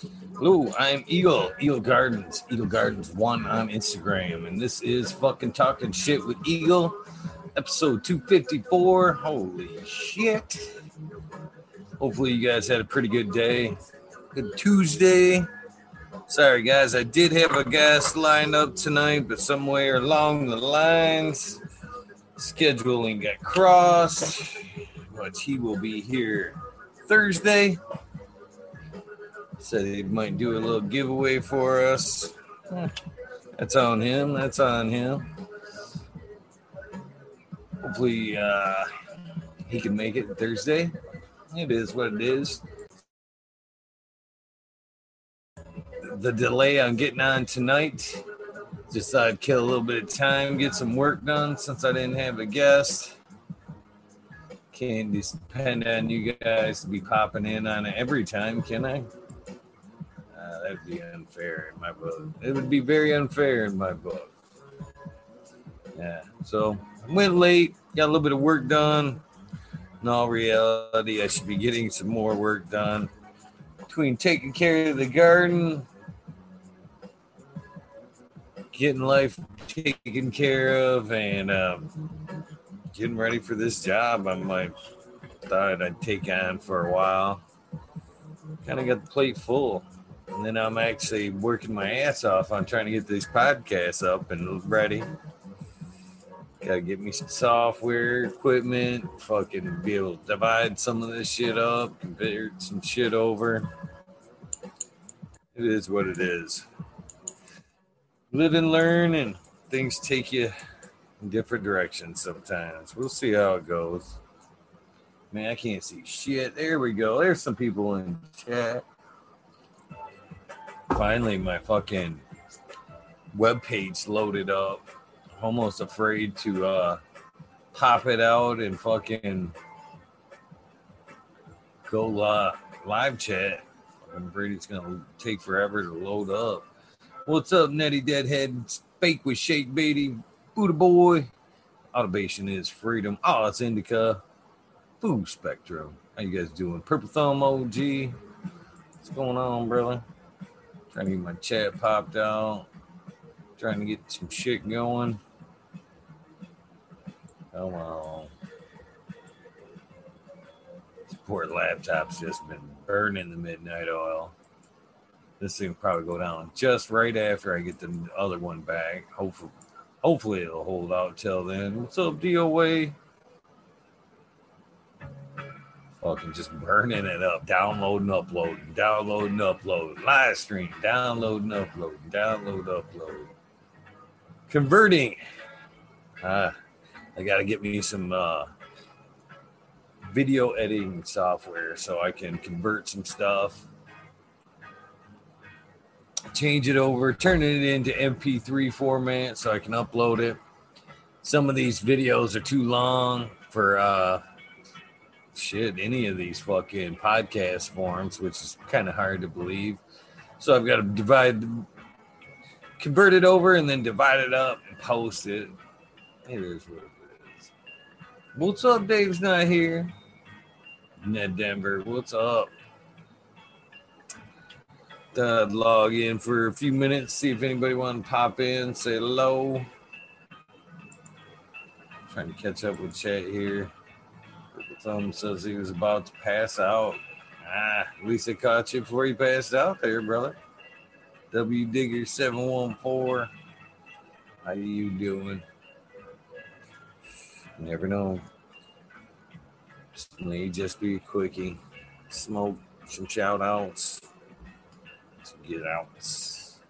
Hello, I'm Eagle, Eagle Gardens, Eagle Gardens one on Instagram, and this is fucking talking shit with Eagle, episode 254. Holy shit. Hopefully, you guys had a pretty good day. Good Tuesday. Sorry, guys, I did have a guest lined up tonight, but somewhere along the lines, scheduling got crossed, but he will be here Thursday. Said he might do a little giveaway for us. That's on him. That's on him. Hopefully, uh, he can make it Thursday. It is what it is. The delay on getting on tonight. Just thought I'd kill a little bit of time, get some work done since I didn't have a guest. Can't depend on you guys to be popping in on it every time, can I? That'd be unfair in my book. It would be very unfair in my book. Yeah. So I went late, got a little bit of work done. In all reality, I should be getting some more work done between taking care of the garden, getting life taken care of, and um, getting ready for this job. I'm like, thought I'd take on for a while. Kind of got the plate full. And then I'm actually working my ass off on trying to get these podcasts up and ready. Gotta get me some software, equipment, fucking be able to divide some of this shit up, convert some shit over. It is what it is. Live and learn, and things take you in different directions sometimes. We'll see how it goes. Man, I can't see shit. There we go. There's some people in chat. Finally, my fucking web page loaded up. Almost afraid to uh pop it out and fucking go uh, live chat. I'm afraid it's gonna take forever to load up. What's up, Netty Deadhead? Fake with Shake Beatty, Buddha Boy. Automation is freedom. Oh, it's Indica. Food Spectrum. How you guys doing? Purple Thumb OG. What's going on, brother? Trying to get my chat popped out. Trying to get some shit going. Oh, Come on. This poor laptop's just been burning the midnight oil. This thing will probably go down just right after I get the other one back. Hopefully, hopefully it'll hold out till then. What's up, DOA? Fucking just burning it up, downloading, uploading, downloading, uploading, live stream, downloading, uploading, download, upload, converting. Ah, I got to get me some uh, video editing software so I can convert some stuff, change it over, turn it into MP3 format so I can upload it. Some of these videos are too long for uh, shit any of these fucking podcast forms, which is kind of hard to believe. So I've got to divide, convert it over, and then divide it up and post it. It is what it is. What's up? Dave's not here. Ned Denver, what's up? Uh, log in for a few minutes, see if anybody want to pop in, say hello. Trying to catch up with chat here. Thumb says he was about to pass out. Ah, I caught you before you passed out there, brother. W Digger 714. How you doing? Never know. May just be a quickie. Smoke some shout outs. Some get outs.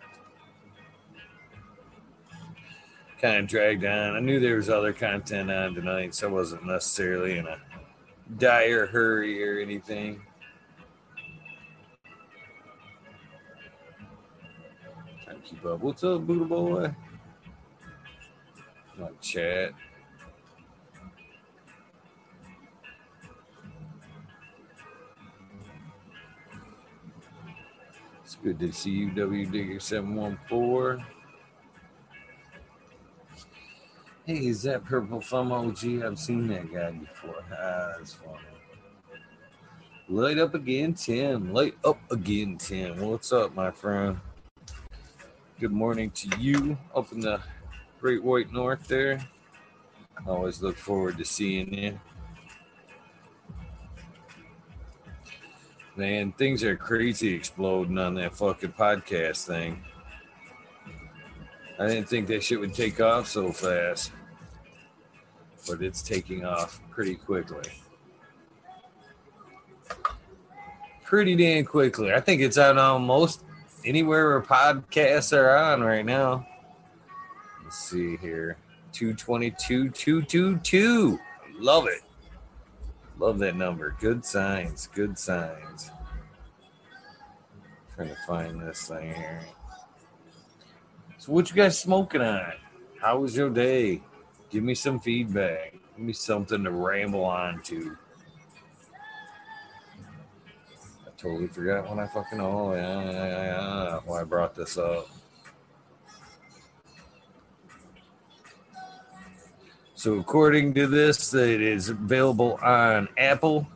Kind of dragged on. I knew there was other content on tonight, so I wasn't necessarily in a dire hurry or anything. Trying to keep up. What's up, Buddha boy? My chat. It's good to see you, W Digger 714. Hey, is that Purple Thumb OG? I've seen that guy before. Ah, that's funny. Light up again, Tim. Light up again, Tim. What's up, my friend? Good morning to you up in the Great White North there. Always look forward to seeing you. Man, things are crazy exploding on that fucking podcast thing. I didn't think that shit would take off so fast, but it's taking off pretty quickly. Pretty damn quickly. I think it's out on almost anywhere where podcasts are on right now. Let's see here 222, 222. Love it. Love that number. Good signs. Good signs. Trying to find this thing here. So, what you guys smoking on? How was your day? Give me some feedback. Give me something to ramble on to. I totally forgot when I fucking. Oh, yeah, yeah, yeah. Why I brought this up. So according to this, it is available on Apple,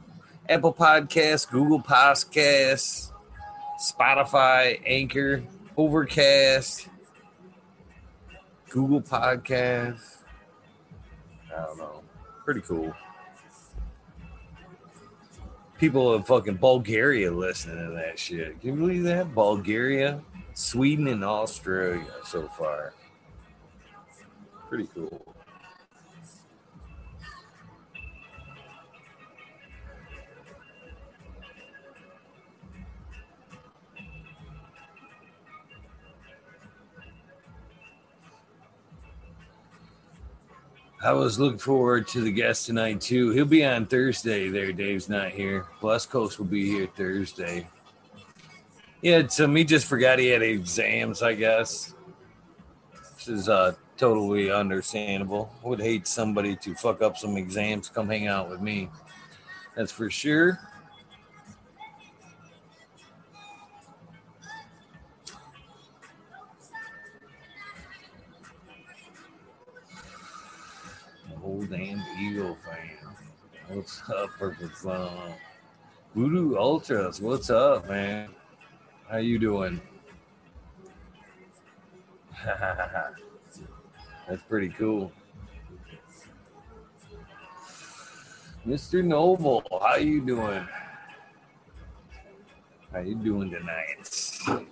Apple Podcasts, Google Podcasts, Spotify, Anchor, Overcast, Google Podcasts. I don't know. Pretty cool. People in fucking Bulgaria listening to that shit. Can you believe that? Bulgaria, Sweden, and Australia so far. Pretty cool. I was looking forward to the guest tonight too. He'll be on Thursday. There, Dave's not here. West Coast will be here Thursday. Yeah, so he just forgot he had exams. I guess this is uh, totally understandable. Would hate somebody to fuck up some exams. Come hang out with me. That's for sure. Damn Eagle fan. What's up, Purple Song? Voodoo Ultras, what's up, man? How you doing? That's pretty cool. Mr. Noble, how you doing? How you doing tonight?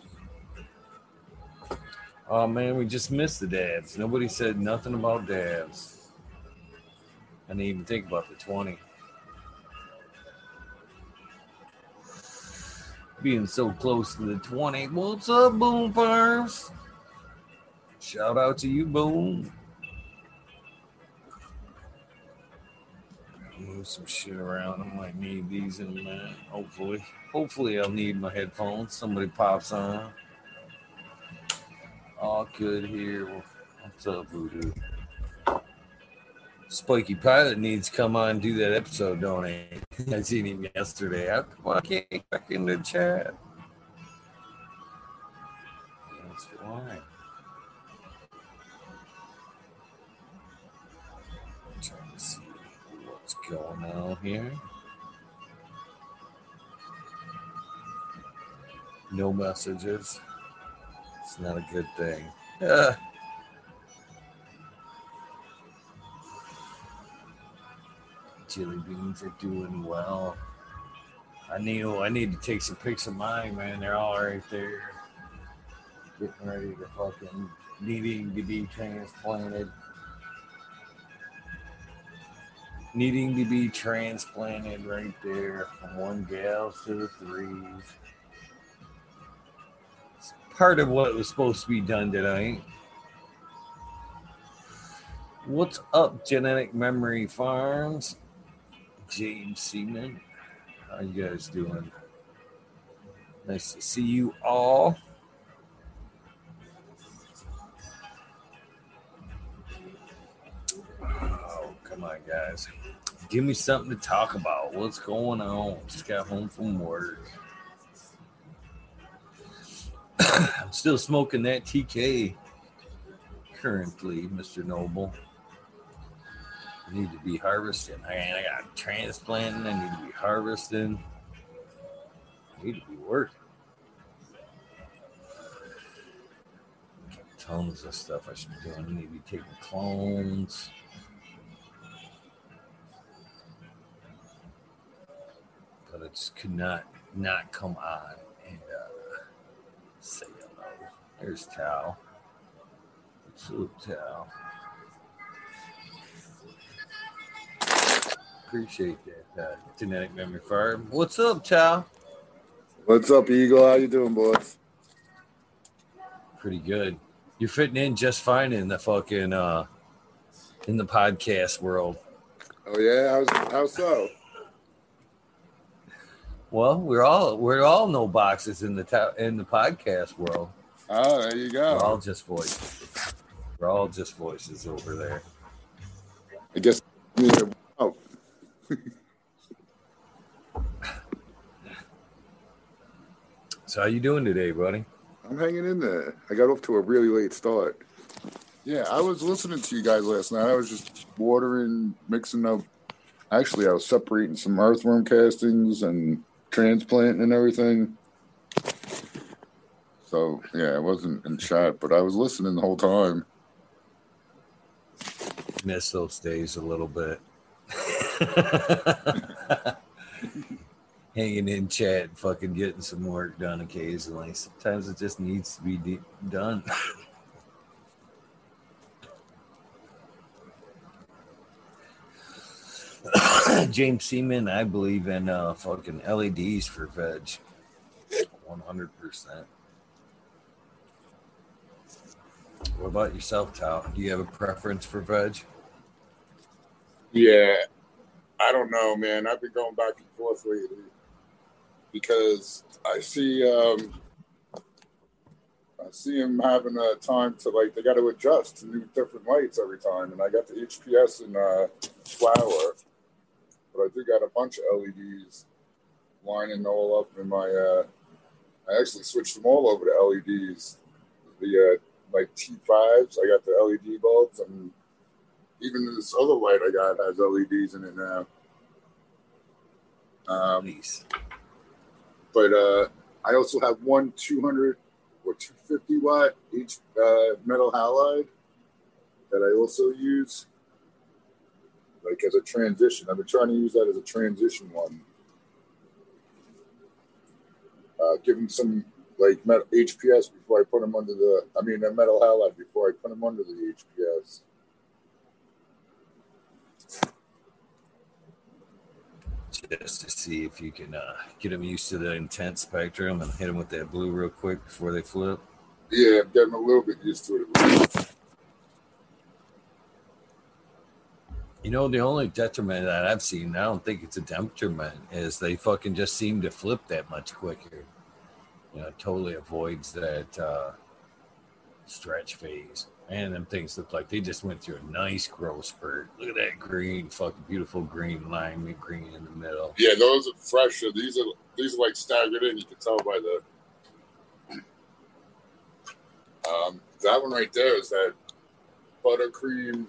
Oh man, we just missed the dabs. Nobody said nothing about dabs. I didn't even think about the 20. Being so close to the 20. What's up, Boom Farms? Shout out to you, Boom. Move some shit around. I might need these in a minute. Hopefully. Hopefully, I'll need my headphones. Somebody pops on. All good here. What's up, Voodoo? Spiky Pilot needs to come on and do that episode, don't he? I seen him yesterday. How come I can't get back in the chat? That's why. Trying to see what's going on here. No messages. It's not a good thing. Uh, Chili beans are doing well. I need I need to take some pics of mine, man. They're all right there. Getting ready to fucking needing to be transplanted. Needing to be transplanted right there from one gal to the threes. It's part of what was supposed to be done tonight. What's up, Genetic Memory Farms? James Seaman. How you guys doing? Nice to see you all. Oh, come on, guys. Give me something to talk about. What's going on? Just got home from work. I'm still smoking that TK currently, Mr. Noble need to be harvesting. I, I got transplanting. I need to be harvesting. I need to be working. Tons of stuff I should be doing. I need to be taking clones. But it just could not not come on and uh, say hello. There's Tao. Up, Tao? Appreciate that uh, genetic memory farm. What's up, Tao? What's up, Eagle? How you doing, boys? Pretty good. You're fitting in just fine in the fucking uh in the podcast world. Oh yeah, how's how so? Well, we're all we're all no boxes in the ta- in the podcast world. Oh, there you go. We're all just voices. We're all just voices over there. I guess. Yeah, oh, So how you doing today, buddy? I'm hanging in there. I got off to a really late start. Yeah, I was listening to you guys last night. I was just watering, mixing up. Actually, I was separating some earthworm castings and transplanting and everything. So yeah, I wasn't in chat, but I was listening the whole time. Miss those days a little bit. Hanging in chat, fucking getting some work done occasionally. Sometimes it just needs to be de- done. James Seaman, I believe in uh, fucking LEDs for veg. 100%. What about yourself, Tal? Do you have a preference for veg? Yeah, I don't know, man. I've been going back and forth lately because I see um I see him having a time to like they got to adjust to new different lights every time, and I got the HPS and uh, flower, but I do got a bunch of LEDs lining all up in my. Uh, I actually switched them all over to LEDs. The uh, like T5s, I got the LED bulbs, and even this other light I got has LEDs in it now. Um, Please. but uh, I also have one 200 or 250 watt each uh, metal halide that I also use like as a transition. I've been trying to use that as a transition one. Uh, give them some like metal HPS before I put them under the. I mean, a metal halide before I put them under the HPS. Just to see if you can uh, get them used to the intense spectrum and hit them with that blue real quick before they flip. Yeah, I'm getting a little bit used to it. You know, the only detriment that I've seen, I don't think it's a detriment, is they fucking just seem to flip that much quicker. You know, it totally avoids that uh, stretch phase. Man, them things look like they just went through a nice growth spurt. Look at that green, fucking beautiful green lime green in the middle. Yeah, those are fresher. These are these are like staggered in. You can tell by the. Um, that one right there is that buttercream,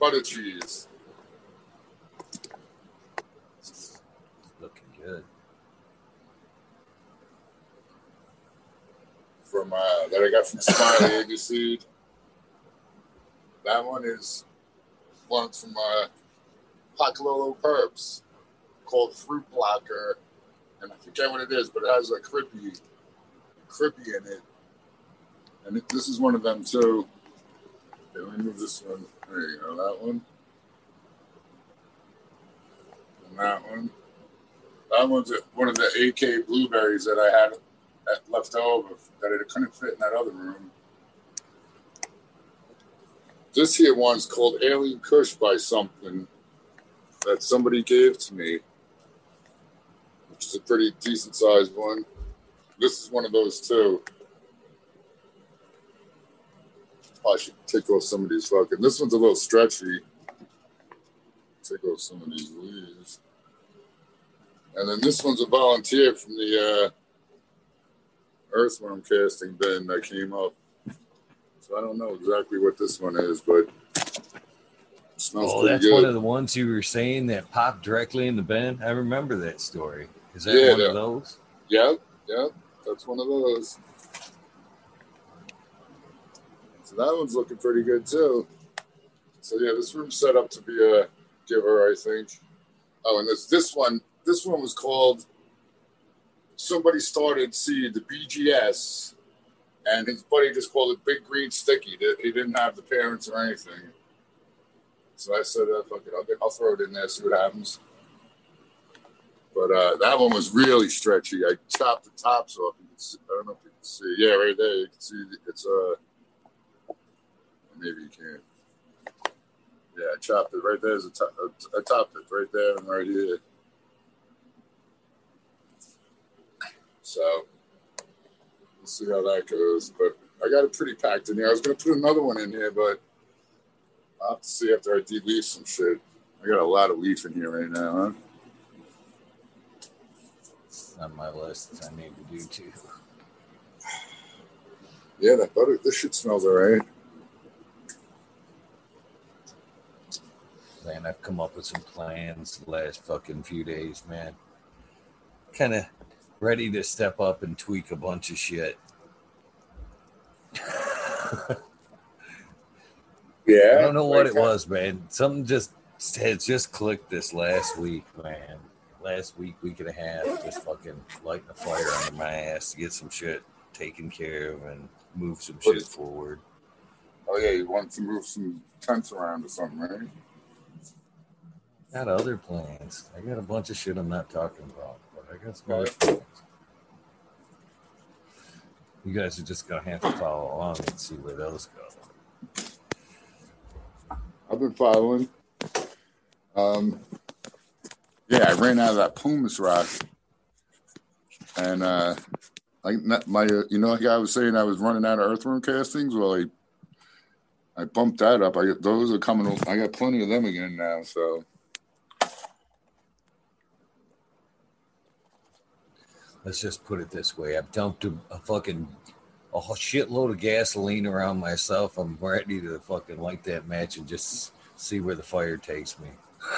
butter cheese. Looking good. From uh, that I got from Smiley ABC. That one is one from uh, Pakalolo Herbs called Fruit Blocker, and I forget what it is, but it has a crippy, crippy in it, and it, this is one of them too. Okay, let me move this one. There you go, that one, and that one. That one's one of the AK blueberries that I had that left over that it couldn't fit in that other room. This here one's called Alien Kush by something that somebody gave to me, which is a pretty decent sized one. This is one of those too. I should take off some of these fucking. This one's a little stretchy. Take off some of these leaves. And then this one's a volunteer from the uh, earthworm casting bin that came up. So I don't know exactly what this one is, but smells Oh, that's good. one of the ones you were saying that popped directly in the bin. I remember that story. Is that Yeah, one yeah. of those? Yep, yep, that's one of those. So that one's looking pretty good too. So yeah, this room's set up to be a giver, I think. Oh, and this this one, this one was called. Somebody started see the BGS, and his buddy just called it Big Green Sticky. He didn't have the parents or anything. So I said, uh, "Fuck it, I'll, get, I'll throw it in there, see what happens." But uh, that one was really stretchy. I chopped the tops off. Can see, I don't know if you can see. Yeah, right there. You can see it's uh maybe you can't. Yeah, I chopped it right there's a top. I topped it right there and right here. So we'll see how that goes. But I got it pretty packed in here. I was gonna put another one in here, but I'll have to see after I de-leaf some shit. I got a lot of leaf in here right now, huh? It's on my list. I need to do too. Yeah, that butter. This shit smells alright. Man, I've come up with some plans the last fucking few days, man. Kind of ready to step up and tweak a bunch of shit. Yeah. I don't know what it was, man. Something just has just clicked this last week, man. Last week, week and a half, just fucking lighting a fire under my ass to get some shit taken care of and move some shit forward. Oh yeah, you want to move some tents around or something, right? Got other plans. I got a bunch of shit I'm not talking about, I some other. You guys are just gonna have to follow along and see where those go. I've been following. Um, yeah, I ran out of that pumice rock, and uh, like my, you know, like I was saying, I was running out of earthworm castings. Well, I, I bumped that up. I those are coming. I got plenty of them again now. So Let's just put it this way: I've dumped a, a fucking a shitload of gasoline around myself. I'm ready to fucking light that match and just see where the fire takes me.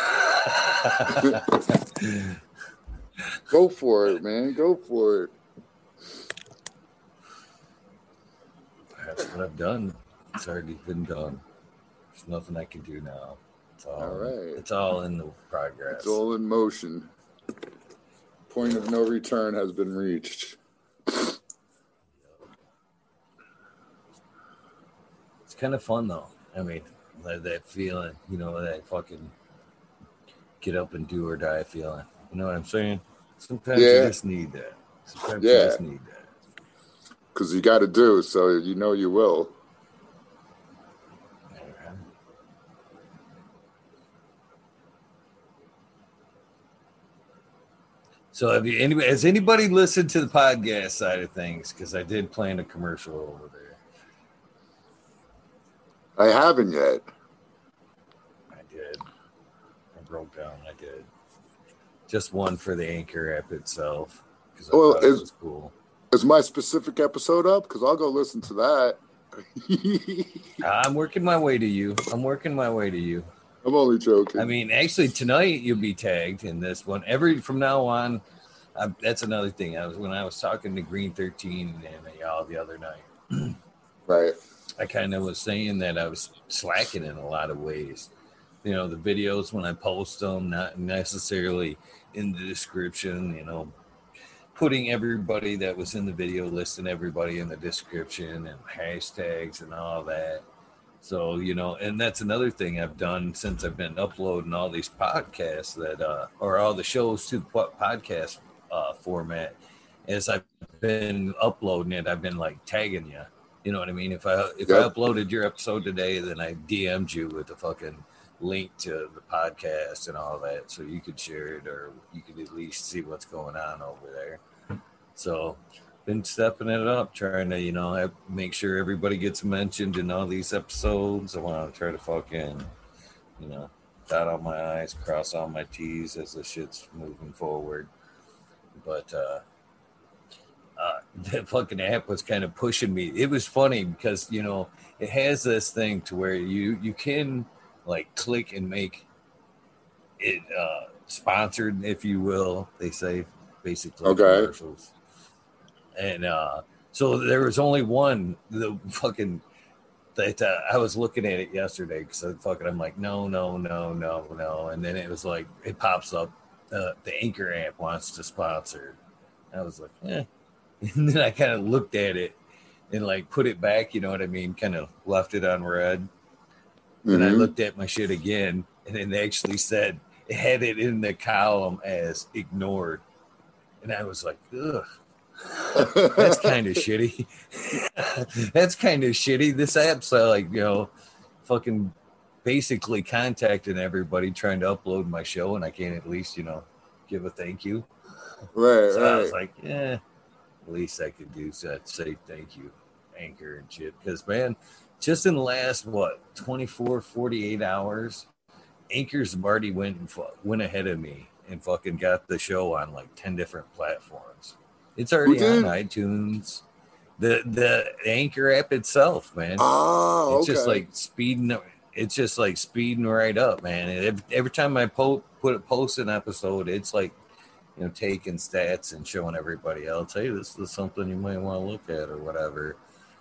go for it, man. Go for it. That's what I've done. It's already been done. There's nothing I can do now. It's all, All right. It's all in the progress. It's all in motion. Point of no return has been reached. It's kind of fun though. I mean, that, that feeling, you know, that fucking get up and do or die feeling. You know what I'm saying? Sometimes Yeah. you just need that. Sometimes you Yeah. just need that. Because you got to do so you know you will. So have you anybody has anybody listened to the podcast side of things? Because I did plan a commercial over there. I haven't yet. I did. I broke down. I did. Just one for the Anchor app itself. Well, it is- was cool. Is my specific episode up? Because I'll go listen to that. I'm working my way to you. I'm working my way to you. I'm only joking. I mean, actually, tonight you'll be tagged in this one. Every from now on, I, that's another thing. I was when I was talking to Green Thirteen and y'all the other night. right. I kind of was saying that I was slacking in a lot of ways. You know, the videos when I post them, not necessarily in the description. You know, putting everybody that was in the video, listing everybody in the description and hashtags and all that. So, you know, and that's another thing I've done since I've been uploading all these podcasts that, uh, or all the shows to podcast uh, format. As I've been uploading it, I've been like tagging you. You know what I mean? If I if I uploaded your episode today, then I DM'd you with the fucking link to the podcast and all that, so you could share it or you could at least see what's going on over there. So, been stepping it up, trying to you know have, make sure everybody gets mentioned in all these episodes. I want to try to fucking you know dot all my i's, cross all my t's as the shit's moving forward. But uh uh, that fucking app was kind of pushing me. It was funny because you know it has this thing to where you you can like click and make it uh sponsored, if you will. They say basically Okay. commercials. And uh so there was only one the fucking that uh, I was looking at it yesterday because I fucking I'm like no no no no no and then it was like it pops up uh, the Anchor app wants to sponsor. I was like eh. and then I kind of looked at it and like put it back you know what I mean kind of left it on red then I Mhm. looked at my shit again, and then they actually said it had it in the column as ignored, and I was like, ugh. That's kind of shitty. That's kind of shitty. This app's uh, like, you know, fucking basically contacting everybody trying to upload my show, and I can't at least, you know, give a thank you. right, So I was like, yeah, at least I could do that. Say thank you, Anchor and shit. Because, man, just in the last, what, 24, 48 hours, Anchor's already went, and fu- went ahead of me and fucking got the show on like 10 different platforms. It's already on iTunes. The the Anchor app itself, man. Ah, it's okay. just like speeding. It's just like speeding right up, man. Every, every time I po- put post an episode, it's like you know taking stats and showing everybody else, hey, this is something you might want to look at or whatever.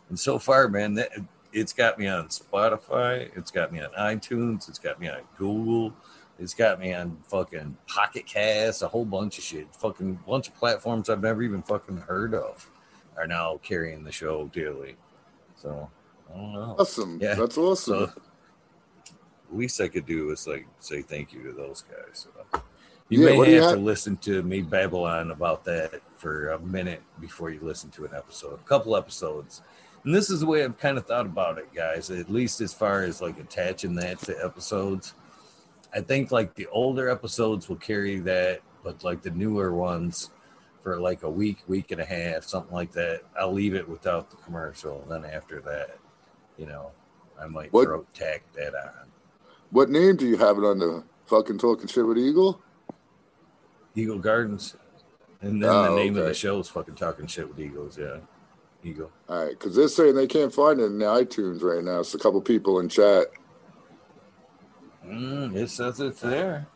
And so far, man, that it's got me on Spotify, it's got me on iTunes, it's got me on Google, it's got me on fucking Pocket Cast, a whole bunch of shit, fucking bunch of platforms I've never even fucking heard of are now carrying the show daily. So I don't know. awesome. Yeah. That's awesome. So least I could do is like say thank you to those guys. So, you Yeah, may you have to have- listen to me babble on about that for a minute before you listen to an episode, a couple episodes. And this is the way I've kind of thought about it, guys. At least as far as like attaching that to episodes. I think like the older episodes will carry that, but like the newer ones for like a week, week and a half, something like that, I'll leave it without the commercial. Then after that, you know, I might What- throw tack that on. what name do you have it on the Fucking talking shit with Eagle? Eagle Gardens. And then Oh, the name of the show is fucking talking shit with Eagles, yeah. Eagle. All right, because they're saying they can't find it in the iTunes right now. It's a couple people in chat, Mm, it says it's there.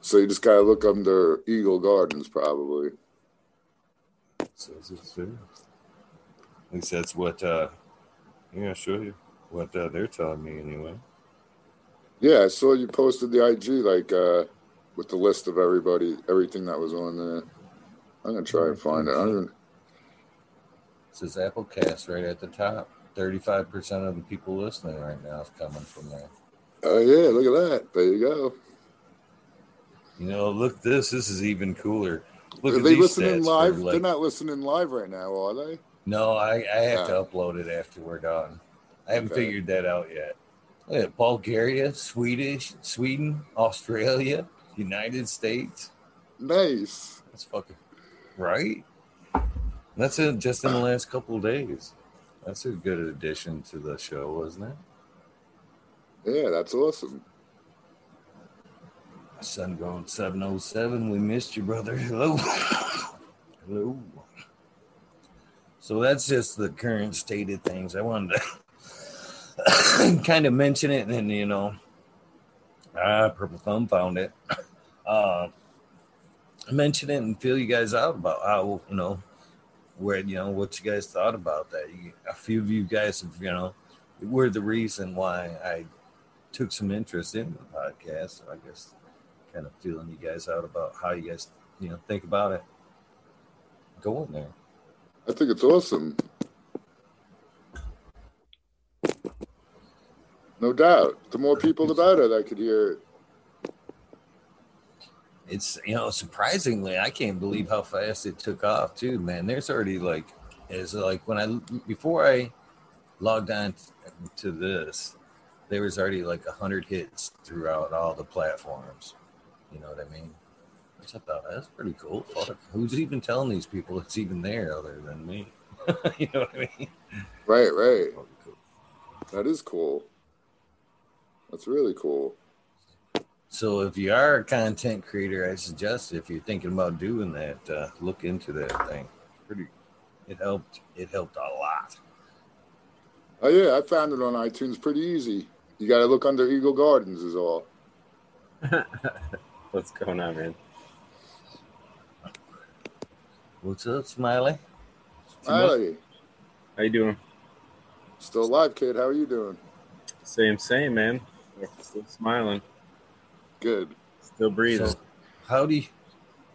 so you just gotta look under Eagle Gardens, probably. It says it's there. At least that's what uh yeah, show you what uh, they're telling me anyway. Yeah, I saw you posted the IG like uh with the list of everybody, everything that was on there. I'm gonna try and find it. I don't, It says Applecast right at the top. Thirty-five percent of the people listening right now is coming from there. Oh yeah, look at that. There you go. You know, look this. This is even cooler. Look Are at they listening live? Like, They're not listening live right now, are they? No, I, I have to Oh. upload it after we're done. I haven't Okay. figured that out yet. Look at Bulgaria, Swedish, Sweden, Australia, United States. Nice. That's fucking right. That's in just in the last couple of days. That's a good addition to the show, wasn't it? Yeah, that's awesome. Sun going 707. We missed you, brother. Hello. Hello. So that's just the current state of things. I wanted to kind of mention it, and then, you know, ah, Purple Thumb found it. Uh, mention it and feel you guys out about how, you know, where, you know, what you guys thought about that. You, a few of you guys have, you know, were the reason why I took some interest in the podcast. So I guess kind of feeling you guys out about how you guys, you know, think about it. going there. I think it's awesome. No doubt. The more people, the better that could hear it. It's you know surprisingly, I can't believe how fast it took off too, man. There's already like, is like when I before I logged on to this, there was already like a hundred hits throughout all the platforms. You know what I mean? I thought that's pretty cool. Fuck, who's even telling these people it's even there other than me? you know what I mean? Right, right. Cool. That is cool. That's really cool. So if you are a content creator, I suggest if you're thinking about doing that, uh, look into that thing. Pretty, it helped. It helped a lot. Oh yeah, I found it on iTunes pretty easy. You got to look under Eagle Gardens, is all. What's going on, man? What's up, Smiley? Smiley. How you doing? Still alive, kid. How are you doing? Same, same, man. Still smiling. Good. Still breathing. So, how do you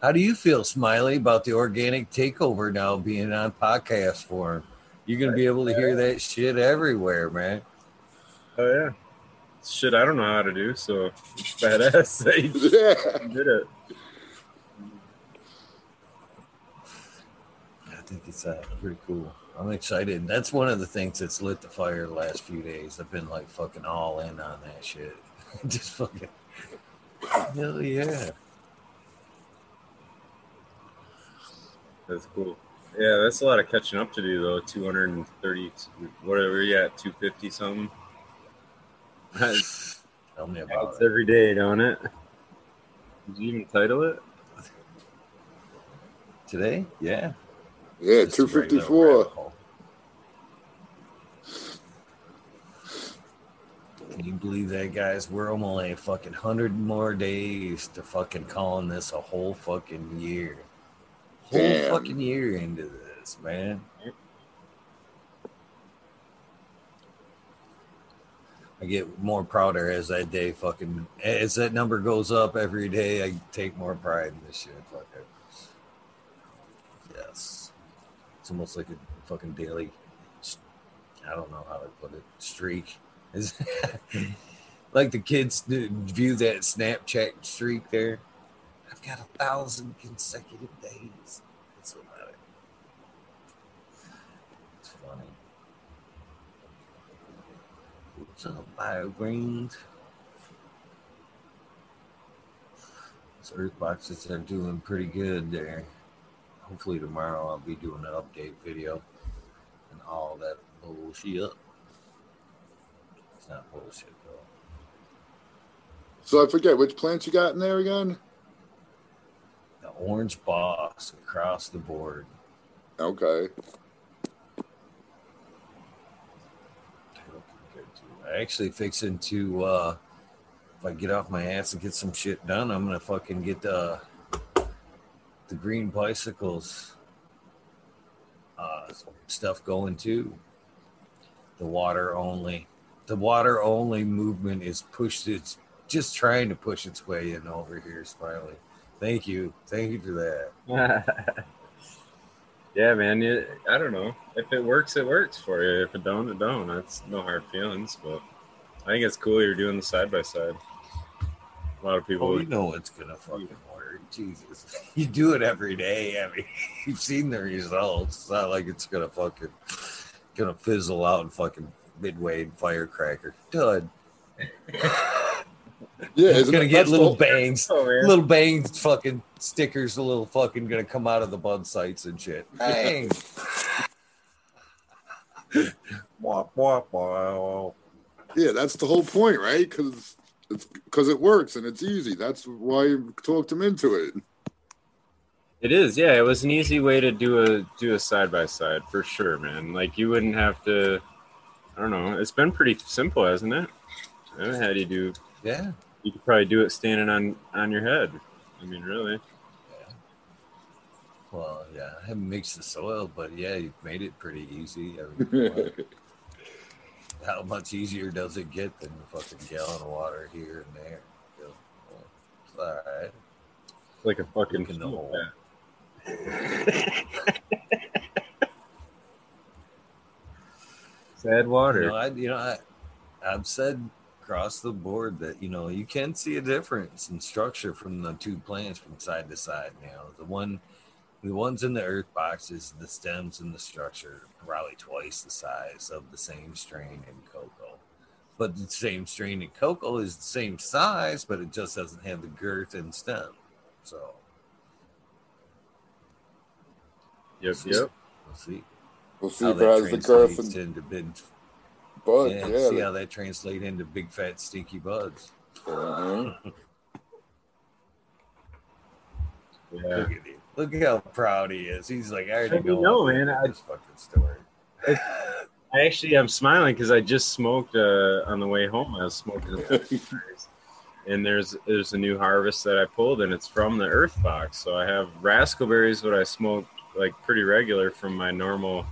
how do you feel, Smiley, about the organic takeover now being on podcast form? You're gonna be able to hear that shit everywhere, man. Oh yeah. Shit, I don't know how to do, so it's badass. that you Yeah. did it. I think it's uh, pretty cool. I'm excited. That's one of the things that's lit the fire the last few days. I've been like fucking all in on that shit. Just fucking hell yeah. That's cool. Yeah, that's a lot of catching up to do though. Two hundred and thirty. What are we at? Two fifty something. That's Tell me about it's it. every day, don't it? Did you even title it? Today? Yeah. Yeah, Just 254. Can you believe that, guys? We're only a fucking hundred more days to fucking calling this a whole fucking year. Whole Damn. fucking year into this, man. I get more prouder as that day fucking as that number goes up every day. I take more pride in this shit. Fuck it. Yes, it's almost like a fucking daily. I don't know how to put it. Streak is like the kids view that Snapchat streak there. I've got a thousand consecutive days. That's what matters. It's funny. What's up, BioGreens? Those earth boxes are doing pretty good there. Hopefully tomorrow I'll be doing an update video and all that bullshit. It's not bullshit though. So I forget which plants you got in there again. The orange boss across the board. Okay. I actually fixing to uh if I get off my ass and get some shit done, I'm gonna fucking get the the green bicycles uh stuff going too. The water only. The water only movement is pushed it's just trying to push its way in over here, Smiley. Thank you. Thank you for that. yeah, man. It, I don't know. If it works, it works for you. If it don't, it don't. That's no hard feelings. But I think it's cool you're doing the side by side. A lot of people. Oh, you know it's gonna fucking work. Jesus. You do it every day. I mean, you've seen the results. It's not like it's gonna fucking gonna fizzle out and fucking midway and firecracker. Dud. Yeah, It's gonna it- get little whole- bangs. Oh. Little bangs fucking stickers, a little fucking gonna come out of the bud sites and shit. Bang. Wah, wah, wah. Yeah, that's the whole point, right? Because it's because it works and it's easy. That's why you talked him into it. It is, yeah. It was an easy way to do a do a side by side for sure, man. Like you wouldn't have to. I don't know. It's been pretty simple, hasn't it? I haven't had you do. Yeah. You could probably do it standing on on your head. I mean, really. Well, yeah, I haven't mixed the soil, but yeah, you've made it pretty easy. I mean, what- how much easier does it get than a fucking gallon of water here and there? You know, well, it's all right. It's like a fucking. Look in the hole. Sad water. You know, I, you know, I, I've said across the board that you know you can see a difference in structure from the two plants from side to side. You know, the one, the ones in the earth boxes, the stems and the structure are probably twice the size of the same strain in cocoa. But the same strain in cocoa is the same size, but it just doesn't have the girth and stem. So Yep, See? yep. we'll see We'll see how if it has the girth translates and into big. bud. Yeah, Yeah. see how that translates into big fat stinky buds. Uh-huh. Yeah. Look at him. Look how proud he is. He's like, I already I know, know, man. I- this fucking story. I actually I'm smiling because I just smoked uh, on the way home. I was smoking, and there's there's a new harvest that I pulled, and it's from the Earth Box. So I have raspberries, what I smoke like pretty regular from my normal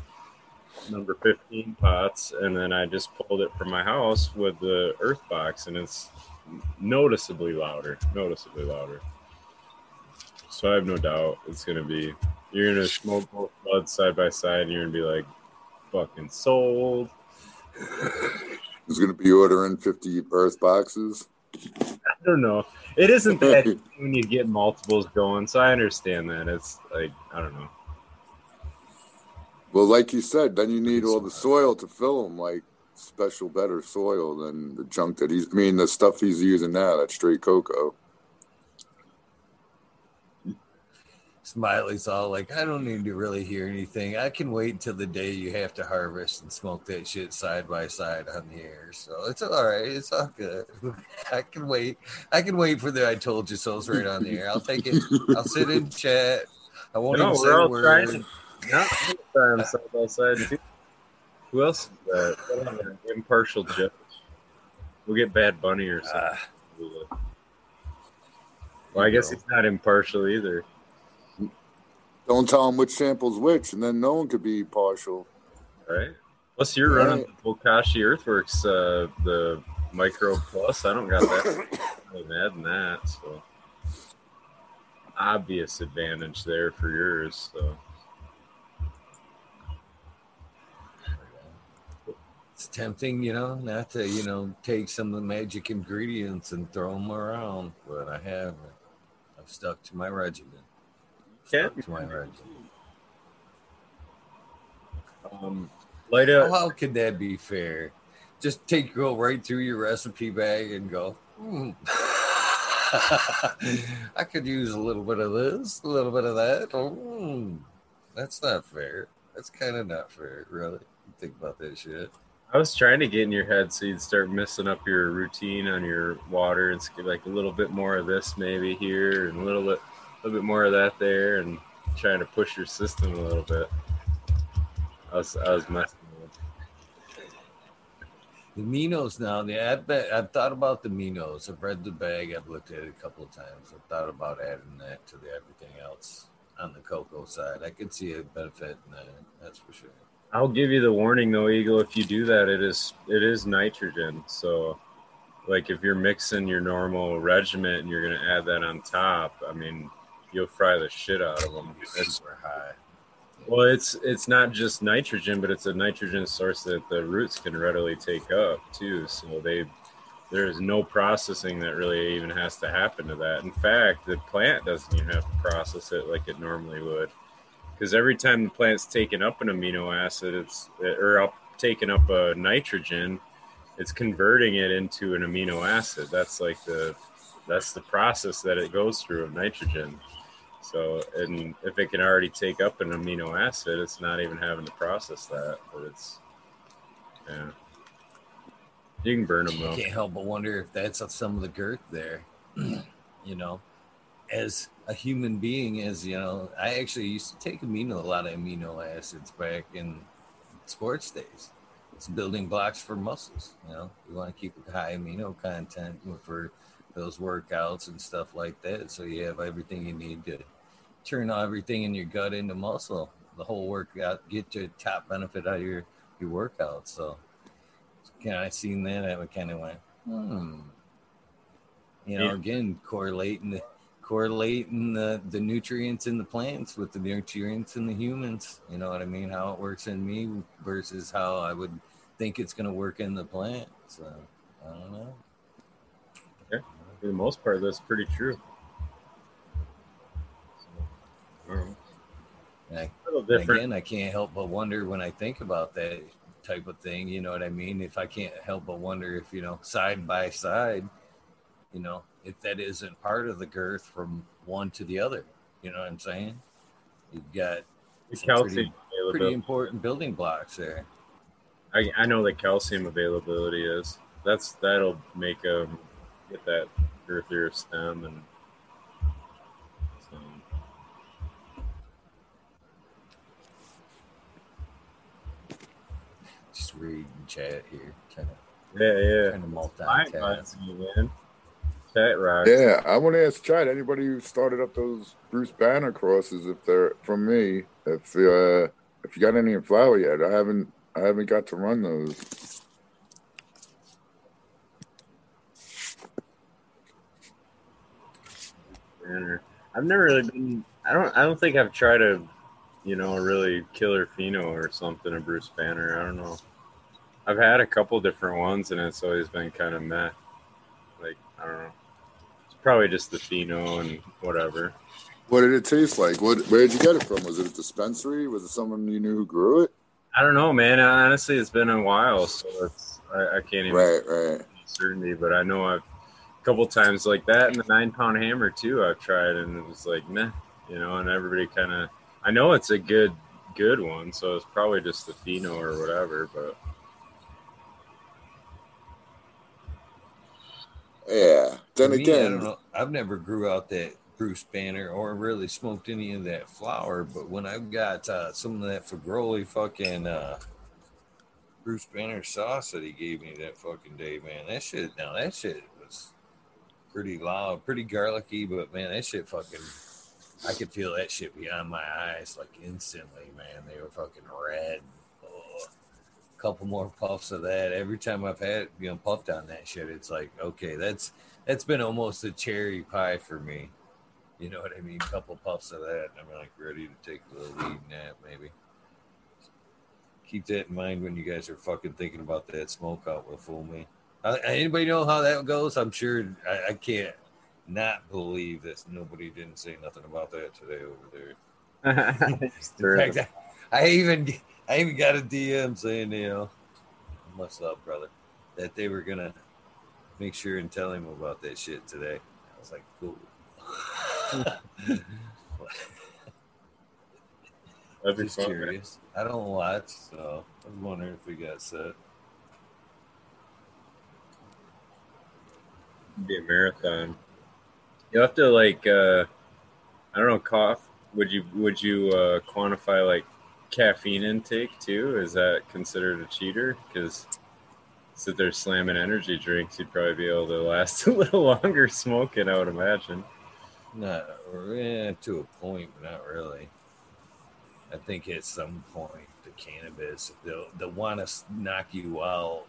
number 15 pots, and then I just pulled it from my house with the Earth Box, and it's noticeably louder, noticeably louder. So I have no doubt it's gonna be. You're gonna smoke both buds side by side, and you're gonna be like, fucking sold. He's going to be ordering 50 Earth boxes. I don't know. It isn't that when you get multiples going, so I understand that. It's like I don't know. Well, like you said, then you need all the soil to fill them, like special, better soil than the junk that he's. I mean, the stuff he's using now, that's straight cocoa. Smiley's all like, I don't need to really hear anything. I can wait until the day you have to harvest and smoke that shit side by side on the air. So it's all right. It's all good. I can wait. I can wait for the I told you so's right on the air. I'll take it. I'll sit in chat. I won't No, even say we're a all word. Trying to not time side side. too. Who else is that? What Impartial judge. We'll get Bad Bunny or something. Ah, well, I guess he's not impartial either. Don't tell him which sample's which, and then no one could be partial. Right. Plus, you're Right. running the Bokashi Earthworks, uh, the Micro Plus. I don't got that. I'm adding that, so obvious advantage there for yours. So tempting, you know, not to, you know, take some of the magic ingredients and throw them around, but I haven't. I've stuck to my regimen. Stuck to my regimen. um, light How, how could that be fair? Just take go right through your recipe bag and go. "Hmm. I could use a little bit of this, a little bit of that. Hmm. That's not fair. That's kind of not fair, really. Think about that shit. I was trying to get in your head so you'd start messing up your routine on your water and skip like a little bit more of this maybe here and a little bit, a little bit more of that there, and trying to push your system a little bit. I was, I was messing with. The Minos now, the I've thought about the Minos. I've read the bag. I've looked at it a couple of times. I've thought about adding that to the everything else on the cocoa side. I could see a benefit in that. That's for sure. I'll give you the warning though, Eagle. If you do that, it is it is nitrogen. So, like if you're mixing your normal regiment and you're gonna add that on top, I mean, you'll fry the shit out of them. Super high. well, it's it's not just nitrogen, but it's a nitrogen source that the roots can readily take up too. So they there is no processing that really even has to happen to that. In fact, the plant doesn't even have to process it like it normally would because every time the plant's taking up an amino acid, it's or up taking up a nitrogen, it's converting it into an amino acid. That's like the that's the process that it goes through of nitrogen. So, and if it can already take up an amino acid, it's not even having to process that. But it's yeah, you can burn them though. Can't help but wonder if that's some of the girth there. you know, as a human being, is, you know, I actually used to take amino a lot of amino acids back in sports days. It's building blocks for muscles. You know, you want to keep a high amino content for those workouts and stuff like that, so you have everything you need to turn everything in your gut into muscle. The whole workout, get your top benefit out of your your workout. So, kind I seen that, I kind of went, hmm. You know, Yeah. again, correlating the correlating the, the nutrients in the plants with the nutrients in the humans. You know what I mean? How it works in me versus how I would think it's going to work in the plant. So I don't know. Yeah, For the most part, that's pretty true. So. And I, A little different. again, I can't help but wonder when I think about that type of thing. You know what I mean? If I can't help but wonder if you know side by side, you know, if that isn't part of the girth from one to the other. You know what I'm saying? You've got calcium pretty- pretty important building blocks there. I, I know the calcium availability is. That's that'll make them get that girthier stem and. Just just reading chat here, trying to Yeah, yeah. trying to Fine, multitask. man. Chat rock. Yeah, I want to ask Chad. Anybody who started up those Bruce Banner crosses, if they're from me, if uh, if you got any in flower yet, I haven't I haven't got to run those. Banner. I've never really been. I don't. I don't think I've tried a, you know, a really killer pheno or something. A Bruce Banner. I don't know. I've had a couple different ones, and it's always been kind of meh. Like I don't know. Probably just the pheno and whatever. What did it taste like? What where did you get it from? Was it a dispensary? Was it someone you knew who grew it? I don't know, man. Honestly, it's been a while, so it's I, I can't even Right, right. certainty, but I know I've a couple times like that and the nine pound hammer too. I've tried and it was like meh, you know. And everybody kind of, I know it's a good good one, so it's probably just the pheno or whatever. But Yeah. Then me, I again, don't know. I've never grew out that Bruce Banner or really smoked any of that flower, but when I've got uh, some of that Fagroli fucking uh, Bruce Banner sauce that he gave me that fucking day, man, that shit, now that shit was pretty loud, pretty garlicky, but man, that shit fucking, I could feel that shit behind my eyes like instantly, man. They were fucking red. A couple more puffs of that. Every time I've had, you know, puffed on that shit, it's like, okay, that's that's been almost a cherry pie for me. You know what I mean? couple puffs of that, and I'm like ready to take the lead in that, maybe. Keep that in mind when you guys are fucking thinking about that smoke out with Fool Me. Uh, anybody know how that goes? I'm sure I, I can't not believe that nobody didn't say nothing about that today over there. In fact, I, I even I even got a DM saying, you know, much love, brother, that they were gonna make sure and tell him about that shit today. I was like, cool. That'd be Just fun. man. I don't watch, so I was wondering if we got set. Be a marathon. You have to like, uh I don't know, cough. Would you would you uh, quantify like caffeine intake too? Is that considered a cheater? Because sit there slamming energy drinks, you'd probably be able to last a little longer smoking. I would imagine. Not eh, to a point, but not really. I think at some point the cannabis, they'll they'll want to knock you out.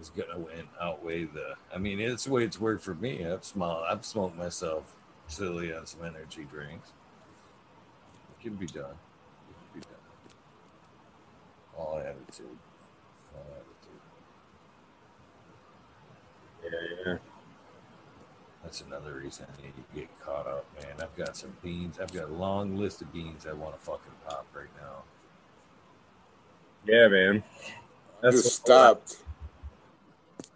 Is gonna win outweigh the. I mean, it's the way it's worked for me. I've. I've smoked myself silly on some energy drinks. It can be done. It can be done. All attitude. All attitude. Yeah, yeah. That's another reason I need to get caught up, man. I've got some beans. I've got a long list of beans I want to fucking pop right now. Yeah, man. I That's just stopped.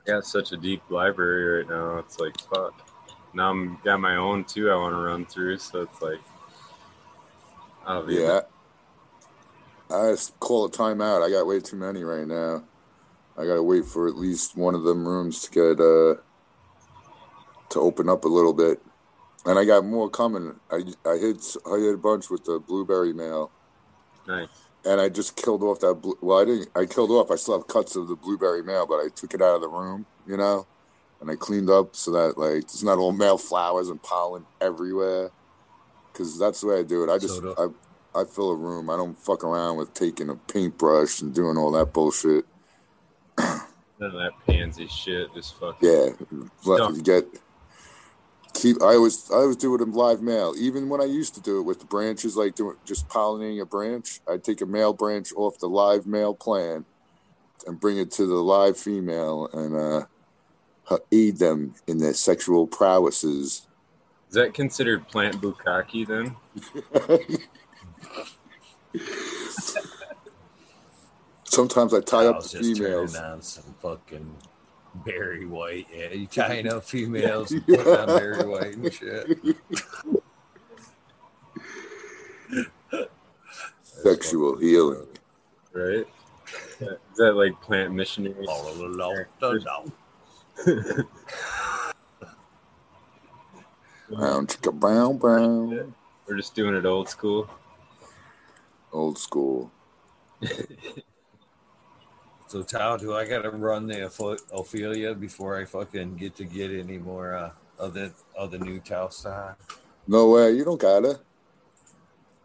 got such a deep library right now. It's like fuck. Now I'm got my own too. I want to run through, so it's like, I'll be yeah. I just call a timeout. I got way too many right now. I gotta wait for at least one of them rooms to get uh to open up a little bit. And I got more coming. I I hit I hit a bunch with the blueberry male. nice. and I just killed off that. Blue, well, I didn't. I killed off. I still have cuts of the blueberry male, but I took it out of the room, you know, and I cleaned up so that like it's not all male flowers and pollen everywhere. Because that's the way I do it. I just I I fill a room. I don't fuck around with taking a paintbrush and doing all that bullshit. None of that pansy shit. Just fucking. Yeah, you get keep. I always I always do it in live male. Even when I used to do it with the branches, like doing just pollinating a branch, I'd take a male branch off the live male plant and bring it to the live female and uh, aid them in their sexual prowesses. Is that considered plant bukkake then? Sometimes I tie I up was the just females. turning on some fucking Barry White. Yeah, you tying up females, and putting on Barry White and shit. Sexual healing. Right? Is that like plant missionaries? All along the long. Brown chicka brown brown. We're just doing it old school. Old school. So Tao, do I gotta run the Ophelia before I fucking get to get any more uh, of the of the new Tao style? No way, you don't gotta.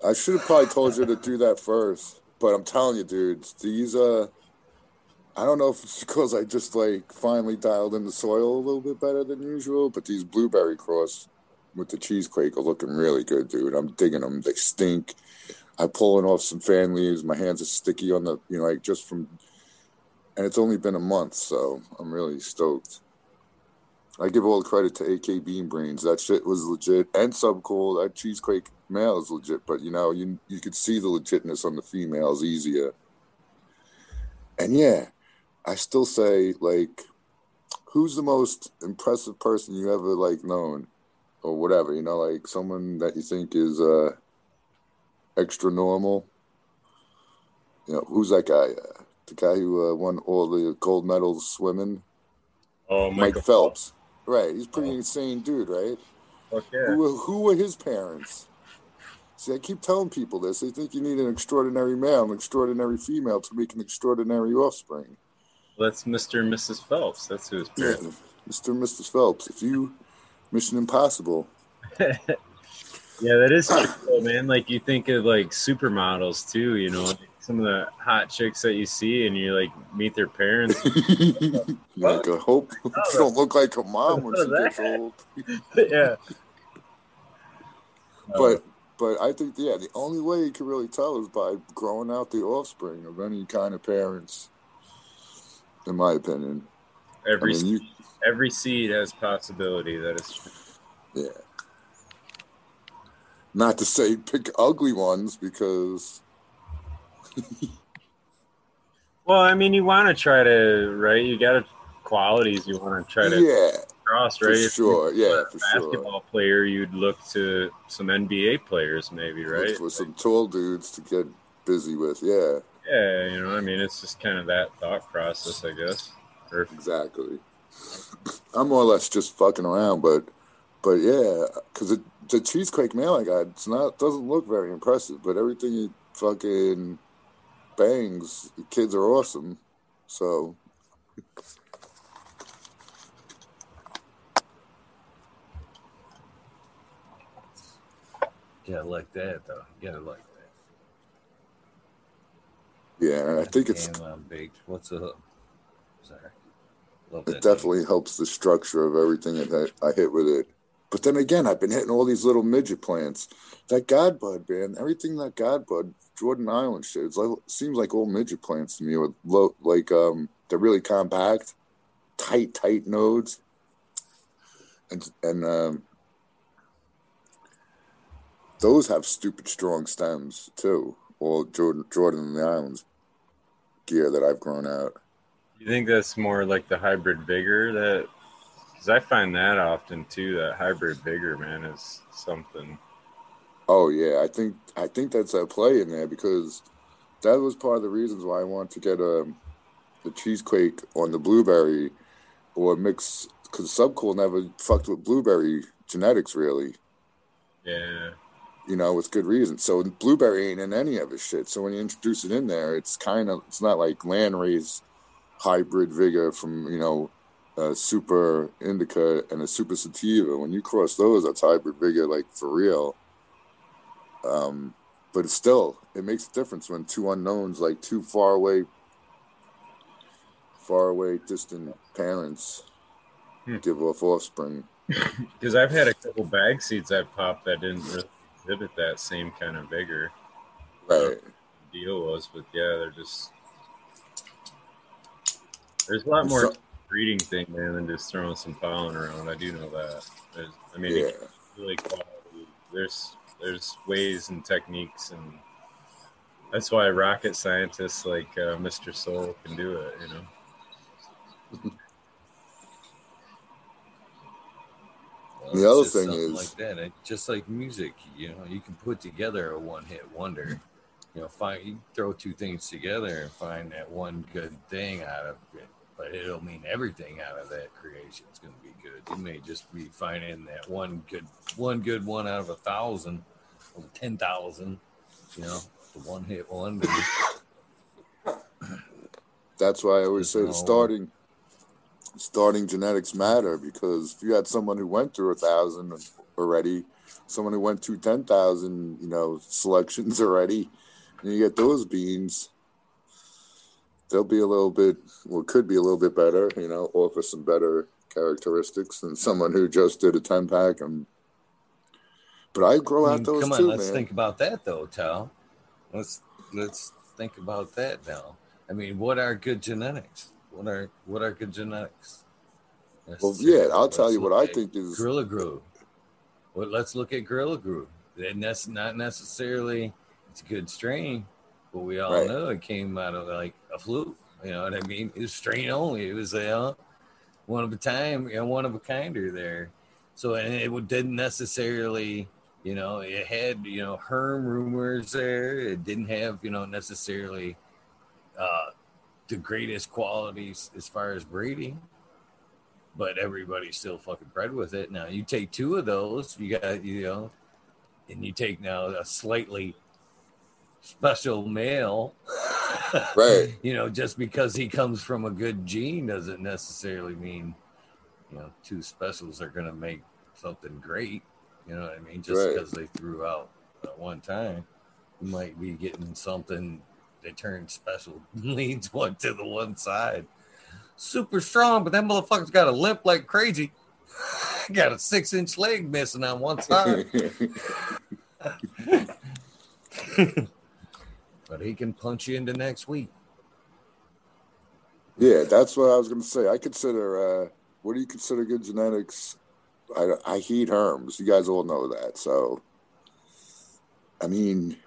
I should have probably told you to do that first, but I'm telling you, dudes, these uh, I don't know if it's because I just like finally dialed in the soil a little bit better than usual, but these blueberry cross with the cheesequake are looking really good, dude. I'm digging them. They stink. I'm pulling off some fan leaves. My hands are sticky on the, you know, like just from, and it's only been a month, so I'm really stoked. I give all the credit to AK Bean Brains. That shit was legit, and Subcool. That cheesequake male is legit, but you know, you you could see the legitness on the females easier. And yeah, I still say like, who's the most impressive person you ever like known, or whatever? You know, like someone that you think is uh extra normal. You know, who's that guy? Uh, the guy who uh, won all the gold medals swimming. Oh, Mike Phelps. Right, he's pretty oh. insane dude, right? Okay. Who, who were his parents? See, I keep telling people this. They think you need an extraordinary male, an extraordinary female to make an extraordinary offspring. Well, that's Mr. and Mrs. Phelps. That's who his parents. Yeah, Mr. and Mrs. Phelps. If you Mission Impossible. yeah, that is cool, man. Like you think of like supermodels too. You know, some of the hot chicks that you see, and you like meet their parents. like, I hope oh, don't look like a mom when she gets old. yeah. But but I think yeah, the only way you can really tell is by growing out the offspring of any kind of parents. In my opinion, every I mean, you, every seed has possibility. That is true. Yeah. Not to say pick ugly ones because. well, I mean, you want to try to right. You got to qualities you want to try to yeah cross, right? For sure, yeah, for basketball sure. player, you'd look to some NBA players, maybe, right? For some tall dudes to get busy with, yeah. Yeah, you know, I mean, it's just kind of that thought process, I guess. Or, exactly. I'm more or less just fucking around, but, but yeah, because the cheesequake male I got, it's not doesn't look very impressive, but everything he fucking bangs, the kids are awesome. So Yeah, like that though. Yeah, like that. Yeah, I think it's um, baked. What's up? Sorry. it definitely helps the structure of everything that I hit with it. But then again, I've been hitting all these little midget plants. That Godbud, man, everything that Godbud, Jordan Island shit, it's like seems like old midget plants to me with low, like um, they're really compact, tight, tight nodes, and and um, those have stupid strong stems too. All Jordan Jordan and the Islands gear that I've grown out. You think that's more like the hybrid vigor that? Because I find that often too. That hybrid vigor, man, is something. Oh yeah, I think I think that's a play in there because that was part of the reasons why I want to get a um, the cheesequake on the blueberry or mix because Subcool never fucked with blueberry genetics really. Yeah you know, with good reason. So blueberry ain't in any of his shit. So when you introduce it in there, it's kind of it's not like Landrace hybrid vigor from you know a super indica and a super sativa. When you cross those, that's hybrid vigor like for real. Um, but it's still it makes a difference when two unknowns like two far away, far away distant parents hmm. give off offspring. Because I've had a couple bag seeds I've popped that didn't really exhibit that same kind of vigor. Right. Deal was, but yeah, they're just there's a lot more so, breeding thing, man, than just throwing some pollen around. I do know that. There's, I mean, yeah. really quality. There's there's ways and techniques, and that's why rocket scientists like uh, Mr. Soul can do it. You know. the other thing is like that. It, just like music, you know, you can put together a one-hit wonder. You know, find you throw two things together and find that one good thing out of it, but it'll mean everything out of that creation is going to be good. You may just be finding that one good, one good one out of a thousand, or ten thousand. You know, the one-hit one. That's why I always say starting starting genetics matter because if you had someone who went through a thousand already, someone who went through ten thousand, you know, selections already, and you get those beans, they'll be a little bit, well, could be a little bit better, you know, offer some better characteristics than someone who just did a ten pack. And but I grow I out mean, those come on, too, let's man. think about that though, Tal. Let's let's think about that now. I mean, what are good genetics? What are what are good genetics? Let's Well, yeah, I'll Let's tell you what I think is Gorilla Glue. Well, let's look at Gorilla Glue. And that's not necessarily it's a good strain, but we all Right. know it came out of like a fluke. You know what I mean? It was strain only. It was you know, one of a time, you know, one of a kinder there. So and it didn't necessarily, you know, it had you know herm rumors there. It didn't have you know necessarily uh, the greatest qualities as far as breeding but everybody still fucking bred with it. Now you take two of those, you got you know, and you take now a slightly special male, Right. You know, just because he comes from a good gene doesn't necessarily mean you know two specials are going to make something great. You know what I mean? Just Right. because they threw out at one time, you might be getting something that turns special, leans one to the one side super strong, but that motherfucker's got a limp like crazy. got a six inch leg missing on one side, he can punch you into next week. Yeah, that's what I was going to say. I consider, uh, what do you consider good genetics? I, I heat herms. You guys all know that. So, I mean,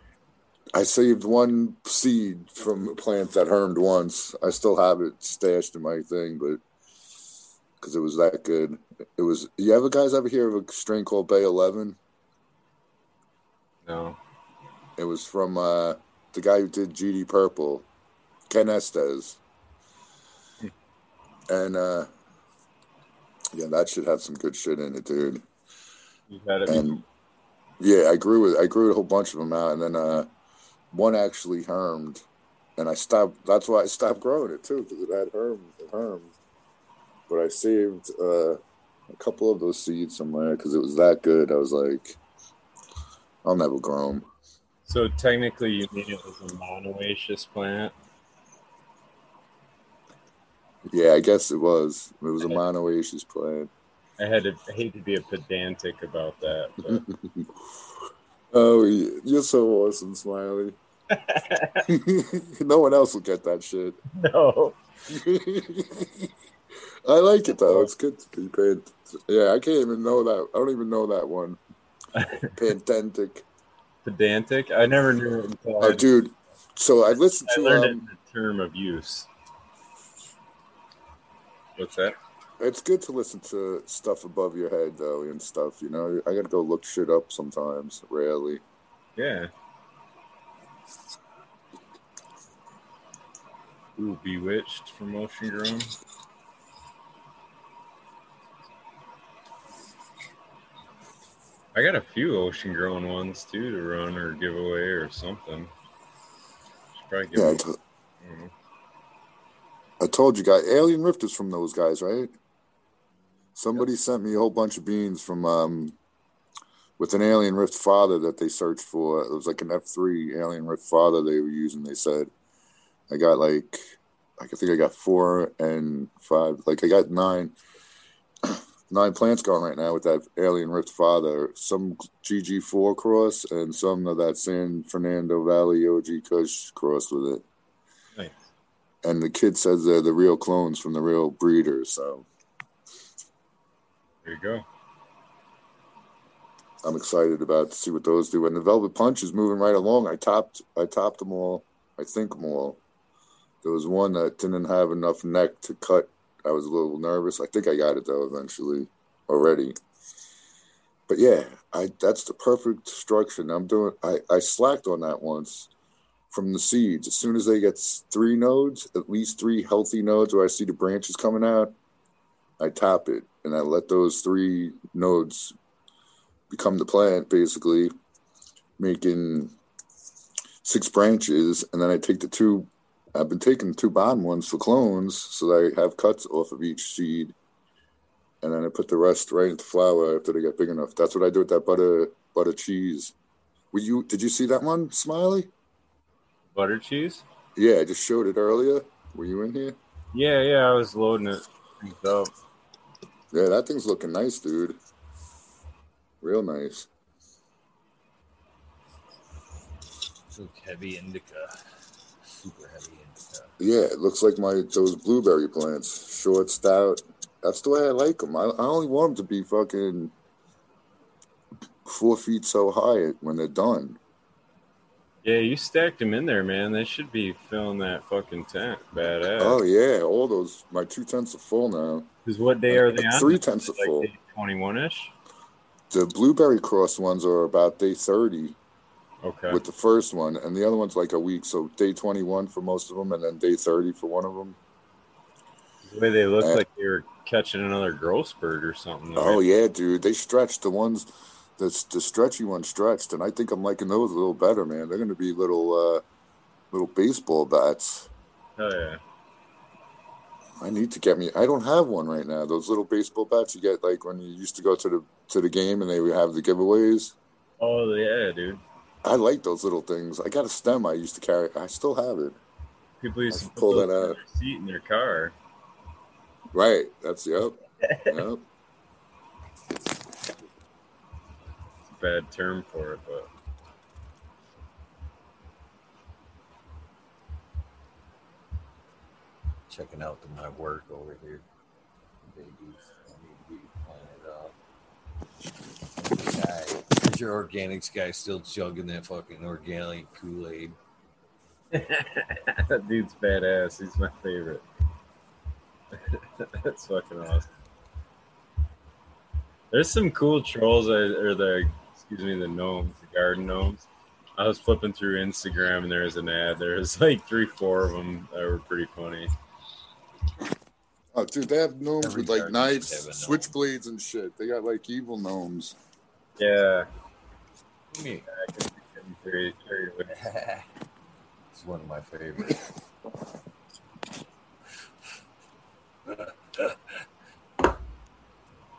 I saved one seed from a plant that hermed once. I still have it stashed in my thing, but because it was that good. It was, you ever guys ever hear of a strain called Bay 11? No. It was from uh, the guy who did GD Purple, Ken Estes. And uh, yeah, that should have some good shit in it, dude. You had it. And yeah, I grew with I grew a whole bunch of them out, and then uh, one actually hermed, and I stopped. That's why I stopped growing it too, because it had herm, it hermed. But I saved uh, a couple of those seeds somewhere because it was that good. I was like, I'll never grow them. So technically, you mean it was a monoecious plant? Yeah, I guess it was. It was a monoecious plant. I had to I hate to be a pedantic about that, Oh, you're so awesome, Smiley. no one else will get that shit. no. I like it though. It's good to be pant. Yeah, I can't even know that. I don't even know that one. Pantentic. Pedantic? I never knew it until Oh, I, dude. So I listened I to. learned it Um, in the term of use. What's that? it's good to listen to stuff above your head though and stuff. You know, I gotta go look shit up sometimes. Rarely. Yeah. Ooh, Bewitched from Ocean Grown. I got a few ocean grown ones too to run or give away or something. Should probably give Yeah, I, know. I told you guys. Alien Rift is from those guys, right? Somebody sent me a whole bunch of beans from um, with an Alien Rift father that they searched for. It was like an F three Alien Rift father they were using. They said I got like I think I got four and five. Like I got nine nine plants going right now with that Alien Rift father. Some GG four cross and some of that San Fernando Valley OG Kush cross with it. Nice. And the kid says they're the real clones from the real breeder, So There you go. I'm excited about to see what those do. And the Velvet Punch is moving right along. I topped I topped them all. I think them all. There was one that didn't have enough neck to cut. I was a little nervous. I think I got it though eventually already. But yeah, I that's the perfect structure. I'm doing I, I slacked on that once from the seeds. As soon as they get three nodes, at least three healthy nodes where I see the branches coming out, I top it and I let those three nodes become the plant basically making six branches and then i take the two I've been taking two bottom ones for clones, so that I have cuts off of each seed, and then I put the rest right into flower after they get big enough. That's what I do with that butter butter cheese. Were you? Did you see that one, Smiley? Butter cheese? Yeah, I just showed it earlier. Were you in here? Yeah, yeah. I was loading it up. Yeah, that thing's looking nice, dude. Real nice. Look heavy indica. Super heavy indica. Yeah, it looks like my those blueberry plants, short, stout. That's the way I like them. I, I only want them to be fucking four feet so high when they're done. Yeah, you stacked them in there, man. They should be filling that fucking tent. Badass. Oh yeah, all those. My two tents are full now. Because what day are they on? Three tents are full. Twenty-one ish. The blueberry cross ones are about day thirty. Okay. With the first one, and the other one's like a week, so day twenty-one for most of them, and then day thirty for one of them. The way they look like they were catching another growth spurt or something. Oh right? yeah, dude. They stretched the ones the the stretchy one stretched, and I think I'm liking those a little better, man. They're going to be little uh, little baseball bats. Oh yeah. I need to get me. I don't have one right now. Those little baseball bats you get like when you used to go to the to the game and they would have the giveaways. Oh yeah, dude. I like those little things. I got a stem I used to carry. I still have it. People used to pull that out. Seat in their car. Right. That's yep. yep. bad term for it, but checking out my work over here. Babies, I need to be planted up. Guy, is your organics guy still chugging that fucking organic Kool Aid? that dude's badass. He's my favorite. That's fucking awesome. There's some cool trolls or the excuse me, the gnomes, the garden gnomes. I was flipping through Instagram and there was an ad. There was like three, four of them that were pretty funny. Oh, dude, they have gnomes Every with like knives, switchblades, and shit. They got like evil gnomes. Yeah. Me. it's one of my favorites.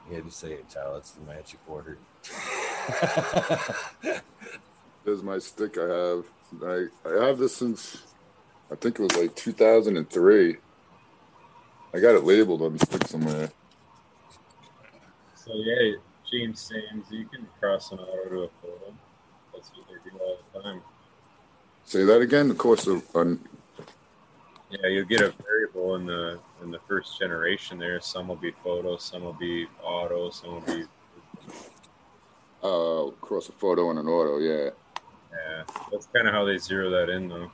You had to say it, child. It's the magic order. this is my stick I have. I, I have this since I think it was like 2003. I got it labeled on the stick somewhere. So yeah, James Sams, you can cross an auto to a photo. That's what they do all the time. Say that again. Of course, on yeah, you'll get a variable in the in the first generation. There, some will be photo, some will be auto, some will be. Uh, cross a photo and an auto, yeah. Yeah, that's kind of how they zero that in, though.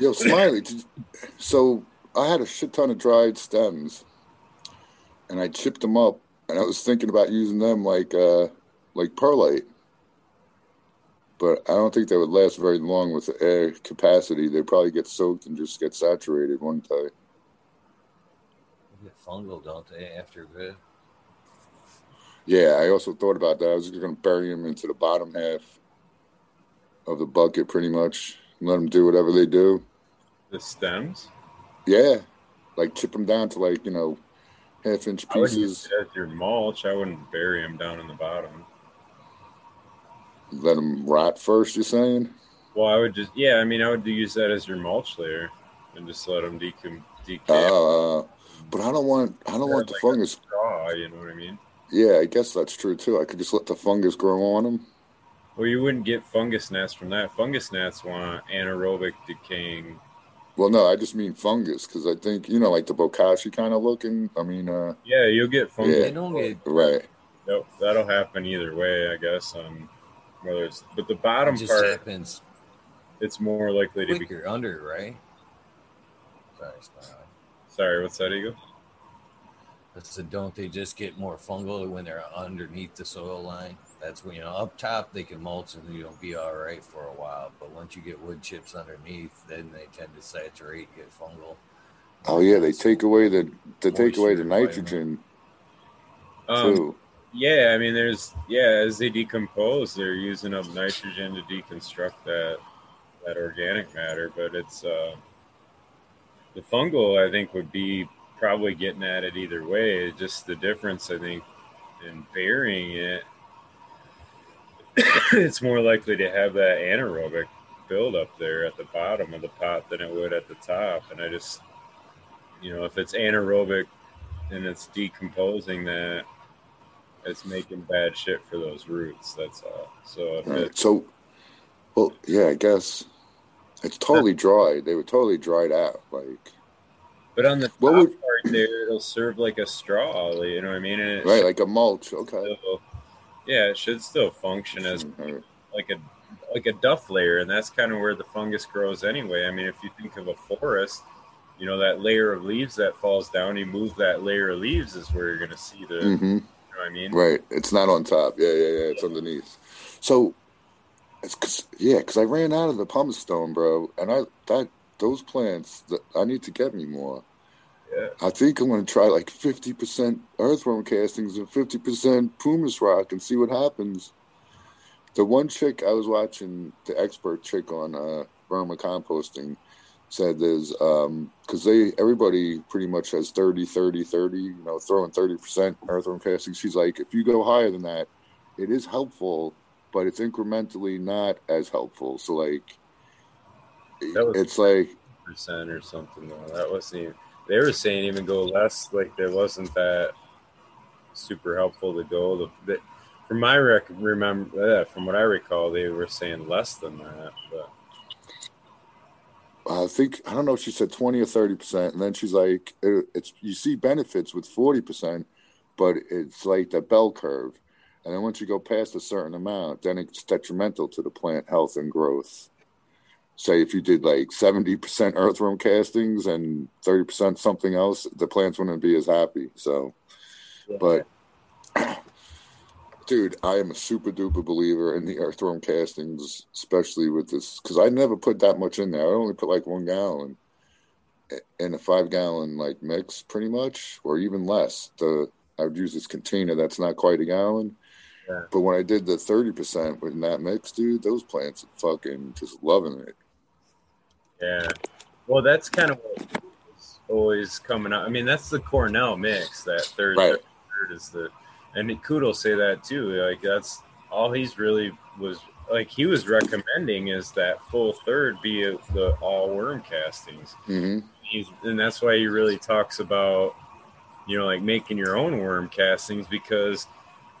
Yo, Smiley. Did, so I had a shit ton of dried stems, and I chipped them up, and I was thinking about using them like uh, like perlite but I don't think they would last very long with the air capacity. They'd probably get soaked and just get saturated one time. They get fungal, don't they, after a bit? Yeah, I also thought about that. I was just going to bury them into the bottom half of the bucket pretty much and let them do whatever they do. The stems? Yeah. Like chip them down to like, you know, half inch pieces. I would use as your mulch. I wouldn't bury them down in the bottom let them rot first. You're saying? Well, I would just yeah. I mean, I would use that as your mulch layer and just let them decom decay. Uh, but I don't want I don't or want the like fungus. Straw, you know what I mean? Yeah, I guess that's true too. I could just let the fungus grow on them. Well, you wouldn't get fungus gnats from that. Fungus gnats want anaerobic decaying. Well, no, I just mean fungus because I think you know, like the bokashi kind of looking. I mean, uh, yeah, you'll get fungus. Yeah, get right. Nope, that'll happen either way, I guess. Um, whether it's but the bottom it part happens. It's more likely to be under, right? Sorry, Sorry, what's that, Eagle? I said, don't they just get more fungal when they're underneath the soil line? That's when you know up top they can mulch and you'll be all right for a while, but once you get wood chips underneath, then they tend to saturate, and get fungal. Oh yeah, they take away the they take away the nitrogen um, too. Yeah, I mean, there's yeah, as they decompose, they're using up nitrogen to deconstruct that. that organic matter, but it's uh, the fungal. I think would be probably getting at it either way. Just the difference, I think, in burying it, it's more likely to have that anaerobic build up there at the bottom of the pot than it would at the top. And I just, you know, if it's anaerobic and it's decomposing that, it's making bad shit for those roots. That's all. So if Right. So, well, yeah, I guess it's totally dry. They were totally dried out. Like, but on the top What would- part there, it'll serve like a straw. You know what I mean? And it right, should like a mulch. Okay. still- yeah, it should still function as like a like a duff layer, and that's kind of where the fungus grows anyway. I mean, if you think of a forest, you know that layer of leaves that falls down, you move that layer of leaves is where you're going to see the. You hmm know what I mean? Right. It's not on top. Yeah, yeah, yeah. It's underneath. So, it's cause, yeah, because I ran out of the pumice stone, bro, and I that those plants that I need to get me more. Yeah. I think I'm gonna try like 50% earthworm castings and 50% pumice rock and see what happens. The one chick I was watching, the expert chick on uh, vermicomposting, said there's um because they everybody pretty much has 30 30 30 you know throwing 30% earthworm casting she's like if you go higher than that it is helpful but it's incrementally not as helpful so like it's like Percent or something though. That wasn't. Even, they were saying even go less. Like there wasn't that super helpful to go. The, the from my rec remember uh, from what I recall, they were saying less than that. But I think I don't know if she said 20 or 30 percent and then she's like it, it's you see benefits with 40 percent but it's like the bell curve and then once you go past a certain amount then it's detrimental to the plant health and growth say if you did like 70% earthworm castings and 30% something else the plants wouldn't be as happy so. But dude i am a super duper believer in the earthworm castings especially with this because i never put that much in there. I only put like one gallon in a five gallon like mix pretty much or even less. The i would use this container that's not quite a gallon. Yeah. but when i did the 30% in that mix dude those plants are fucking just loving it Yeah. Well, that's kind of what always coming up. I mean, that's the Cornell mix. That third, Right. third is the, and Kudo say that too. Like that's all he's really was like he was recommending is that full third be the all worm castings. hmm He's and that's why he really talks about you know like making your own worm castings because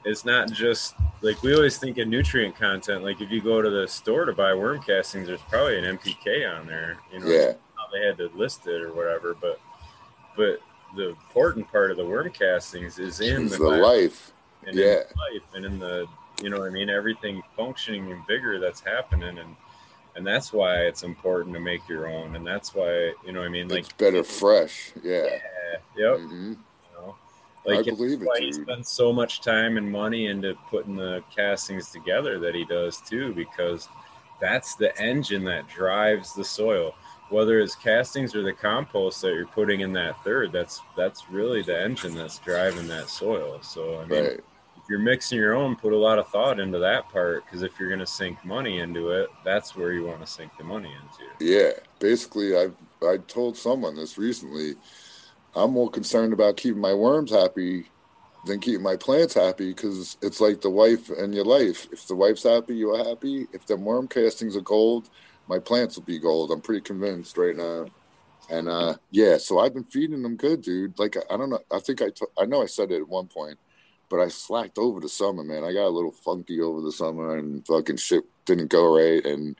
it's not just like we always think of nutrient content. Like if you go to the store to buy worm castings, there's probably an NPK on there. You know, yeah how they had to list it or whatever. But but the important part of the worm castings is in the, the life and yeah. in life and in the you know I mean everything functioning and vigor that's happening and and that's why it's important to make your own and that's why you know I mean like it's better fresh yeah yeah, yep hmm know I like believe it, he spends so much time and money into putting the castings together that he does too because that's the engine that drives the soil. Whether it's castings or the compost that you're putting in that third that's that's really the engine that's driving that soil. So i mean right. if you're mixing your own put a lot of thought into that part because if you're going to sink money into it that's where you want to sink the money into. Yeah, basically, I I told someone this recently. I'm more concerned about keeping my worms happy than keeping my plants happy because it's like the wife and your life. If the wife's happy, you are happy. If the worm castings are gold, my plants will be gold. I'm pretty convinced right now. And uh, yeah, so I've been feeding them good, dude. Like I don't know. I think I t- I know I said it at one point, but I slacked over the summer, man. I got a little funky over the summer, and fucking shit didn't go right, and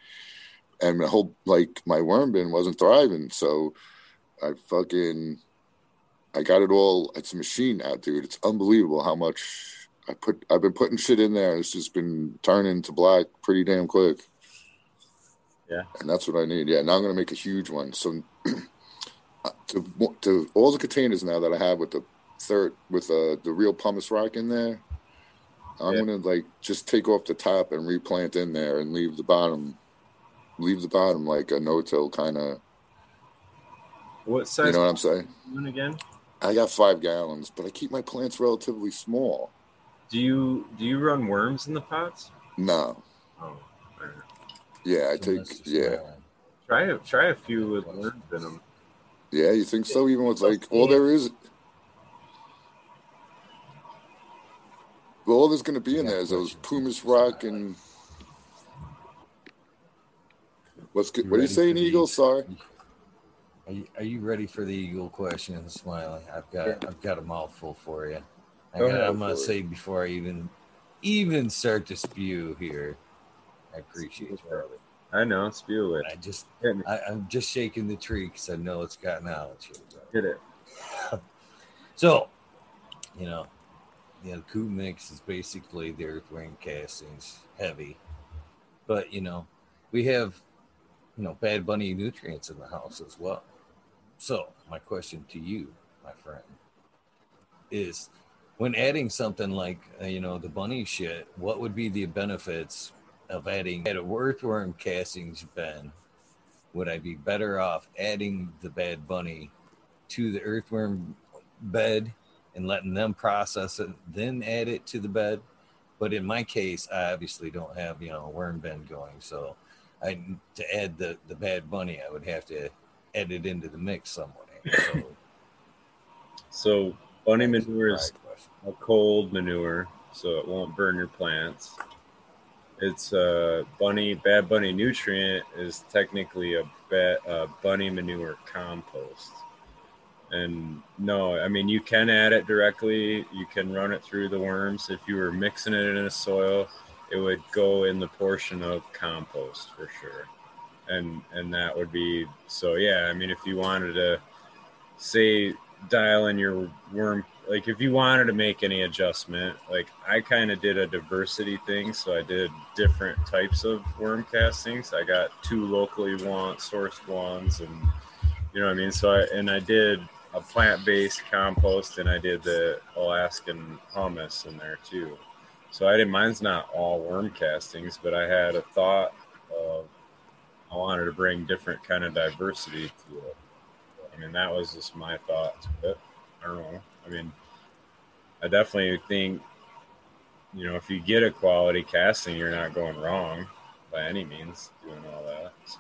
and the whole like my worm bin wasn't thriving. So I fucking I got it all. It's a machine now, dude. It's unbelievable how much I put. I've been putting shit in there. It's just been turning to black pretty damn quick. Yeah. and that's what I need. Yeah, now I'm gonna make a huge one. So to to all the containers now that I have with the third with uh, the real pumice rock in there. I'm Yeah. gonna like just take off the top and replant in there and leave the bottom, leave the bottom like a no-till kind of. what size You know what I'm saying? again I got five gallons, but I keep my plants relatively small. do you do you run worms in the pots No, oh all right. Yeah, I So take. Yeah. Try a, try a few with worms in them. yeah. You think so? Even with like all there is, well, all there's going to be in there is those questions. pumice rock and what's good. What are you saying, for the- Eagle? Sorry. Are you, are you ready for the eagle question, Smiley? I've got I've got a mouthful for you. I Go got, ahead I'm gonna say before I even even start to spew here. I appreciate you, brother. I know, spew it. I just I, I'm just shaking the tree because I know it's gotten out knowledge here, brother. Hit it. So, you know, you know, Coots Mix is basically the earthworm castings, heavy. But, you know, we have, you know, Bad Bunny nutrients in the house as well. So, my question to you, my friend, is when adding something like, uh, you know, the bunny shit, what would be the benefits of adding at a earthworm castings bin? Would I be better off adding the Bad Bunny to the earthworm bed and letting them process it, then add it to the bed. But in my case, I obviously don't have you know a worm bin going, so I to add the the bad bunny, I would have to add it into the mix somewhere. So So bunny manure is a cold manure, so it won't burn your plants. It's a bunny bad bunny nutrient is technically a a bunny manure compost. And no, I mean you can add it directly. You can run it through the worms. If you were mixing it in a soil, it would go in the portion of compost for sure. And and that would be so yeah. I mean if you wanted to say dial in your worm like if you wanted to make any adjustment like i kind of did a diversity thing so i did different types of worm castings i got two locally want sourced ones and you know what i mean so i and i did a plant-based compost and i did the alaskan hummus in there too so i didn't mine's not all worm castings but i had a thought of i wanted to bring different kind of diversity to it I mean, that was just my thought to. I don't know. I mean, I definitely think, you know, if you get a quality casting, you're not going wrong by any means doing all that. So.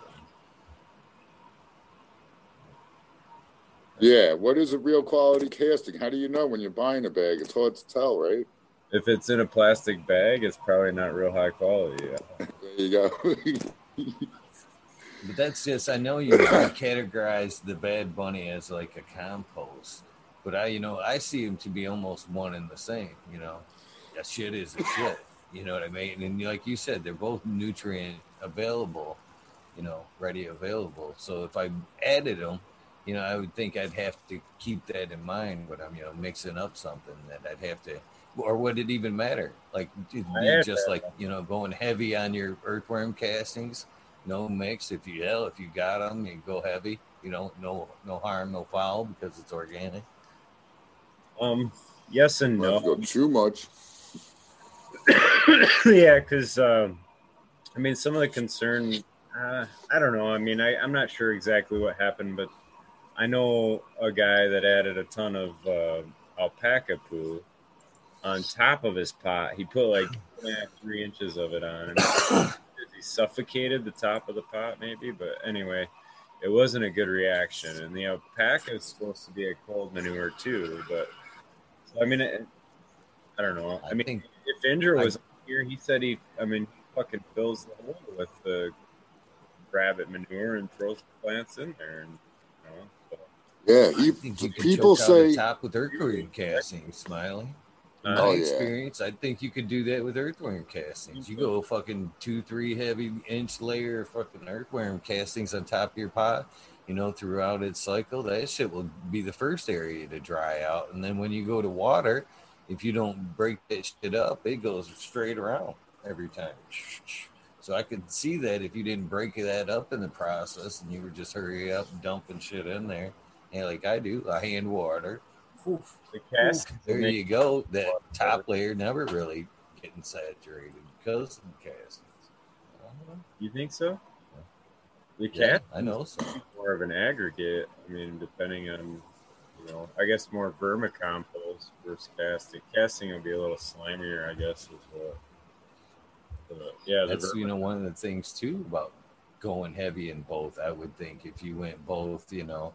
Yeah. What is a real quality casting? How do you know when you're buying a bag? It's hard to tell, right? If it's in a plastic bag, it's probably not real high quality. Yeah. There you go. But that's just I know you categorize the bad bunny as like a compost, but I you know I see them to be almost one and the same. You know, that shit is a shit. You know what I mean? And like you said, they're both nutrient available. You know, ready available. So if I added them, you know, I would think I'd have to keep that in mind when I'm you know mixing up something that I'd have to. Or would it even matter? Like, it'd be just like you know, going heavy on your earthworm castings no mix. If you hell, if you got them, you go heavy. You know, no no harm, no foul because it's organic. Um, yes and no. go too much. yeah, because um, I mean, some of the concern, uh, I don't know. I mean, I, I'm not sure exactly what happened, but I know a guy that added a ton of uh, alpaca poo on top of his pot. He put like three inches of it on, and he suffocated the top of the pot, maybe. But anyway, it wasn't a good reaction. And the alpaca is supposed to be a cold manure too, but I mean, it, I don't know. I, I mean, think if Indra I- was here, he said he, I mean, he fucking fills the hole with the rabbit manure and throws the plants in there, and you know. So, Yeah. I You, think you could people choke out the say, top with earthworm casting, Smiley. In Uh, my Oh, yeah. experience, I think you could do that with earthworm castings. You go fucking two, three heavy inch layer of fucking earthworm castings on top of your pot, you know, throughout its cycle. That shit will be the first area to dry out. And then when you go to water, if you don't break that shit up, it goes straight around every time. So I could see that if you didn't break that up in the process and you were just hurry up dumping shit in there, yeah, like I do, I hand water. Oof. the cast, There you go. That top layer never really getting saturated because of the castings. You think so? The Yeah, cast I know. So more of an aggregate. I mean, depending on, you know, I guess more vermicompost versus casting. Casting will be a little slimier, I guess, is what. the- yeah, That's you know one of the things too about going heavy in both. I would think if you went both, you know,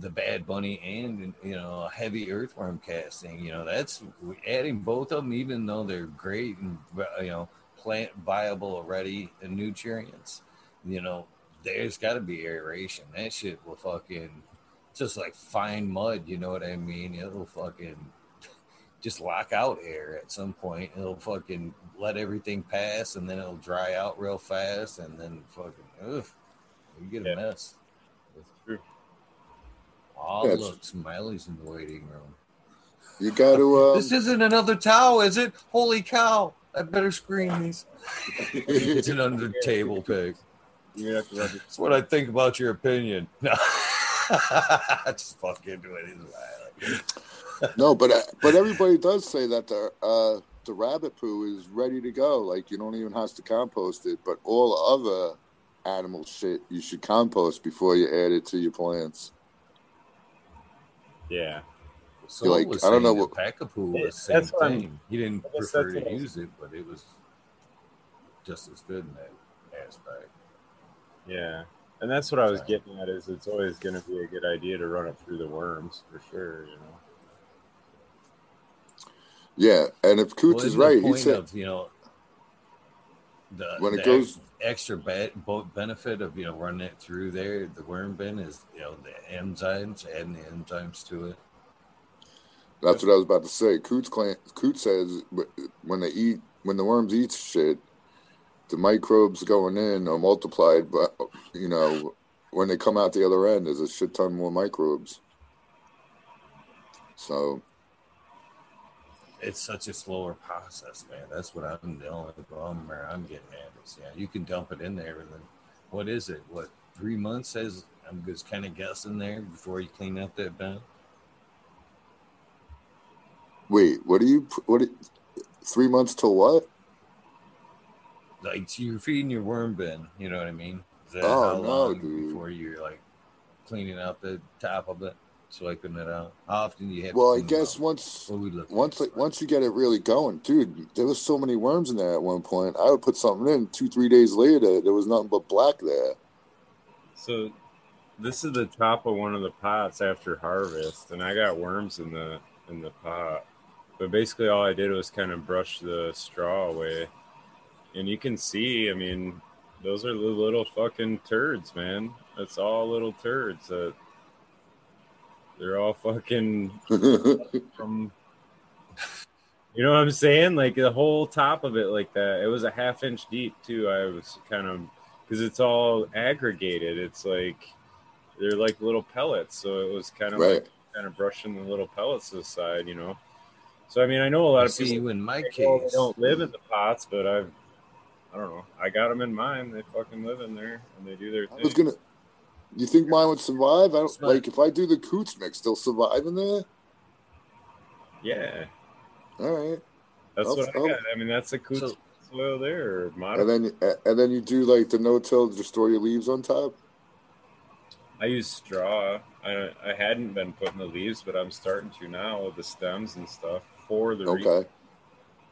the Bad Bunny and you know heavy Earthworm casting, you know, that's adding both of them, even though they're great and you know plant viable already and nutrients. You know, there's got to be aeration. That shit will fucking just like fine mud. You know what I mean? It'll fucking just lock out air at some point. It'll fucking let everything pass, and then it'll dry out real fast, and then fucking ugh, you get a Yeah. mess. Oh, Yeah, look, Smiley's in the waiting room. You got to. Um, this isn't another towel, is it? Holy cow! I better screen these. It's an under table pick. You have to rub it- That's what I think about your opinion. No, just fucking do it. no, but uh, but everybody does say that the uh, the rabbit poo is ready to go. Like you don't even have to compost it, but all other animal shit you should compost before you add it to your plants. Yeah. So Like, was I don't know what- that Packapoo Yeah, was the same that's I'm- thing. He didn't prefer to use it, but it was just as good in that aspect. Yeah. And that's what I was getting at is it's always going to be a good idea to run it through the worms for sure, you know. Yeah, and if Coots Well, is isn't the right, he said of, you know the When it the goes- ex- extra bo- benefit of you know running it through there the worm bin is you know the enzymes adding the enzymes to it that's what I was about to say. Coots claim, Coots says when they eat when the worms eat shit, the microbes going in are multiplied, but you know when they come out the other end, there's a shit ton more microbes. So it's such a slower process man that's what i'm the only bummer i'm getting at is yeah you can dump it in there and then what is it what three months says i'm just kind of guessing there before you clean up that bin wait, what do you what? do- Three months till what? like you're feeding your worm bin you know what i mean is that Oh, no, dude. before you're like cleaning out the top of it swiping it out how often do you have to Well, I guess out? once we look once like? once you get it really going, dude, there was so many worms in there at one point. I would put something in two three days later, there was nothing but black there. So this is the top of one of the pots after harvest, and I got worms in the in the pot. But basically, all I did was kind of brush the straw away, and you can see. I mean, those are the little fucking turds, man. It's all little turds. That they're all fucking from. You know what I'm saying? Like the whole top of it, like that. It was a half inch deep too. I was kind of because it's all aggregated. It's like they're like little pellets, so it was kind of right. like kind of brushing the little pellets aside, you know. So I mean, I know a lot of see people in my say, "Oh, they case don't live in the pots, but I've I don't know. I got them in mine. They fucking live in there and they do their I was thing. gonna. You think mine would survive? I don't It's like if I do the coots mix, they'll survive in there. Yeah, All right, that's I'll- what I I'll- got. I mean, that's the coots So- soil there, or and then and then you do like the no till, just throw your leaves on top. I use straw. I I hadn't been putting the leaves, but I'm starting to now with the stems and stuff for the re- Okay,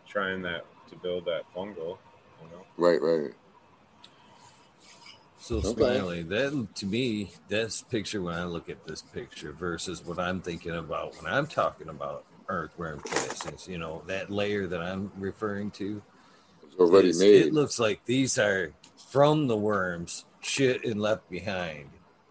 trying that to build that fungal. You know. right, right. So Okay. Smiley, that to me, this picture when I look at this picture versus what I'm thinking about when I'm talking about earthworm castings, you know, that layer that I'm referring to, It's already is- made. It looks like these are from the worms, shit and left behind.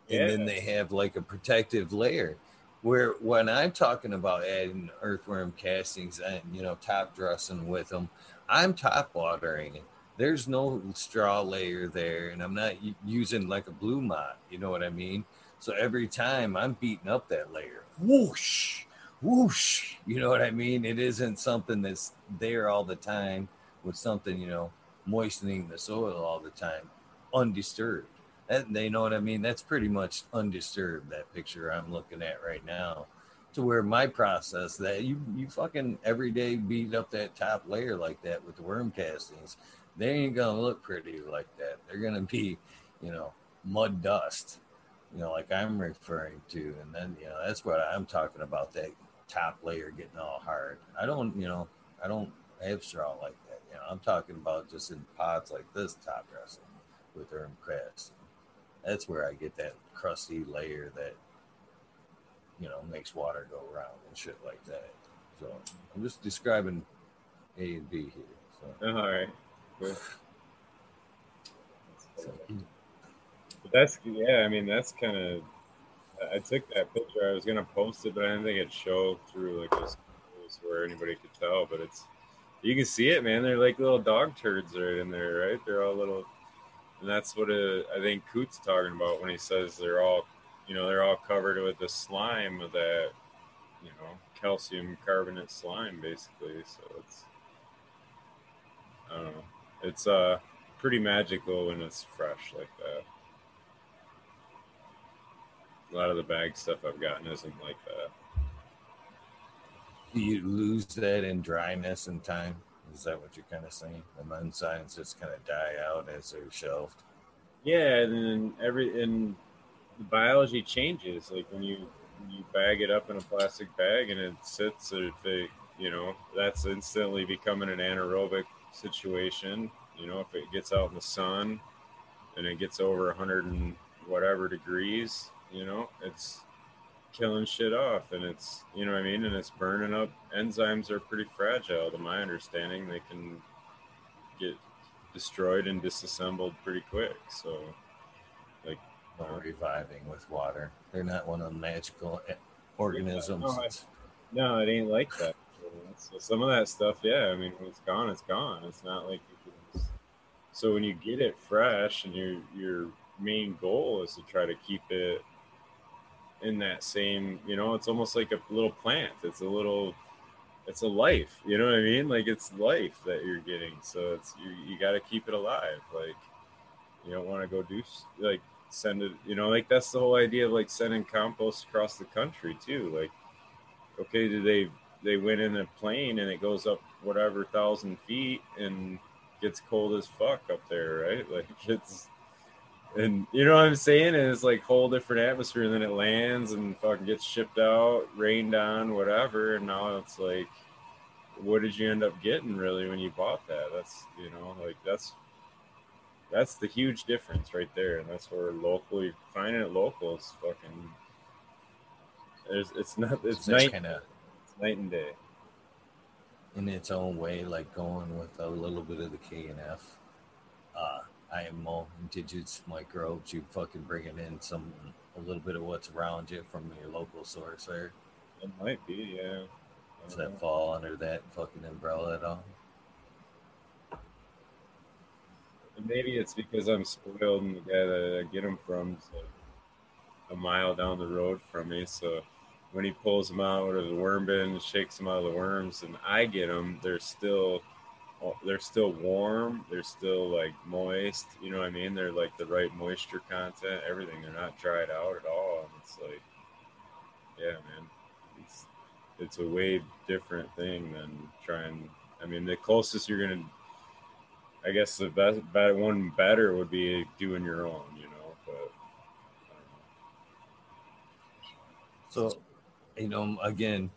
And then they have like a protective layer. Where when I'm talking about adding earthworm castings and you know top dressing with them, I'm top watering it. There's no straw layer there, and I'm not using like a Blumat. You know what I mean? So every time I'm beating up that layer, whoosh, whoosh. You know what I mean? It isn't something that's there all the time with something you know moistening the soil all the time, undisturbed. That, they know what I mean. That's pretty much undisturbed. That picture I'm looking at right now, to where my process that you you fucking every day beat up that top layer like that with the worm castings, they ain't gonna look pretty like that. They're gonna be, you know, mud dust, you know, like I'm referring to, and then you know that's what I'm talking about. That top layer getting all hard. I don't, you know, I don't have straw like that. You know, I'm talking about just in pots like this top dressing with herb cress. That's where I get that crusty layer that you know makes water go around and shit like that. So I'm just describing A and B here. So. All right. But that's yeah. I mean, that's kind of. I took that picture. I was gonna post it, but I didn't think it'd show through like this where anybody could tell. But it's you can see it, man. They're like little dog turds right in there, right? They're all little, and that's what uh, I think Coot's talking about when he says they're all, you know, they're all covered with the slime of that, you know, calcium carbonate slime, basically. So it's, I don't know, it's uh pretty magical when it's fresh like that. A lot of the bag stuff I've gotten isn't like that. Do you lose that in dryness and time? Is that what you're kind of saying? The enzymes just kind of die out as they're shelved. Yeah, and then every and the biology changes. Like when you you bag it up in a plastic bag and it sits, if they you know that's instantly becoming an anaerobic situation. You know, if it gets out in the sun and it gets over 100 and whatever degrees, you know, it's killing shit off and it's you know what I mean? And it's burning up. Enzymes are pretty fragile to my understanding. They can get destroyed and disassembled pretty quick so like or reviving with water. They're not one of the magical organisms no, I, no it ain't like that so some of that stuff yeah I mean when it's gone it's gone. It's not like so when you get it fresh and your your main goal is to try to keep it in that same you know it's almost like a little plant. It's a little it's a life you know what i mean? Like it's life that you're getting. So it's you, you got to keep it alive. Like you don't want to go do like send it you know like that's the whole idea of like sending compost across the country too. Like okay do they they went in a plane and it goes up whatever thousand feet and gets cold as fuck up there right like it's and you know what I'm saying? And it's like whole different atmosphere, and then it lands and fucking gets shipped out, rained on, whatever. And now it's like, what did you end up getting really when you bought that? That's you know, like that's that's the huge difference right there, and that's where locally finding it local is fucking. It's, it's not it's night kinda, it's night and day. In its own way, like going with a little bit of the KNF. Uh, IMO, indigenous microbes, you fucking bringing in some a little bit of what's around you from your local source there. It might be, yeah. Does that know. fall under that fucking umbrella at all? maybe it's because I'm spoiled and the guy that I get them from is like a mile down the road from me. So when he pulls them out of the worm bin, shakes them out of the worms, and I get them, they're still they're still warm. They're still like moist. You know what I mean? They're like the right moisture content. Everything. They're not dried out at all. And it's like, yeah, man. It's it's a way different thing than trying. I mean, the closest you're gonna. I guess the best, one better would be doing your own. You know, but. Know. So, you know, again,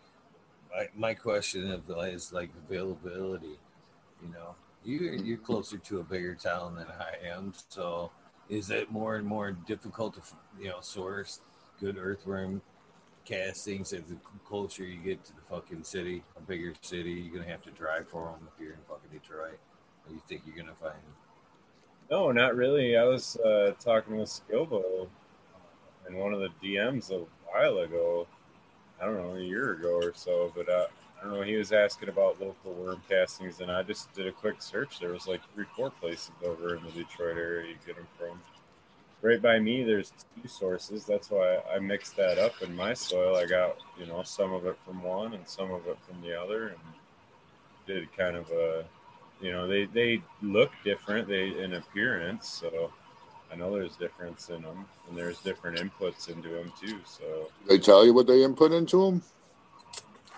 my, my question is like availability you know, you you're closer to a bigger town than I am, so is it more and more difficult to you know source good earthworm castings as the closer you get to the fucking city, a bigger city? You're gonna have to drive for them if you're in fucking Detroit. Or you think you're gonna find? them? No, not really. I was uh, talking with Skilbo in one of the DMs a while ago. I don't know, a year ago or so, but uh, I don't know. He was asking about local worm castings, and I just did a quick search. There was like three, four places over in the Detroit area you get them from. Right by me, there's two sources. That's why I mixed that up in my soil. I got you know some of it from one and some of it from the other, and did kind of a, you know, they they look different they in appearance, so I know there's difference in them, and there's different inputs into them too. So they tell you what they input into them.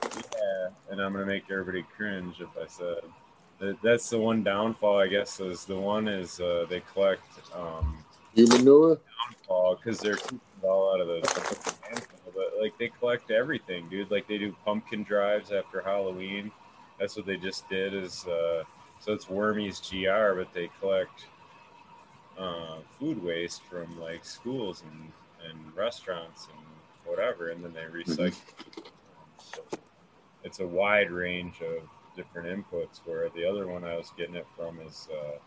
Yeah, and I'm gonna make everybody cringe if I said that, that's the one downfall. I guess is the one is uh, they collect um, human manure downfall because they're keeping it all out of the but like they collect everything, dude. Like they do pumpkin drives after Halloween. That's what they just did. Is uh, So it's Wormies GR, but they collect uh, food waste from like schools and, and restaurants and whatever, and then they recycle. So it's a wide range of different inputs. Where the other one I was getting it from is uh,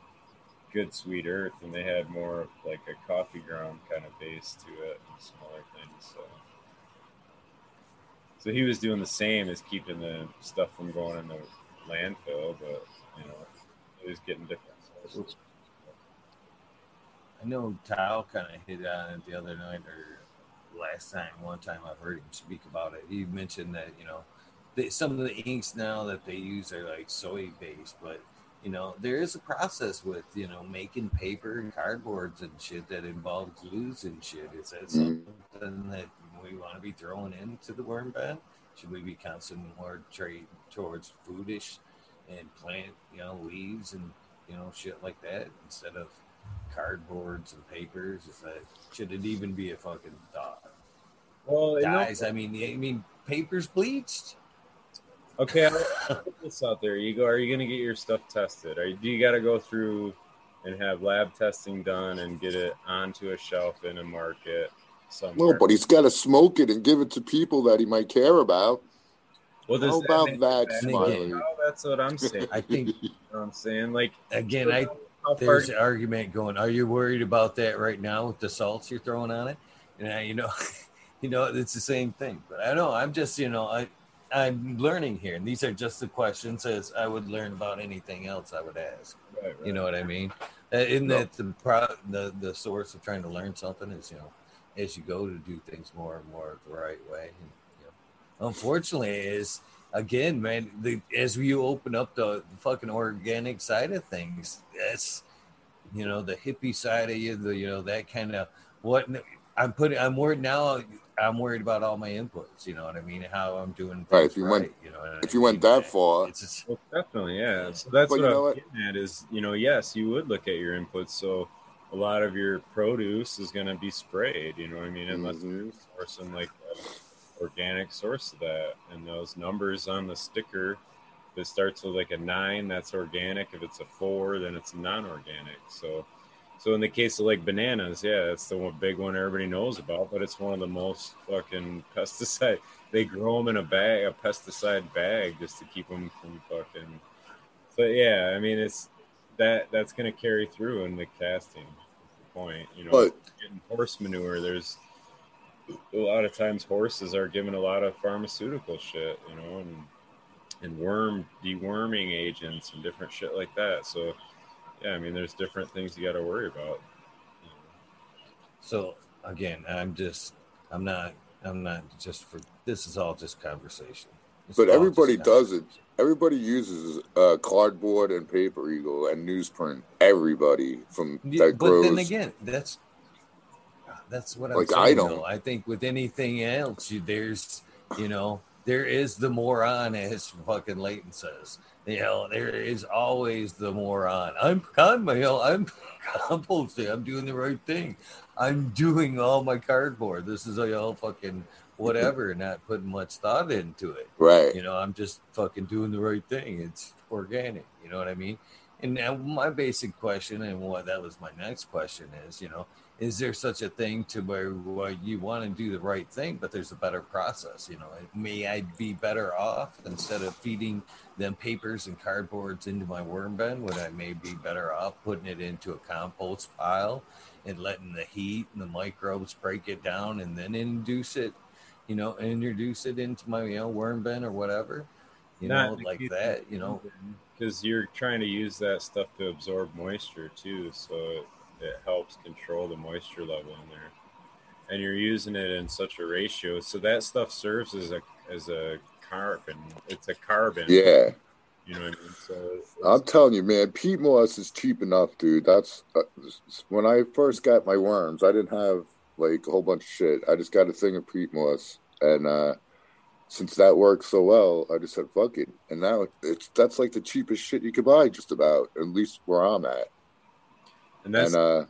Good Sweet Earth, and they had more of like a coffee ground kind of base to it and some other things. So. So he was doing the same as keeping the stuff from going in the landfill, but you know, he was getting different sources. I know Tao kind of hit on it the other night or last time. One time I've heard him speak about it. He mentioned that you know they, some of the inks now that they use are like soy based, but you know there is a process with you know making paper and cardboards and shit that involve glues and shit. Is that Mhm. something that we want to be throwing into the worm bed? Should we be constantly more trade towards foodish and plant you know leaves and you know shit like that instead of cardboards and papers? Is that should it even be a fucking thought? Well, you Guys, I mean, I mean, paper's bleached. Okay, I'll put this out there. You go. Are you going to get your stuff tested? Are you, do you got to go through and have lab testing done and get it onto a shelf in a market somewhere? No, but he's got to smoke it and give it to people that he might care about. well, How that about make that, it bad? Smiley? No, that's what I'm saying. I think You know what I'm saying like again, I how far there's an argument going. Are you worried about that right now with the salts you're throwing on it? And I, you know, you know, it's the same thing. But I know I'm just, you know, I I'm learning here, and these are just the questions as I would learn about anything else I would ask. Right, right. You know what I mean? Uh, Isn't No. that the pro- the the source of trying to learn something is you know as you go to do things more and more the right way. And, you know, unfortunately, is again, man, the as you open up the, the fucking organic side of things, that's you know the hippie side of you, the you know that kind of what I'm putting. I'm worried now. I'm worried about all my inputs. You know what I mean? How I'm doing. Right, if you went- you know, what I if you went mean? that far- it's just, Well, definitely, yeah. So that's what you know I'm what? getting at is, you know, yes, you would look at your inputs. So a lot of your produce is going to be sprayed. You know what I mean? Unless Mhm. you're sourcing like an organic source of that, and those numbers on the sticker. If it starts with like a nine, that's organic. If it's a four, then it's non-organic. So, so in the case of like bananas, yeah, that's the one big one everybody knows about. But it's one of the most fucking pesticide. They grow them in a bag, a pesticide bag, just to keep them from fucking. So yeah, I mean it's that that's gonna carry through in the casting. The point, you know, But getting horse manure. There's a lot of times horses are given a lot of pharmaceutical shit, you know, and and worm deworming agents and different shit like that. So yeah, I mean, there's different things you got to worry about. you know. So again, I'm just, I'm not, I'm not just for. This is all just conversation. This but everybody does it. Everybody uses uh, cardboard and paper eagle and newsprint. Everybody from Yeah, that but grows. then again, that's that's what I'm Like, saying. I don't. though. I think with anything else, you, there's, you know, there is the moron, as fucking Leighton says. You know, there is always the moron. I'm you know, I'm composting. I'm doing the right thing. I'm doing all my cardboard. This is all fucking whatever, not putting much thought into it. right. You know, I'm just fucking doing the right thing. It's organic. You know what I mean? And now my basic question, and what that was my next question is, you know, is there such a thing to where, where you want to do the right thing, but there's a better process? You know, may I be better off instead of feeding them papers and cardboards into my worm bin? Would I maybe be better off putting it into a compost pile and letting the heat and the microbes break it down and then induce it? You know, introduce it into my you know worm bin or whatever. You Not know, like that. You know, because you're trying to use that stuff to absorb moisture too, so it, helps control the moisture level in there. And you're using it in such a ratio, so that stuff serves as a as a carbon. It's a carbon. Yeah. You know what I mean? So it's- I'm telling you, man, peat moss is cheap enough, dude. That's uh, when I first got my worms. I didn't have like a whole bunch of shit. I just got a thing of peat moss, and uh, since that worked so well, I just said fuck it. And now it's that's like the cheapest shit you could buy, just about. At least where I'm at, and that's and uh,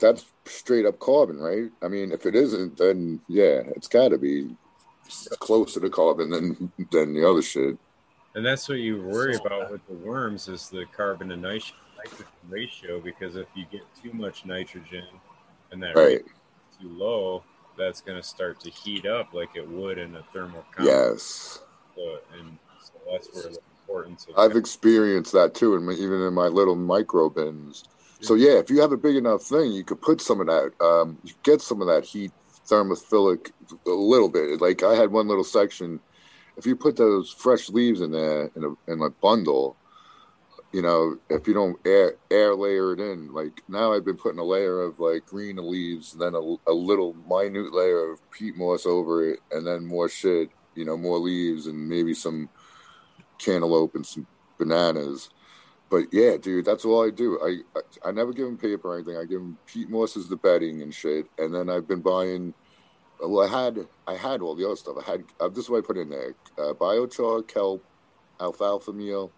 that's straight up carbon, right? I mean, if it isn't, then yeah, it's got to be closer to carbon than than the other shit. And that's what you worry about with the worms is the carbon to nitrogen ratio because if you get too much nitrogen and that Right. too low, that's going to start to heat up like it would in a thermal compound. Yes. So, and so that's where the importance of I've experienced that too, and even in my little micro bins. So yeah, if you have a big enough thing, you could put some of that. Um, you get some of that heat thermophilic a little bit. Like I had one little section. If you put those fresh leaves in there in a in a bundle, you know, if you don't air air layer it in, like now I've been putting a layer of like green leaves, then a, a little minute layer of peat moss over it, and then more shit, you know, more leaves and maybe some cantaloupe and some bananas. But yeah, dude, that's all I do. I I, I never give him paper or anything. I give him peat moss as the bedding and shit, and then I've been buying. Well, I had I had all the other stuff. I had uh, this is what I put in there: uh, biochar, kelp, alfalfa meal.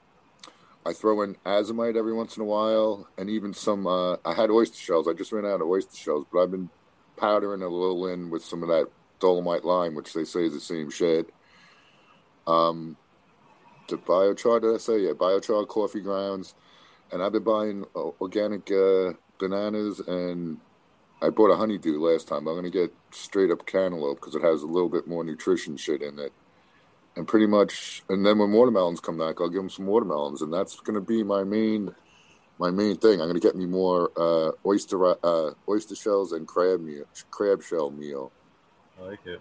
I throw in azomite every once in a while, and even some. Uh, I had oyster shells. I just ran out of oyster shells, but I've been powdering a little in with some of that dolomite lime, which they say is the same shit. Um, the biochar, did I say? Yeah, biochar coffee grounds. And I've been buying uh, organic uh, bananas, and I bought a honeydew last time. I'm going to get straight up cantaloupe because it has a little bit more nutrition shit in it. And pretty much, and then when watermelons come back, I'll give them some watermelons, and that's going to be my main, my main thing. I'm going to get me more uh, oyster uh, oyster shells and crab meal, crab shell meal. I like it.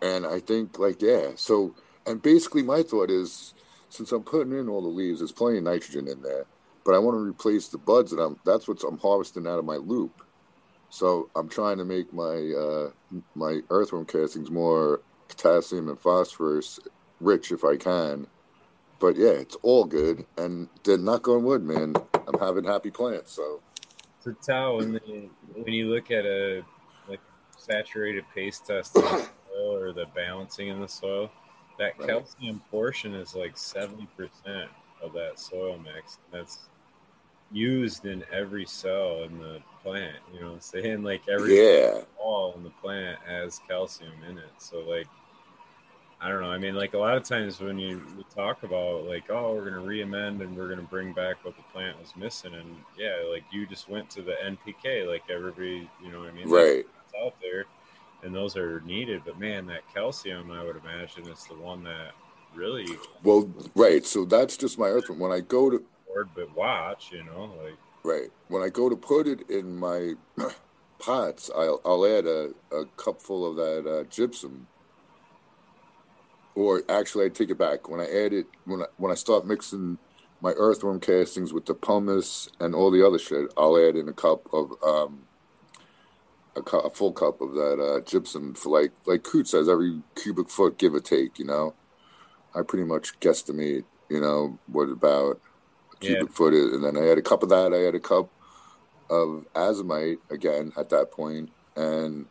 And I think, like, yeah. So, and basically, my thought is, since I'm putting in all the leaves, there's plenty of nitrogen in there, but I want to replace the buds that I'm. That's what I'm harvesting out of my loop. So I'm trying to make my uh, my earthworm castings more potassium and phosphorus rich if I can. But yeah, it's all good, and they're not going wood, man. I'm having happy plants. So To tell when the, when you look at a like saturated paste test soil or the balancing in the soil, that Right. calcium portion is like seventy percent of that soil mix. That's used in every cell in the plant. You know what I'm saying? Like every yeah, all in the plant has calcium in it. So like I don't know. I mean, like a lot of times when you talk about like, oh, we're gonna re-amend and we're gonna bring back what the plant was missing, and yeah, like you just went to the NPK, like everybody, you know what I mean? right. That's out there, and those are needed. But man, that calcium, I would imagine, is the one that really Well, right. So that's just my earthworm. When I go to board, but watch, you know, like Right. When I go to put it in my pots, I'll, I'll add a, a cupful of that uh, gypsum. Or actually, I take it back. When I add it, when I, when I start mixing my earthworm castings with the pumice and all the other shit, I'll add in a cup of um, a, cu- a full cup of that uh, gypsum for like like Coot says, every cubic foot, give or take. You know, I pretty much guesstimate. You know what about cubic Yeah. foot is, and then I had a cup of that. I had a cup of azomite again at that point, and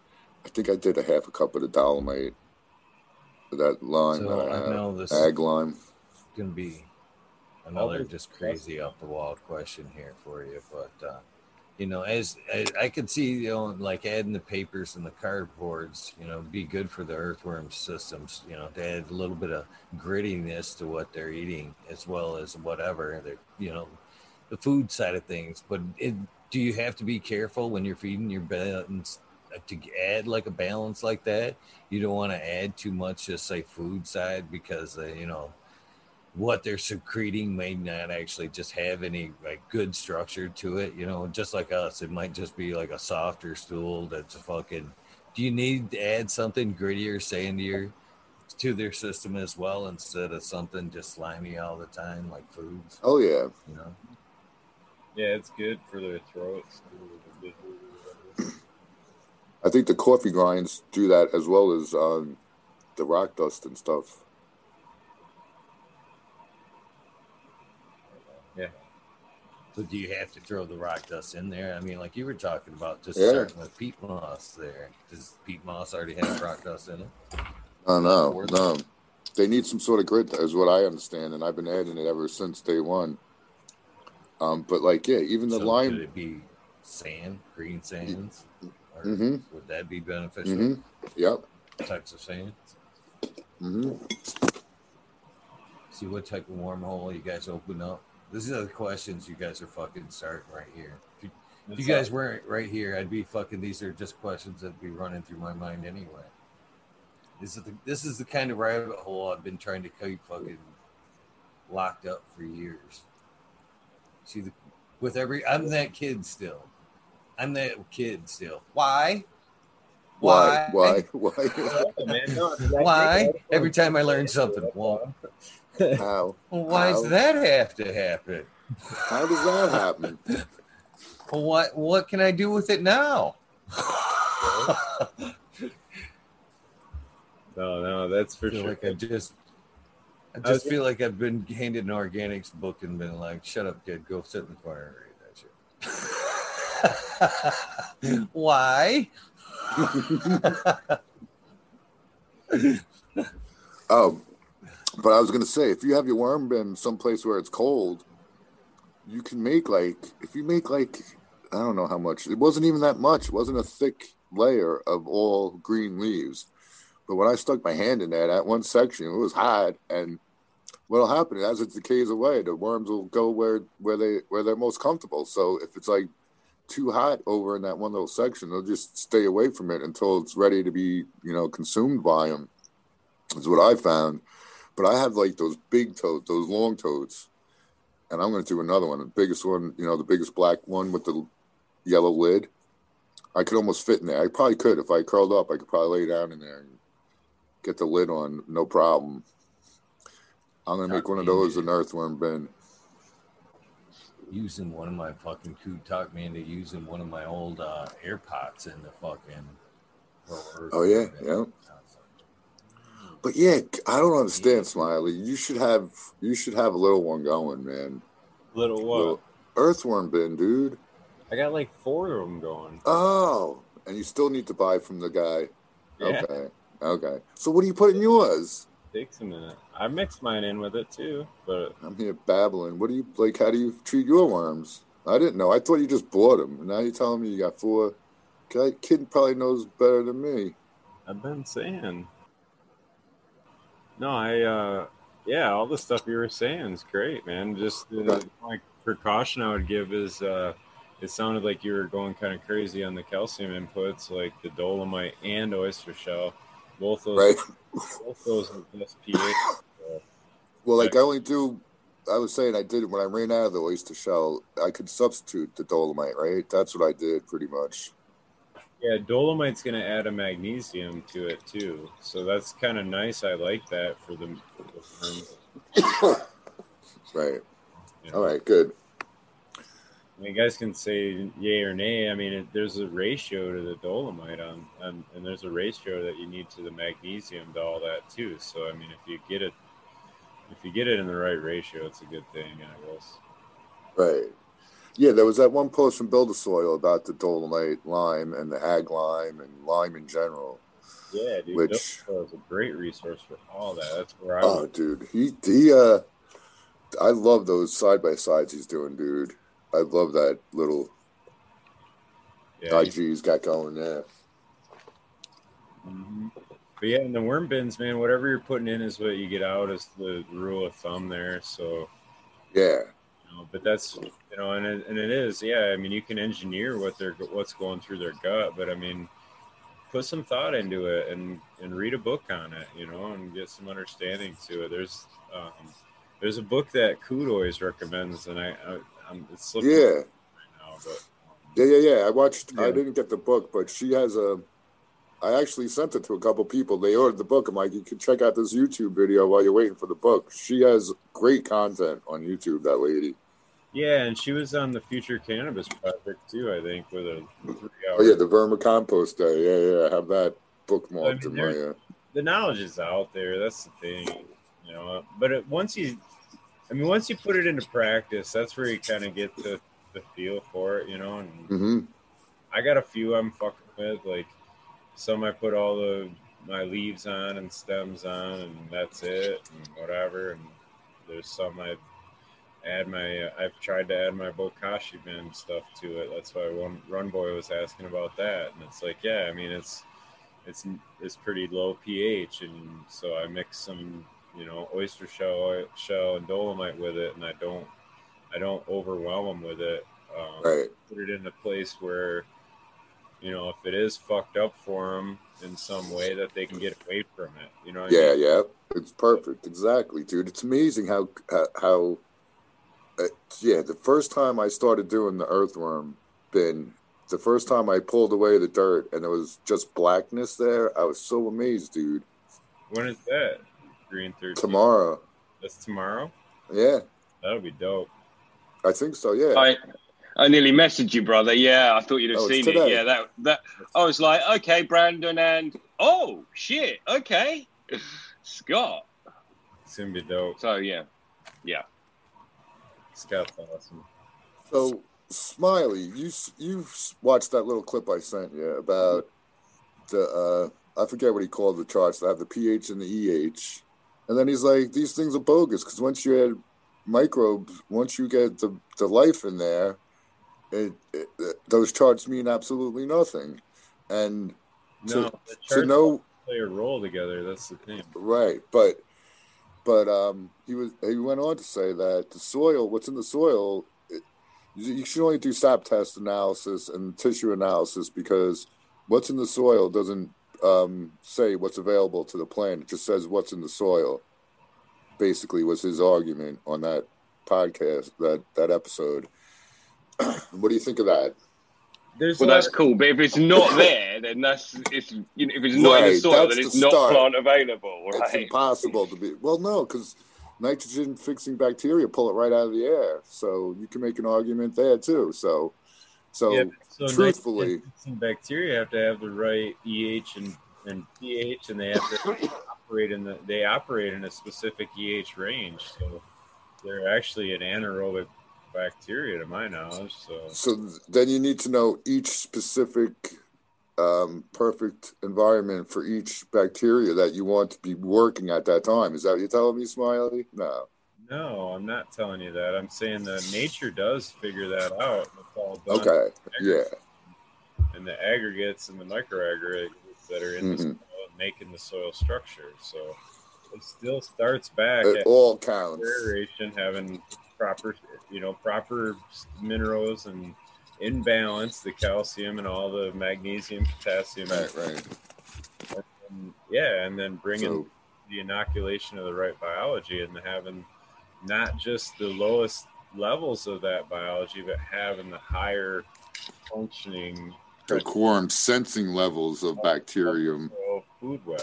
I think I did a half a cup of the dolomite, that lime So that I I know this ag lime. going to be another just crazy off the wall question here for you, but uh, you know, as I, I could see, you know, like adding the papers and the cardboards, you know, be good for the earthworm systems, you know, to add a little bit of grittiness to what they're eating as well as whatever they're, you know, the food side of things. But it, do you have to be careful when you're feeding your balance to add like a balance like that? You don't want to add too much, just say food side, because uh, you know what they're secreting may not actually just have any like good structure to it. You know, just like us, it might just be like a softer stool that's a fucking. Do you need to add something grittier, say into your to their system as well instead of something just slimy all the time like foods? Oh yeah, You know. yeah, it's good for their throats. I think the coffee grinds do that as well as um, the rock dust and stuff. So do you have to throw the rock dust in there? I mean, like you were talking about, just Yeah. starting with peat moss. There, does peat moss already have rock dust in it? No, no, no. They need some sort of grit, is what I understand, and I've been adding it ever since day one. Um, but like, yeah, even the so lime. Could it be sand, green sands? Or Mhm. Would that be beneficial? Mm-hmm. Yep. Types of sand. Mm-hmm. See what type of wormhole you guys open up. These are the questions you guys are fucking starting right here. If you, if you guys weren't right here, I'd be fucking. These are just questions that'd be running through my mind anyway. This is the this is the kind of rabbit hole I've been trying to keep fucking locked up for years. See the with every I'm that kid still. I'm that kid still. Why? Why? Why? Why? Why? Every time I learn something. Well, How? why does that have to happen? How does that happen? What what can I do with it now? No, no, that's for I sure. like I just I I was just feel like I've been handed an organics book and been like, shut up, kid, go sit in the corner and read that shit. Why? Oh, but I was gonna say, if you have your worm bin someplace where it's cold, you can make like if you make like I don't know how much. It wasn't even that much. It wasn't a thick layer of all green leaves. But when I stuck my hand in there, at one section, it was hot, and what'll happen as it decays away, the worms will go where where they where they're most comfortable. So if it's like too hot over in that one little section, they'll just stay away from it until it's ready to be, you know, consumed by them. Is what I found. But I have like those big toads, those long toads, and I'm going to do another one, the biggest one, you know, the biggest black one with the yellow lid. I could almost fit in there. I probably could if I curled up. I could probably lay down in there and get the lid on, no problem. I'm going to make one of those an earthworm bin. using one of my fucking coot talk me into using one of my old uh, AirPots in the fucking. Oh, yeah, yeah. But yeah, I don't understand, Smiley. You should have you should have a little one going, man. Little what? Little earthworm bin, dude. I got like four of them going. Oh, and you still need to buy from the guy. Yeah, Okay, okay. So what do you put in yours? takes a minute. I mixed mine in with it too, but I'm here babbling. What do you like? How do you treat your worms? I didn't know. I thought you just bought them. Now you're telling me you got four. Kid probably knows better than me. I've been saying. No, I uh yeah, all the stuff you were saying is great, man. Just the Okay. like precaution I would give is uh it sounded like you were going kind of crazy on the calcium inputs, like the dolomite and oyster shell. Both those, Right. both those are best pH. So, Well, like I only do. I was saying I did it when I ran out of the oyster shell. I could substitute the dolomite, right? That's what I did pretty much. Yeah, dolomite's gonna add a magnesium to it too, so that's kind of nice. I like that for the. For the Right. know. All right. Good. I mean, you guys can say yay or nay. I mean, it, there's a ratio to the dolomite on, on, and there's a ratio that you need to the magnesium to all that too. So, I mean, if you get it, if you get it in the right ratio, it's a good thing, I guess. Right. Yeah, there was that one post from BuildASoil about the dolomite lime and the ag lime and lime in general. Yeah, dude, Which- was a great resource for all that. That's where I. Oh, dude, he he. Uh, I love those side by sides he's doing, dude. I love that little yeah, IG he's got going there. Mhm. But yeah, in the worm bins, man, whatever you're putting in is what you get out. Is the rule of thumb there. So. Yeah, know, but that's you know, and it, and it is, yeah. I mean, you can engineer what they're what's going through their gut, but I mean, put some thought into it and and read a book on it, you know, and get some understanding to it. There's um, there's a book that Coot always recommends, and I, I I'm it's slipping yeah, right now, but yeah, yeah, yeah. I watched. I didn't get the book, but she has a. I actually sent it to a couple people. They ordered the book. I'm like, you can check out this YouTube video while you're waiting for the book. She has great content on YouTube. That lady. Yeah, and she was on the Future Cannabis Project too, I think, with a three hour. Oh yeah, the vermicompost day. Yeah, yeah. I have that bookmarked I mean, in my. Uh, the knowledge is out there. That's the thing, you know. But it, once you, I mean, once you put it into practice, that's where you kind of get the, the feel for it, you know. And hmm I got a few I'm fucking with. Like some I put all the my leaves on and stems on, and that's it, and whatever. And there's some I add my. I've tried to add my bokashi bin stuff to it. That's why one Run Boy was asking about that, and it's like, yeah, I mean, it's it's it's pretty low pH, and so I mix some you know oyster shell shell and dolomite with it, and I don't I don't overwhelm them with it. Um, Right. Put it in a place where you know if it is fucked up for them in some way that they can get away from it. You know? What I Yeah, mean? yeah, it's perfect. Exactly, dude. It's amazing how how, how uh, yeah. The first time I started doing the earthworm bin, the first time I pulled away the dirt and there was just blackness there, I was so amazed, dude. When is that? Green thirteen. Tomorrow, That's tomorrow. yeah, That'll be dope. I think so. Yeah, I I nearly messaged you, brother. Yeah, I thought you'd have Oh, seen it. Yeah, that that I was like, okay, Brandon, and oh shit, okay, Scott. It's gonna be dope. So yeah, yeah. Scott's awesome. So, Smiley, you you watched that little clip I sent you about the uh, I forget what he called the charts that have the pH and the EH, and then he's like, these things are bogus because once you add microbes, once you get the the life in there, it, it, those charts mean absolutely nothing, and No, To- the to know play a role together. That's the thing. Right, but but um, he was he went on to say that the soil, what's in the soil, it, you should only do sap test analysis and tissue analysis because what's in the soil doesn't um, say what's available to the plant. It just says what's in the soil. Basically, was his argument on that podcast that that episode. what do you think of that? There's Well, a that's cool. But if it's not there, then that's it's you know, if it's not in the soil, then it's the not start. plant available, It's impossible to be. Well, no, because nitrogen fixing bacteria pull it right out of the air. So you can make an argument there too. So, so yeah, so truthfully- bacteria have to have the right EH and, and pH, and they have to operate in the they operate in a specific EH range. So they're actually an anaerobic bacteria, to my knowledge. So so then you need to know each specific um, perfect environment for each bacteria that you want to be working at that time. Is that what you're telling me, Smiley? No. no, I'm not telling you that. I'm saying that nature does figure that out. It's all done Okay. Yeah. and the aggregates and the micro aggregates that are in the Mhm. soil making the soil structure. So it still starts back It at all counts. aeration, having proper, you know, proper minerals and in balance, the calcium and all the magnesium, potassium, Right. Right. and, yeah, and then bringing So the inoculation of the right biology and having not just the lowest levels of that biology, but having the higher functioning the quorum sensing levels of oh, bacterium. Oh, food web,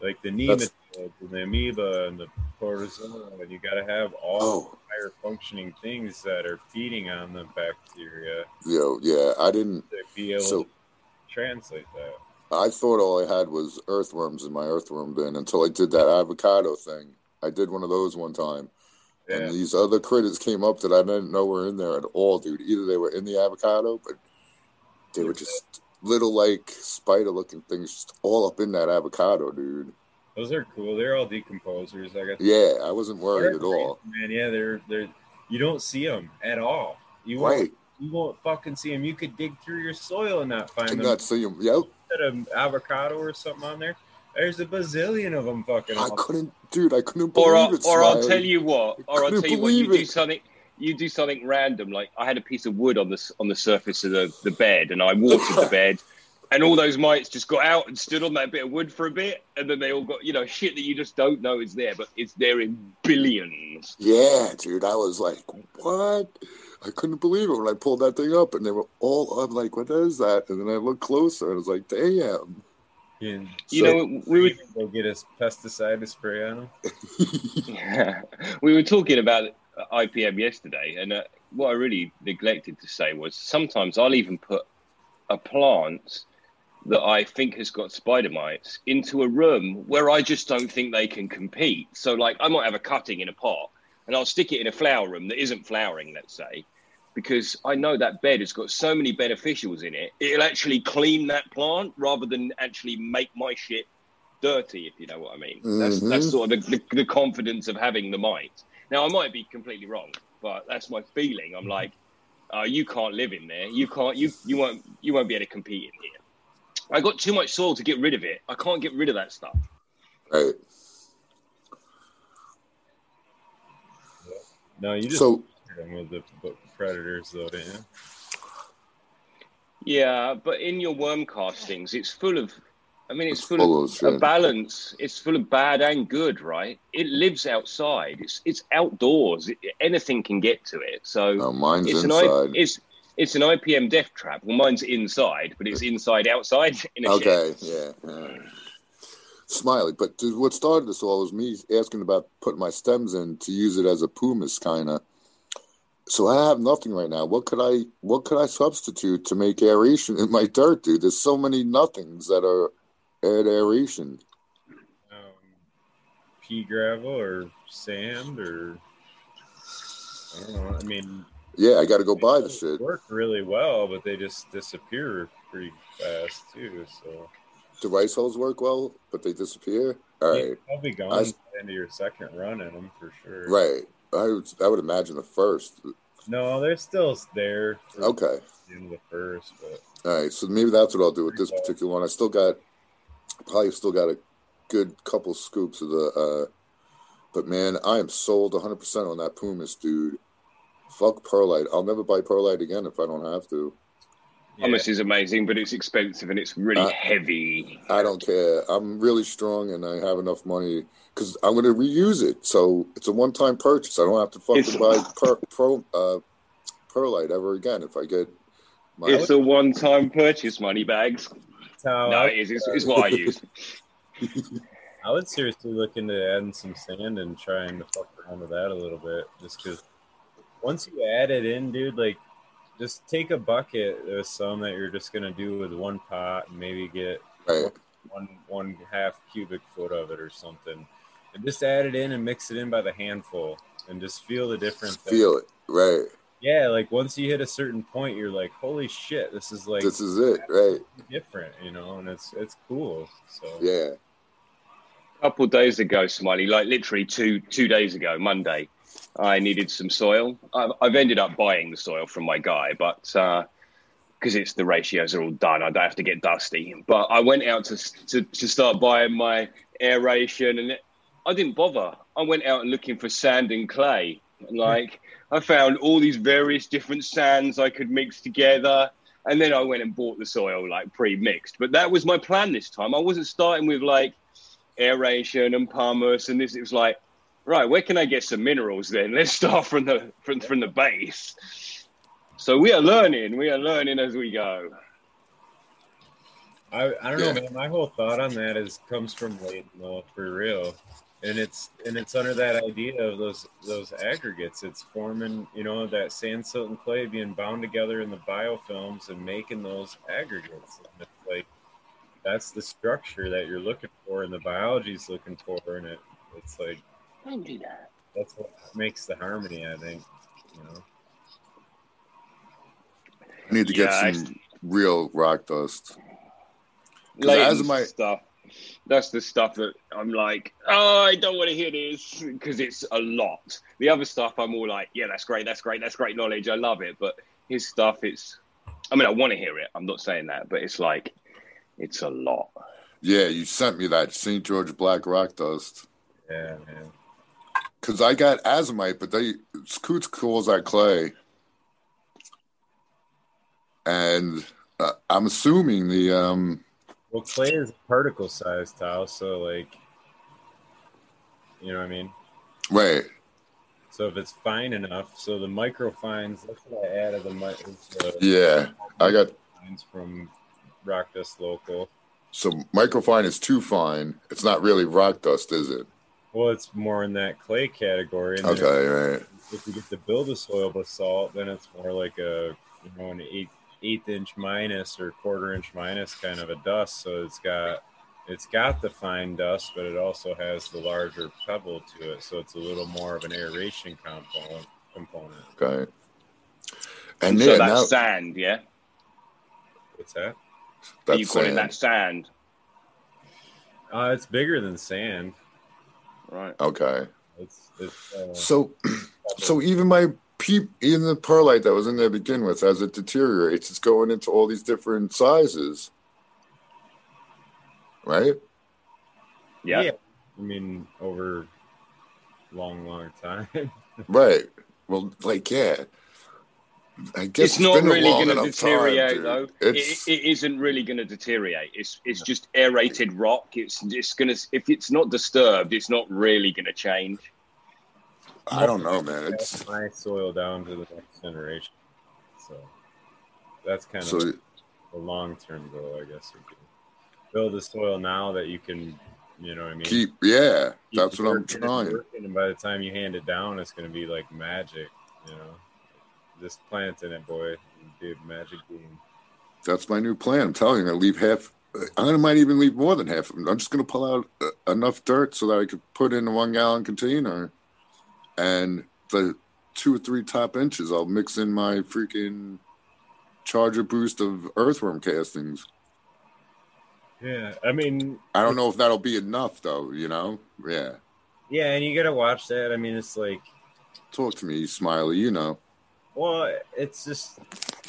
like the That's- and the amoeba and the protozoa, and you got to have all Oh, higher functioning things that are feeding on the bacteria yo, yeah. I didn't. to be able So to translate that. I thought all I had was earthworms in my earthworm bin until I did that avocado thing. I did one of those one time, Yeah, and these other critters came up that I didn't know were in there at all, dude. Either they were in the avocado, but they were just little like spider-looking things, just all up in that avocado, dude. Those are cool. They're all decomposers. I got Yeah, I wasn't worried at all. man. Yeah, they're they're you don't see them at all. You won't Right, you won't fucking see them. You could dig through your soil and not find and them. not see 'em. Yep, Put an avocado or something on there. There's a bazillion of them fucking. I on. couldn't, dude. I couldn't Or, believe I'll, it. or I'll tell you what, or I'll tell you what, you believe do something, you do something random. Like I had a piece of wood on the on the surface of the, the bed, and I watered the bed, and all those mites just got out and stood on that bit of wood for a bit, and then they all got you know shit that you just don't know is there, but it's there in billions. Yeah, dude, I was like, what? I couldn't believe it when I pulled that thing up, and they were all. I'm like, what is that? And then I looked closer, and I was like, damn. You, You So- know, we would go get a pesticide to spray on them. Yeah. we were talking about IPM yesterday, and uh, what I really neglected to say was sometimes I'll even put a plant that I think has got spider mites into a room where I just don't think they can compete. So, like, I might have a cutting in a pot, and I'll stick it in a flower room that isn't flowering, let's say, because I know that bed has got so many beneficials in it. It'll actually clean that plant rather than actually make my shit dirty, if you know what I mean. That's Mhm. that's sort of the, the, the confidence of having the mite. Now I might be completely wrong, but that's my feeling. I'm like, uh, you can't live in there. You can't. You you won't. You won't be able to compete in here. I got too much soil to get rid of it. I can't get rid of that stuff. Right. No, you just so, with the predators, though, didn't you? Yeah, but in your worm castings, it's full of. I mean, it's, it's full, full, of, of a balance. It's full of bad and good, right? It lives outside. It's it's outdoors. It, anything can get to it. So no, mine's it's inside. An, it's it's an IPM death trap. Well, mine's inside, but it's inside outside in a shed. Okay, yeah. yeah. Smiley, but dude, what started this all was me asking about putting my stems in to use it as a pumice kind of. So I have nothing right now. What could I what could I substitute to make aeration in my dirt, dude? There's so many nothings that are add aeration. Um, pea gravel or sand or I don't know. I mean, Yeah, I got to go buy the they shit. Work really well, but they just disappear pretty fast too. So Do rice hulls work well, but they disappear? All Yeah, right, they'll be gone I- the of your second run in them for sure. right. I would, I would imagine the first. No, they're still there. Okay. the end of the first, but All right, so maybe that's what I'll do with this particular one. I still got, probably still got a good couple scoops of the, uh, but man, I am sold 100% on that pumice, dude. Fuck perlite. I'll never buy perlite again if I don't have to. yeah, Pumice is amazing, but it's expensive and it's really Uh, heavy. I don't care. I'm really strong and I have enough money because I'm going to reuse it. So it's a one time purchase. I don't have to fucking buy per, pro, uh, perlite ever again if I get my. It's a one-time purchase, money bags. that's No, I, it is. It's, it's what I use. I would seriously look into adding some sand and trying to fuck around with that a little bit, just because once you add it in, dude, like just take a bucket with some that you're just gonna do with one pot and maybe get right. one one half cubic foot of it or something, and just add it in and mix it in by the handful and just feel the difference. Feel it. Right. Yeah, like once you hit a certain point, you're like, holy shit, this is like This is it. Right. different, you know, and it's it's cool. So Yeah. A couple of days ago, Smiley, like literally two two days ago, Monday, I needed some soil. I've, I've ended up buying the soil from my guy, but uh, because it's the ratios are all done, I don't have to get dusty. But I went out to to, to start buying my aeration, and I didn't bother. I went out looking for sand and clay. Like I found all these various different sands I could mix together. And then I went and bought the soil like pre-mixed. But that was my plan this time. I wasn't starting with like aeration and pumice and this it was like right where can i get some minerals then let's start from the from, from the base so we are learning we are learning as we go I, I don't know, man. My whole thought on that is comes from Leighton, though, for real. And it's and it's under that idea of those those aggregates. It's forming, you know, that sand, silt, and clay being bound together in the biofilms and making those aggregates. And it's like that's the structure that you're looking for, and the biology's looking for, and it it's like don't do that that's what makes the harmony. I think, you know. I need to get Yeah, I- some real rock dust. Leighton's as my- stuff that's the stuff that i'm like oh i don't want to hear this because it's a lot the other stuff i'm all like yeah that's great that's great that's great knowledge i love it but his stuff it's i mean i want to hear it i'm not saying that but it's like it's a lot Yeah, you sent me that St. George Black Rock Dust. Yeah, man. Because I got azomite, but they Scoots calls that clay. And uh, I'm assuming the um Well, clay is particle size, tile, So, like, you know what I mean? right. So if it's fine enough, so the microfines, that's what I added the, mi- the Yeah. I got fines from Rock Dust Local. so microfine is too fine. It's not really rock dust, is it? Well, it's more in that clay category. And then Okay, right. If you get to BuildASoil basalt, then it's more like a you know an eight eighth inch minus or quarter inch minus kind of a dust. So it's got it's got the fine dust, but it also has the larger pebble to it. So it's a little more of an aeration component. Component. Okay. And so yeah, that's now sand yeah What's that? Are you that's calling sand. that sand Uh, it's bigger than sand. Right Okay. It's it's uh, So so even my peep even the perlite that was in there to begin with, as it deteriorates, it's going into all these different sizes. Right? yeah, I mean, over long, long time. Right. Well, like yeah. I guess it's not been really going to enough time, deteriorate though. It, It's it isn't really going to deteriorate. It's it's just aerated rock. It's just going to if it's not disturbed, it's not really going to change. I don't know, man. It's my soil down to the next generation. So that's kind of so the long term goal, I guess. You can build the soil now that you can, you know what I mean? keep yeah. Keep That's what I'm trying. And by the time you hand it down, it's going to be like magic, you know? Just planting it, boy. Dude, magic bean. That's my new plan. I'm telling you, I leave half. I might even leave more than half of them. I'm just going to pull out uh, enough dirt so that I could put in a one gallon container, and the two or three top inches, I'll mix in my freaking charger boost of earthworm castings. Yeah, I mean, I don't know if that'll be enough, though. You know? Yeah. yeah, and you got to watch that. I mean, it's like, Talk to me, Smiley. You know. Well, it's just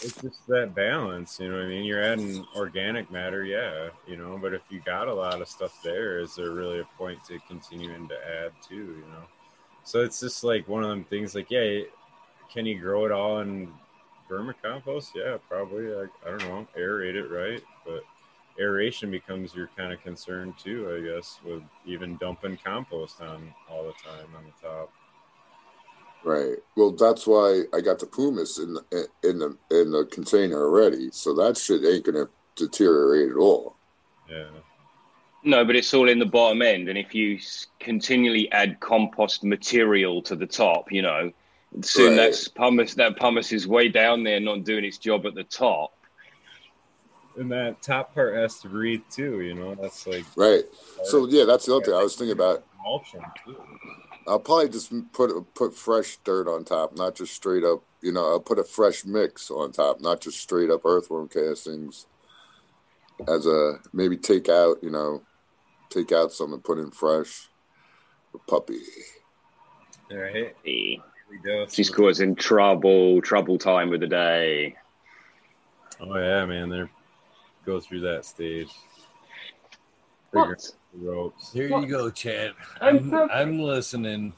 it's just that balance, you know I mean? You're adding organic matter, yeah, you know, but if you got a lot of stuff there, is there really a point to continuing to add to, you know? So it's just like one of them things like, yeah, can you grow it all in vermicompost? Yeah, probably. I, I don't know, aerate it right, but aeration becomes your kind of concern too, I guess, with even dumping compost on all the time on the top. Right. Well, that's why I got the pumice in the in the in the container already. So that shit ain't gonna deteriorate at all. Yeah. No, but it's all in the bottom end, and if you continually add compost material to the top, you know, soon Right. that's pumice. That pumice is way down there, not doing its job at the top. And that top part has to breathe too, you know. That's like Right. So yeah, that's the other thing I was thinking about. mulching too. I'll probably just put put fresh dirt on top, not just straight up. You know, I'll put a fresh mix on top, not just straight up earthworm castings. As a maybe take out, you know, take out some and put in fresh. A puppy. All right, here we. She's causing trouble, trouble time with the day. Oh yeah, man, they go through that stage. Figure What? the ropes. Here you go, Chad. I'm I'm. I'm listening.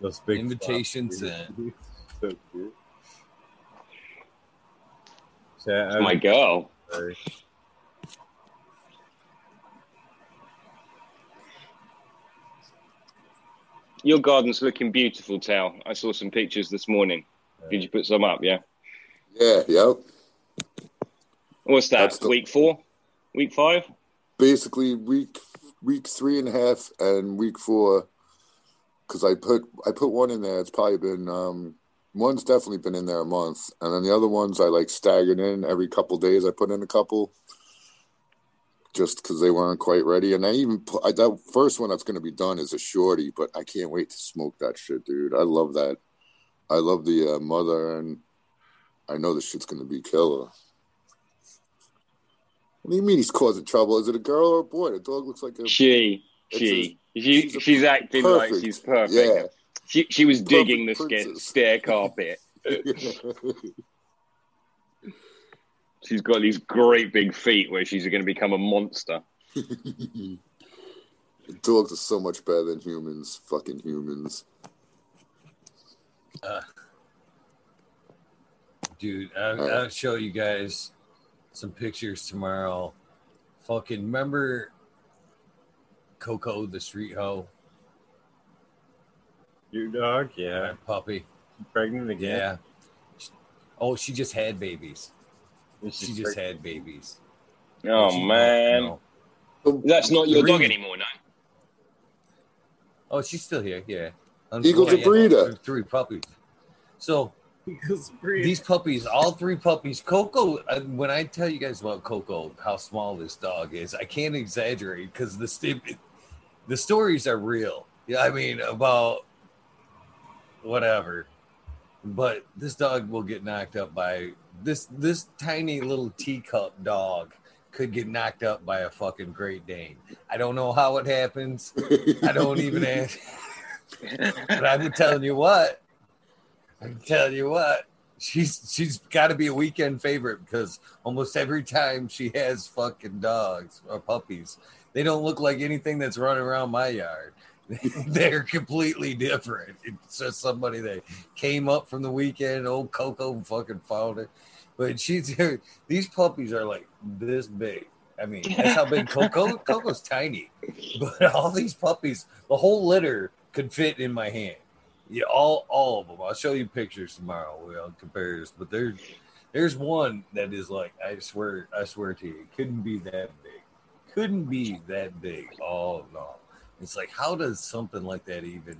Those big Invitations flops. in. so cute. Chat, It's my I'm girl. sorry. Your garden's looking beautiful, Tal. I saw some pictures this morning. Did you put some up? Yeah. Yeah. Yep. What's that? The- Week four? Week five? basically week week three and a half and week four because I put I put one in there. It's probably been um, one's definitely been in there a month, and then the other ones I like staggered in every couple days. I put in a couple just because they weren't quite ready. And I even put, I, that first one that's going to be done is a shorty, but I can't wait to smoke that shit, dude. I love that. I love the uh, mother, and I know this shit's going to be killer. What do you mean he's causing trouble? Is it a girl or a boy? The dog looks like a. She. She. a- she she's she's acting like she's perfect. Yeah. She, she was digging the stair, princess. stair carpet. She's got these great big feet where she's going to become a monster. Dogs are so much better than humans. Fucking humans. Uh, dude, I'll, Alright. I'll show you guys some pictures tomorrow. Fucking remember Coco the street hoe? Your dog, yeah, That puppy. pregnant again. Yeah. Oh, she just had babies. She she just preg- had babies. Oh, She- man. no. That's not your dog anymore, no? Oh, she's still here. Yeah. Eagle's a Yeah, breeder. Three puppies. So Because these puppies, all three puppies, Coco. uh, When I tell you guys about Coco, how small this dog is, I can't exaggerate because the st- the stories are real. Yeah, I mean about whatever, but this dog will get knocked up by this this tiny little teacup dog could get knocked up by a fucking Great Dane. I don't know how it happens. I don't even ask. but I'm telling you what. I'm telling you what. She's she's got to be a weekend favorite because almost every time she has fucking dogs or puppies, they don't look like anything that's running around my yard. they're completely different. It's just somebody that came up from the weekend. Old Coco fucking found it, but she's these puppies are like this big. I mean, that's how big Coco. Coco's tiny, but all these puppies, the whole litter could fit in my hand. Yeah, all all of them. I'll show you pictures tomorrow. We'll compare this, but there's there's one that is like I swear I swear to you, it couldn't be that big. Couldn't be that big. Oh no. It's like how does something like that even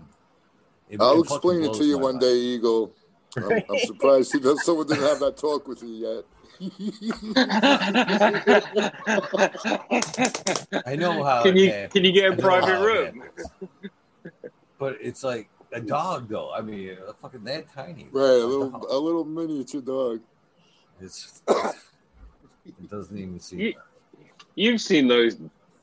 it, I'll it explain it to you one mind. day, Eagle. I'm, I'm surprised he does, someone didn't have that talk with you yet. I know how. Can you can you get a private room? but it's like a dog, though. I mean, a fucking that tiny. Right, a little dog. a little miniature dog. It's it doesn't even seem. You, you've seen those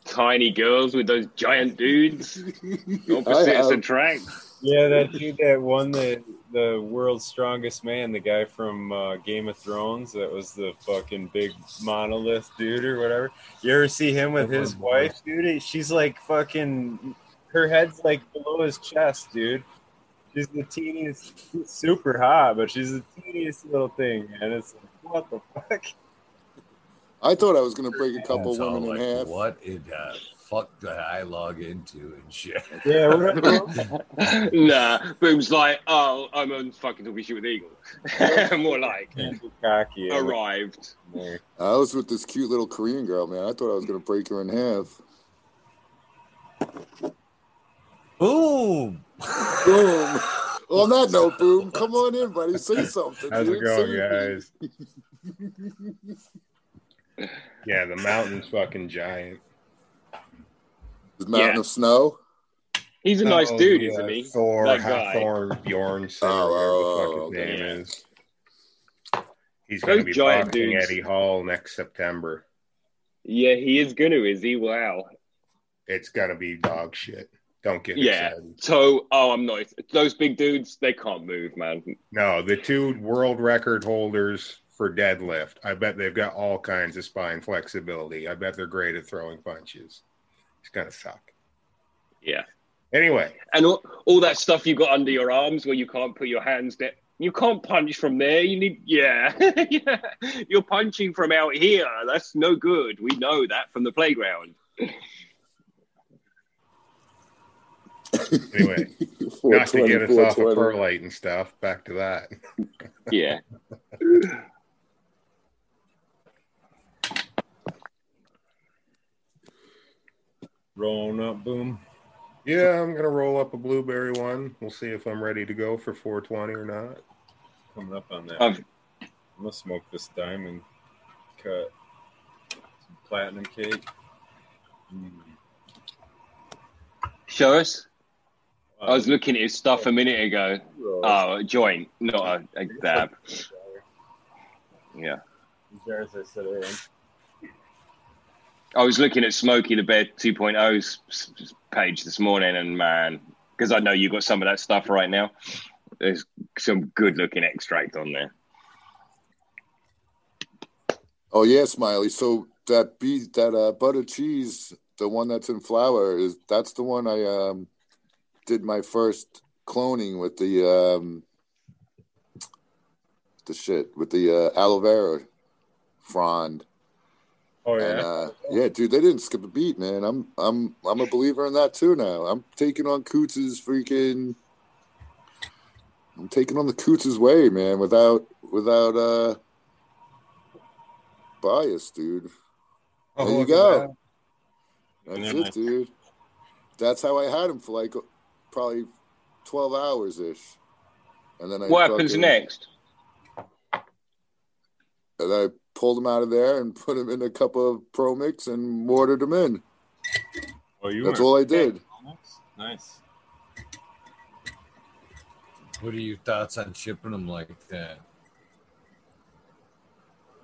tiny girls with those giant dudes. Opposites attract. Yeah, that dude that won the the world's strongest man, the guy from uh, Game of Thrones, that was the fucking big monolith dude or whatever. You ever see him with his wife, dude? She's like fucking. Her head's like below his chest, dude. She's the teeniest, super hot, but she's the teeniest little thing, man. It's like, what the fuck? I thought I was gonna break a couple women like, in half. What in the fuck do I log into and shit? Yeah, nah. Boom's like, oh, I'm on fucking talking shit with Eagle. More like cocky, arrived. I was with this cute little Korean girl, man. I thought I was gonna break her in half. Boom. Boom. On that note, boom. Come on in, buddy. Say something. How's dude. it going, guys? yeah, the mountain's fucking giant. The mountain yeah. of snow. He's a nice oh, dude, yeah. isn't he? Thor, Thor Bjorn, oh, oh, the fuck oh, his name is. He's going to be boxing dudes. Eddie Hall next September. Yeah, he is going to, is he? Wow. It's going to be dog shit. Don't get yeah. excited. So, oh, I'm not. Those big dudes, they can't move, man. No, the two world record holders for deadlift. I bet they've got all kinds of spine flexibility. I bet they're great at throwing punches. It's gonna suck. Yeah. Anyway, and all, all that stuff you got under your arms where you can't put your hands there. You can't punch from there. You need, yeah, yeah. You're punching from out here. That's no good. We know that from the playground. Anyway, not to get us off of perlite and stuff. Back to that. yeah. Rolling up, boom. Yeah, I'm gonna roll up a blueberry one. We'll see if I'm ready to go for 420 or not. Coming up on that. i am gonna smoke this diamond cut. Some platinum cake. Mm. Show us. I was looking at his stuff a minute ago. Oh, a joint, not a, a dab. Yeah. I was looking at Smokey the Bear 2.0's page this morning, and man, because I know you got some of that stuff right now. There's some good looking extract on there. Oh yeah, Smiley. So that beat that uh, butter cheese, the one that's in flower, is that's the one I um did my first cloning with the um the shit with the uh, aloe vera frond. Oh yeah, and, uh, yeah, dude, they didn't skip a beat, man. I'm I'm I'm a believer in that too now. I'm taking on Coots's freaking. I'm taking on the Coots's way, man, without without uh bias, dude. Oh, there you go. That's yeah, it, dude. That's how I had him for like probably twelve hours ish, and then I what happens next? And I pulled them out of there and put them in a cup of Pro Mix and watered them in. Oh, you That's all I did. Nice. What are your thoughts on shipping them like that?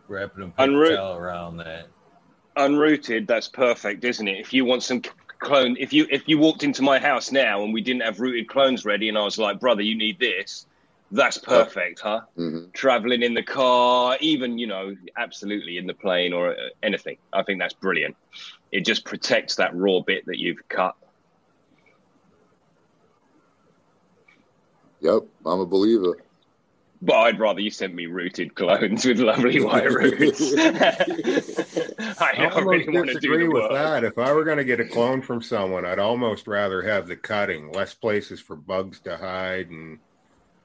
Wrapping them Unro- around that. Unrooted, that's perfect, isn't it? If you want some clone. If you if you walked into my house now and we didn't have rooted clones ready, and I was like, brother, you need this. That's oh. perfect, huh? Mm-hmm. Traveling in the car, even you know, absolutely in the plane or uh, anything. I think that's brilliant. It just protects that raw bit that you've cut. Yep, I'm a believer. But I'd rather you sent me rooted clones with lovely white roots. I I don't really almost do disagree with work. that. If I were going to get a clone from someone, I'd almost rather have the cutting, less places for bugs to hide and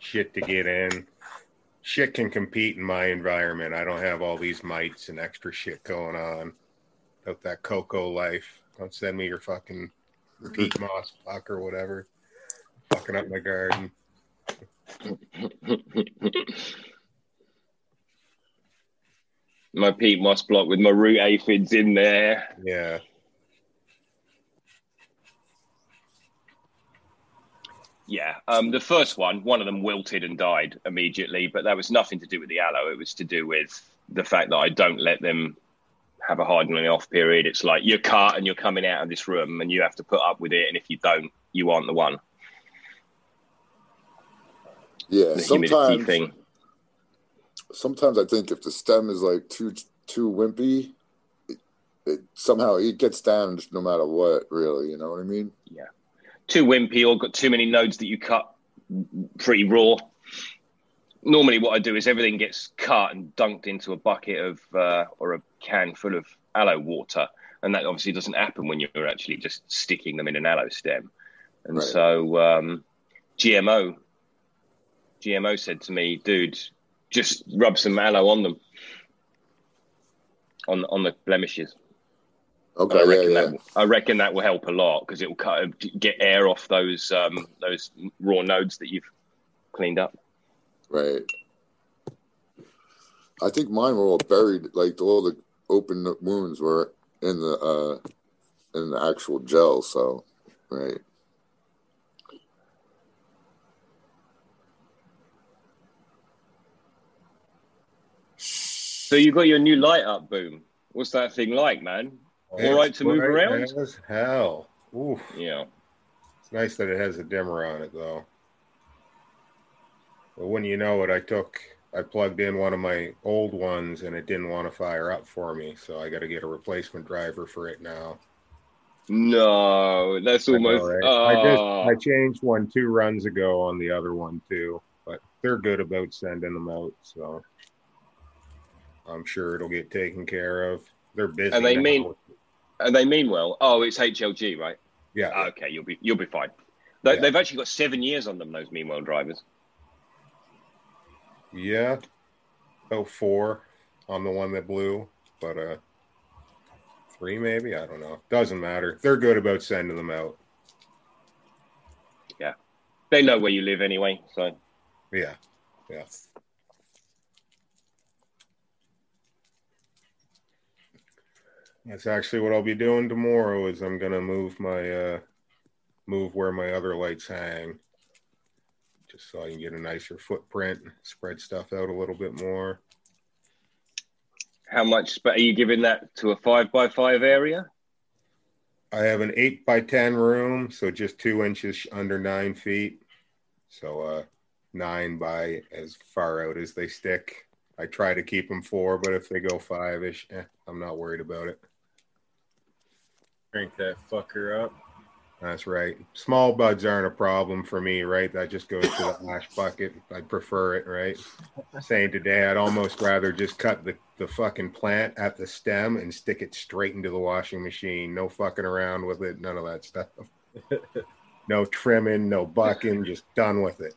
shit to get in. Shit can compete in my environment. I don't have all these mites and extra shit going on. Without that cocoa life. Don't send me your fucking peat moss fuck or whatever. Fucking up my garden. My peat moss block with my root aphids in there. Yeah. Yeah, um, the first one, one of them wilted and died immediately, but that was nothing to do with the aloe. It was to do with the fact that I don't let them have a hardening off period. It's like you're cut and you're coming out of this room and you have to put up with it. And if you don't, you aren't the one. Yeah, The sometimes thing. sometimes I think if the stem is like too too wimpy, it, it somehow it gets damaged no matter what. Really, you know what I mean? Yeah, too wimpy or got too many nodes that you cut pretty raw. Normally, what I do is everything gets cut and dunked into a bucket of uh, or a can full of aloe water, and that obviously doesn't happen when you're actually just sticking them in an aloe stem. And Right. so, um, GMO, GMO said to me, "Dude, just rub some aloe on them, on on the blemishes." Okay, I yeah, reckon yeah. that I reckon that will help a lot because it will kind of get air off those um, those raw nodes that you've cleaned up. Right. I think mine were all buried, like all the open wounds were in the uh in the actual gel. So, right. So you got your new light up boom. What's that thing like, man? All right to move around? as hell. Oof. Yeah. It's nice that it has a dimmer on it, though. But when you know it, I took, I plugged in one of my old ones and it didn't want to fire up for me. So I got to get a replacement driver for it now. No, that's I know, almost. right? I ah. just, oh. I changed one two runs ago on the other one too, but they're good about sending them out. So I'm sure it'll get taken care of. They're busy. And they now. mean- and they mean well. Oh, it's HLG, right? yeah. Okay, you'll be you'll be fine. They, Yeah. They've actually got seven years on them. Those Mean Well drivers. Yeah, Oh, four on the one that blew, but uh, three maybe. I don't know. Doesn't matter. They're good about sending them out. Yeah, they know where you live anyway, so Yeah, yeah. That's actually what I'll be doing tomorrow. Is I'm gonna move my uh, move where my other lights hang, just so I can get a nicer footprint, spread stuff out a little bit more. how much? But are you giving that to a five by five area? I have an eight by ten room, so just two inches under nine feet. So uh, nine by as far out as they stick. I try to keep them four, but if they go five ish, eh, I'm not worried about it. Crank that fucker up. That's right. Small buds aren't a problem for me, right? That just goes to the ash bucket. I prefer it, right? Saying today, I'd almost rather just cut the, the fucking plant at the stem and stick it straight into the washing machine. No fucking around with it. None of that stuff. no trimming, no bucking, just done with it.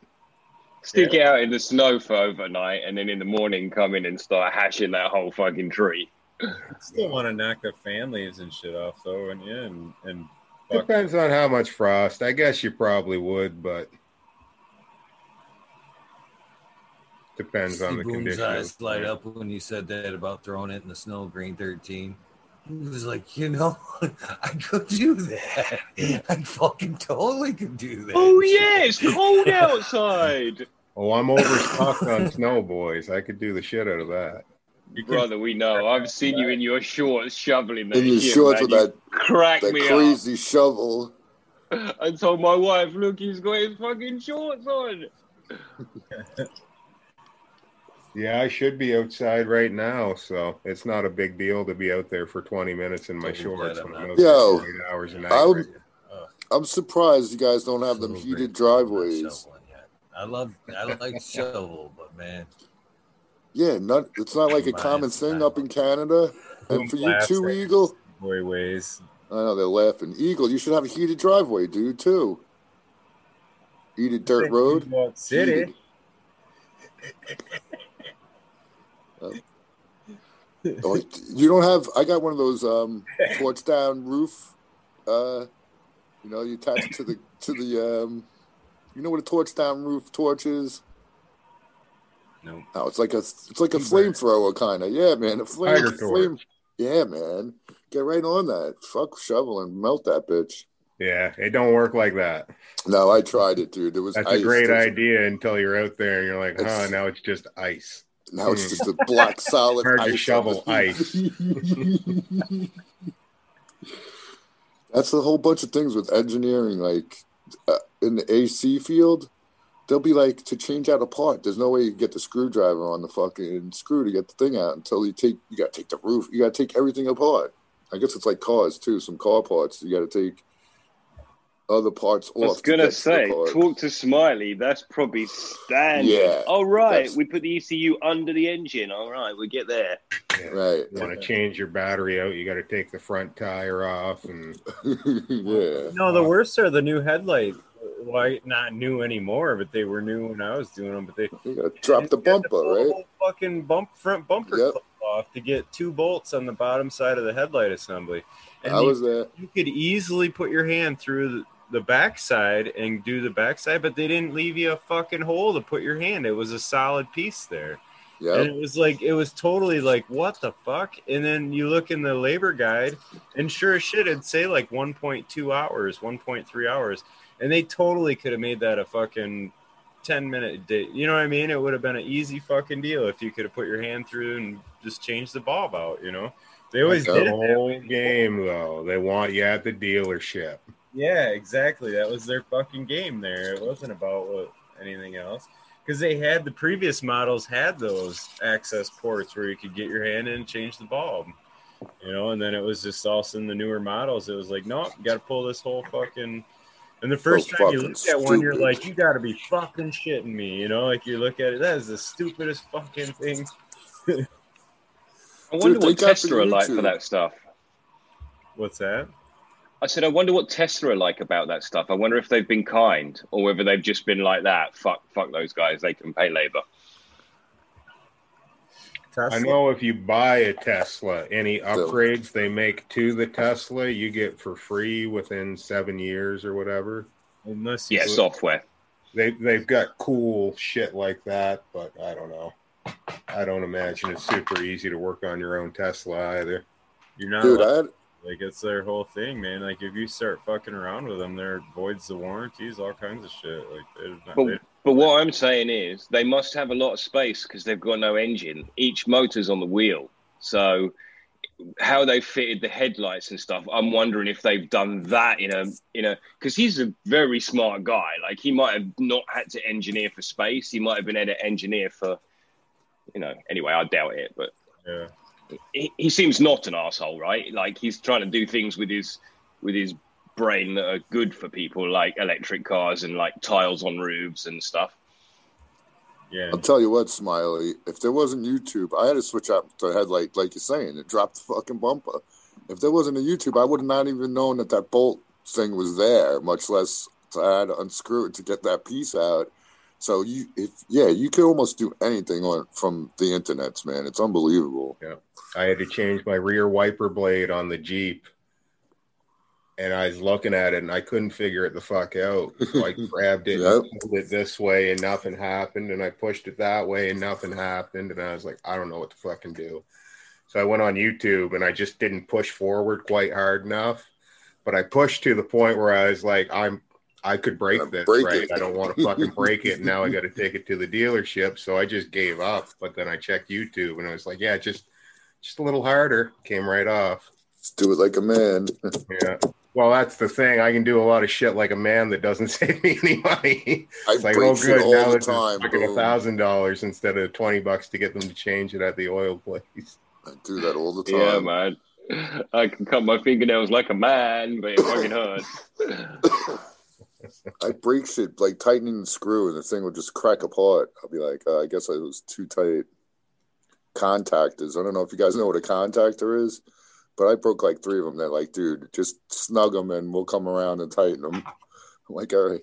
Stick it out in the snow for overnight, and then in the morning come in and start hashing that whole fucking tree. I still want to knock the families and shit off though, and yeah, and and fuck. Depends on how much frost. I guess you probably would, but depends on the Boom's conditions. eyes light up when you said that about throwing it in the snow green 13. He was like, you know, I could do that. I fucking totally could do that. Oh yeah, it's cold outside, Oh, I'm overstocked on snow, boys. I could do the shit out of that. You can, brother. We know. I've seen you in your shorts shoveling that In your shit, shorts man. with You that crack that me crazy shovel. up. I told my wife, "Look, he's got his fucking shorts on." Yeah, I should be outside right now, so it's not a big deal to be out there for 20 minutes in my Don't shorts that, when I'm I'm not- out Yo, eight hours a night. I would- Uh, I'm surprised you guys don't have them heated green, I'm driveways. I love I like shovel, but man, Yeah, not it's not like a common thing up in Canada. And for you too. Eagle. Boy ways. I know they're laughing. Eagle, you should have a heated driveway, dude, too. Heated dirt road. City? Oh, you don't have. I got one of those um, torch down roof. Uh, you know, you attach it to the to the. Um, you know what a torch down roof torch is? No. Oh, it's like a it's like a flamethrower kind of. Yeah, man, a flame Tiger flame. Yeah, man, get right on that. Fuck shovel and melt that bitch. Yeah, it don't work like that. No, I tried it, dude. It was That's ice. a great There's- idea until you're out there and you're like, huh, It's- now it's just ice. Now it's just a black solid Hard to ice. shovel ice. That's a whole bunch of things with engineering. Like uh, in the AC field, they'll be like to change out a part. There's no way you can get the screwdriver on the fucking screw to get the thing out until you take. You got to take the roof. You got to take everything apart. I guess it's like cars too. Some car parts you got to take other parts off. I was gonna to say, part. talk to Smiley. That's probably standard. Yeah, All right, that's- we put the ECU under the engine. All right, we get there. right. You want to change your battery out, you got to take the front tire off, and yeah. No, the worst are the new headlight. Like not new anymore, but they were new when I was doing them. But they You got to drop the you had to bumper, the right? Fucking bump front bumper Yep. off to get two bolts on the bottom side of the headlight assembly. And I you, was there. you could easily put your hand through the, the backside and do the backside, but they didn't leave you a fucking hole to put your hand. It was a solid piece there. And it was like it was totally like what the fuck and then you look in the labor guide and sure as shit it'd say like 1.2 hours 1.3 hours and they totally could have made that a fucking 10 minute day you know what i mean it would have been an easy fucking deal if you could have put your hand through and just changed the bulb out you know they always Like did the it whole game though, they want you at the dealership. Yeah, exactly. That was their fucking game there. It wasn't about what, anything else. Because they had the previous models had those access ports where you could get your hand in and change the bulb. You know, and then it was just also in the newer models, it was like, nope, gotta pull this whole fucking and the first So time you look at one, you're like, you gotta be fucking shitting me, you know, like you look at it, that is the stupidest fucking thing. I wonder Dude, what they Tesla are like for that stuff. What's that? I said, I wonder what Tesla are like about that stuff. I wonder if they've been kind or whether they've just been like that. Fuck, fuck those guys. They can pay labor. Tesla? I know if you buy a Tesla, any upgrades they make to the Tesla, you get for free within seven years or whatever. Unless you Yeah, software. They they've got cool shit like that, but I don't know. I don't imagine it's super easy to work on your own Tesla either. you're not Dude, allowed- I Like it's their whole thing, man. Like if you start fucking around with them, there voids the warranties, all kinds of shit. Like they're not, But, they, but what I'm saying is they must have a lot of space because they've got no engine. Each motor's on the wheel. So how they fitted the headlights and stuff, I'm wondering if they've done that in a in a because he's a very smart guy. Like he might have not had to engineer for space. He might have been able to engineer for you know, anyway, I doubt it, but yeah. he, he seems not an asshole, right? Like he's trying to do things with his with his brain that are good for people, like electric cars and like tiles on roofs and stuff. Yeah. I'll tell you what, Smiley. If there wasn't YouTube, I had to switch out the headlight, like you're saying. It dropped the fucking bumper. If there wasn't a YouTube, I would have not even known that that bolt thing was there, much less to I had to unscrew it to get that piece out. So you, if yeah, you could almost do anything on from the internets, man. It's unbelievable. Yeah, I had to change my rear wiper blade on the Jeep. And I was looking at it and I couldn't figure it the fuck out. So I grabbed it Yep. pulled it this way and nothing happened. And I pushed it that way and nothing happened. And I was like, I don't know what to fucking do. So I went on YouTube and I just didn't push forward quite hard enough. But I pushed to the point where I was like, I'm I could break Uh, this, break right? it. I don't want to fucking break it. And now I got to take it to the dealership. So I just gave up. But then I checked YouTube and I was like, yeah, just just a little harder. Came right off. Just do it like a man. Yeah. Well, that's the thing. I can do a lot of shit like a man that doesn't save me any money. I It's like, break oh, shit good. all Now the it's time. fucking a thousand dollars instead of twenty bucks to get them to change it at the oil place. I do that all the time. Yeah, man. I can cut my fingernails like a man, but it fucking hurts. I break shit like tightening the screw, and the thing will just crack apart. I'll be like, uh, I guess I was too tight. Contactors. I don't know if you guys know what a contactor is, but I broke like three of them. They're like, dude, just snug them, and we'll come around and tighten them. I'm like, all right.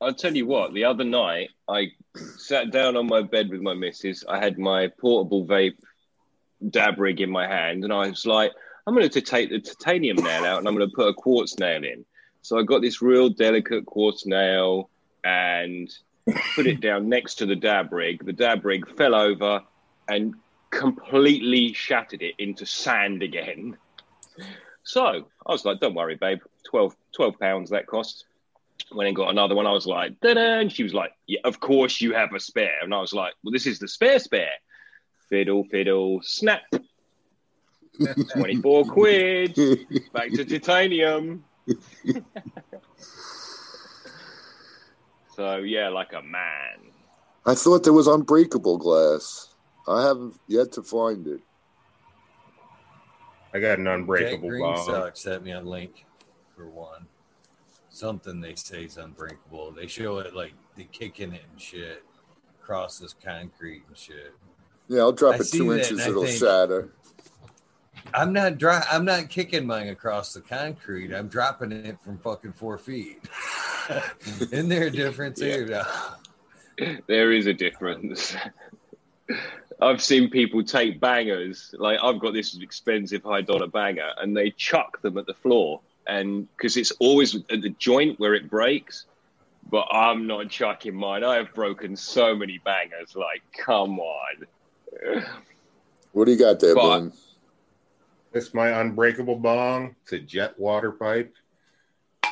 I'll tell you what, the other night I sat down on my bed with my missus. I had my portable vape dab rig in my hand, and I was like, I'm going to take the titanium nail out and I'm going to put a quartz nail in. So I got this real delicate quartz nail and put it down next to the dab rig. The dab rig fell over and completely shattered it into sand again. So I was like, don't worry, babe. 12, 12 pounds that cost. Went and got another one, I was like, da-da, and she was like, yeah, of course you have a spare. And I was like, well, this is the spare spare. Fiddle, fiddle, snap. 24 quid. Back to titanium. so, yeah, like a man. I thought there was unbreakable glass. I haven't yet to find it. I got an Jack unbreakable Green bomb. Sock sent me a link for one. Something they say is unbreakable. They show it like they kicking it and shit across this concrete and shit. Yeah, I'll drop I it see two that, inches, and I it'll think- shatter. I'm not dry. I'm not kicking mine across the concrete. I'm dropping it from fucking four feet. Isn't there a difference here? No. There is a difference. I've seen people take bangers, like I've got this expensive high dollar banger, and they chuck them at the floor, and because it's always at the joint where it breaks. But I'm not chucking mine. I have broken so many bangers. Like, come on. What do you got there, But- Boone? This is my unbreakable bong. It's a jet water pipe.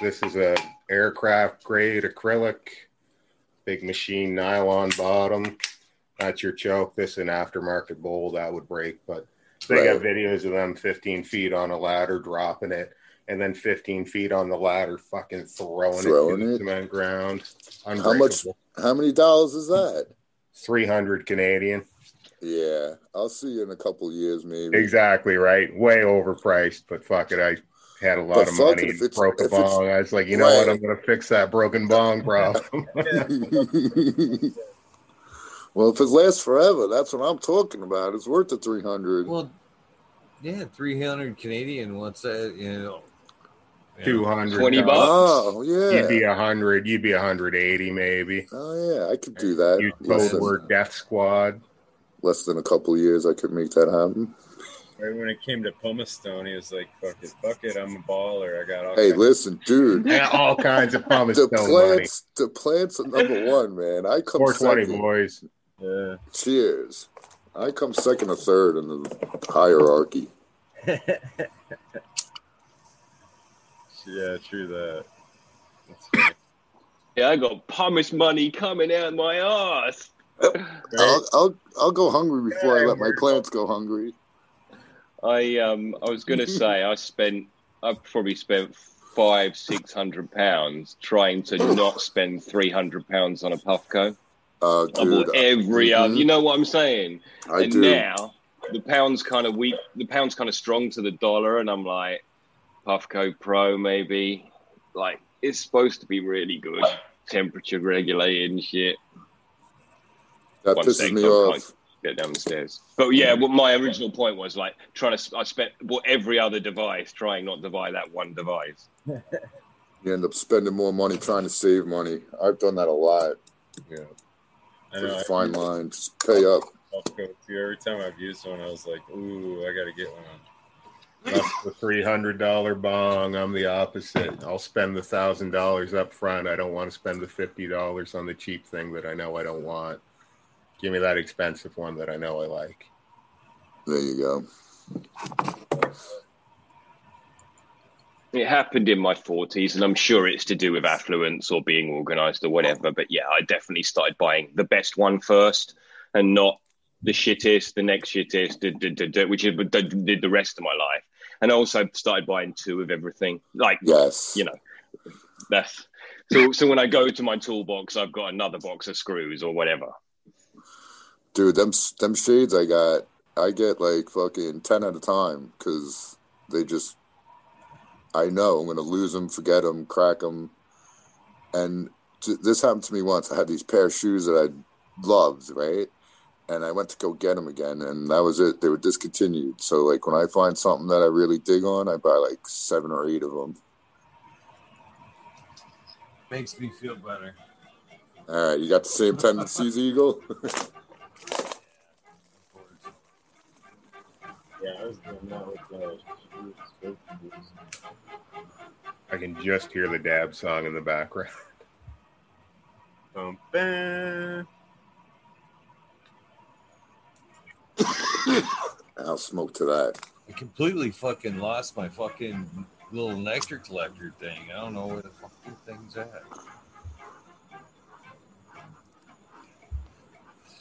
This is a aircraft grade acrylic, big machine nylon bottom. That's your choke. This is an aftermarket bowl that would break, but they got videos of them 15 feet on a ladder dropping it, and then 15 feet on the ladder fucking throwing, Throwing it to the it? cement ground. How much? How many dollars is that? 300 Canadian. Yeah, I'll see you in a couple years, maybe. Exactly right. Way overpriced, but fuck it. I had a lot But of money it, and broke a bong. I was like, you know what? I'm going to fix that broken bong problem. well, if it lasts forever, that's what I'm talking about. It's worth the three hundred. Well, yeah, three hundred Canadian. What's that? You know, yeah. 200. 20 bucks. Oh yeah, You'd be yeah. 100. You'd be 180 maybe. Oh yeah, I could do that. You Less told than, word Death Squad. less than a couple years, I could make that happen. Right when it came to pumice stone, he was like, "Fuck it, fuck it, I'm a baller. I got all." Hey, kinds- listen, dude. And all kinds of pumice The stone money. plants, the plants are number one, man. I come 420 second. boys. Yeah. Cheers. I come second or third in the hierarchy. Yeah, true that. Yeah, I got pumice money coming out my ass. I'll, I'll I'll go hungry before I let my plants go hungry. I um I was gonna say I spent I've probably spent five six hundred pounds trying to not spend three hundred pounds on a Puffco. Uh, I dude, bought every other. mhm. You know what I'm saying? I and do. now the pound's kind of weak. The pound's kind of strong to the dollar, and I'm like Puffco Pro maybe. Like it's supposed to be really good, temperature regulated and shit. that one pisses sec, me off. Get down the stairs. But yeah, what my original point was like trying to. I spent bought every other device, trying not to buy that one device. You end up spending more money trying to save money. I've done that a lot. I There's know. a I fine line. Just pay up. Every time I've used one, I was like, "Ooh, I gotta get one." That's the $300 bong. I'm the opposite. I'll spend the $1,000 up front. I don't want to spend the $50 on the cheap thing that I know I don't want. Give me that expensive one that I know I like. There you go. It happened in my 40s, and I'm sure it's to do with affluence or being organized or whatever. But yeah, I definitely started buying the best one first and not the shittest, the next shittest, d- d- d- d- which is- did the rest of my life. And I also started buying two of everything. Like, Yes. you know, that's so. So when I go to my toolbox, I've got another box of screws or whatever. Dude, them them shades I got, I get like fucking ten at a time because they just I know I'm going to lose them, forget them, crack them. And t- this happened to me once. I had these pair of shoes that I loved, right? And I went to go get them again, and that was it. They were discontinued. So, like, when I find something that I really dig on, I buy like seven or eight of them. Makes me feel better. All right, you got the same tendencies, Eagle? Yeah, I was doing that with uh, I can just hear the dab song in the background. Bum, bam. I'll smoke to that. I completely fucking lost my fucking little nectar collector thing. I don't know where the fucking thing's at.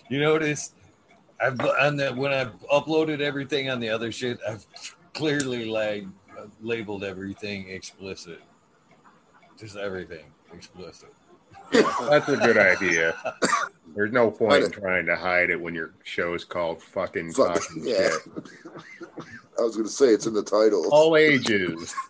You notice I've on that when I've uploaded everything on the other shit, I've clearly like labeled everything explicit. Just everything explicit. That's a good idea. There's no point in trying to hide it when your show is called fucking Fuck, talking yeah. shit. I was going to say it's in the title. All ages.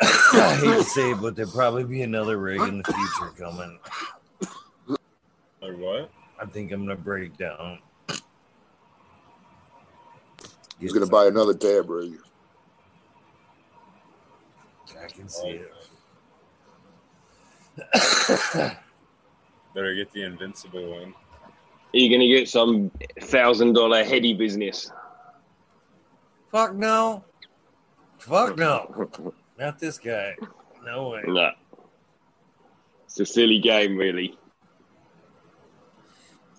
I hate to say it, but there'll probably be another rig in the future coming. Like what? I think I'm gonna break down. He's going to buy another dab rig. I can see it. Better get the invincible one. Are you gonna get some thousand dollar heady business? Fuck no. Fuck no. Not this guy. No way. No. It's a silly game, really.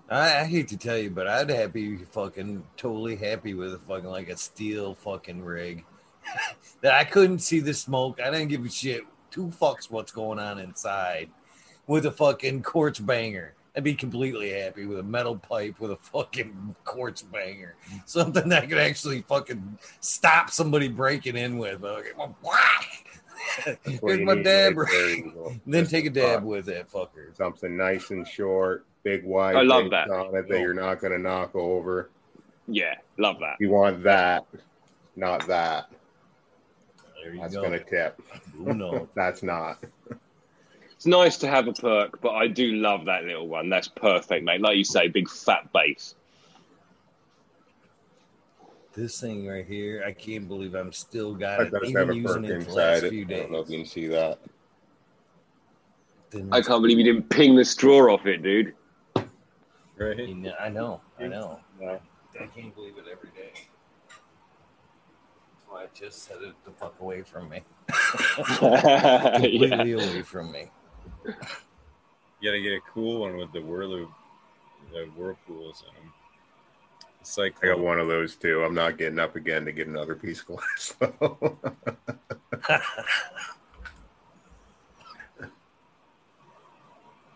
I, I hate to tell you, but I'd happy fucking totally happy with a fucking like a steel fucking rig. that I couldn't see the smoke. I didn't give a shit. Two fucks what's going on inside with a fucking quartz banger. I'd be completely happy with a metal pipe with a fucking quartz banger. Something that could actually fucking stop somebody breaking in with. Uh, okay, well, whack! That's what Here's my need dab right there, rig. Eagle. Then take a dab Fuck. with that fucker. Something nice and short, big wide. I love that. On it that you're not going to knock over. Yeah, love that. You want that, not that. There you That's go. going to tip. Who knows? That's not. It's nice to have a perk, but I do love that little one. That's perfect, mate. Like you say, big fat base. This thing right here, I can't believe I'm still got That it. does Even have a using perk it the last inside it. few I don't know if you can see that. I can't believe you didn't ping the straw off it, dude. Right? You know- I know, I know. Yeah. I can't believe it every day. That's why I just set it the fuck away from me. yeah. Completely away from me. You gotta get a cool one with the whirlpool, the whirlpools in them. It's like I got uh, one of those too. I'm not getting up again to get another piece of glass. though.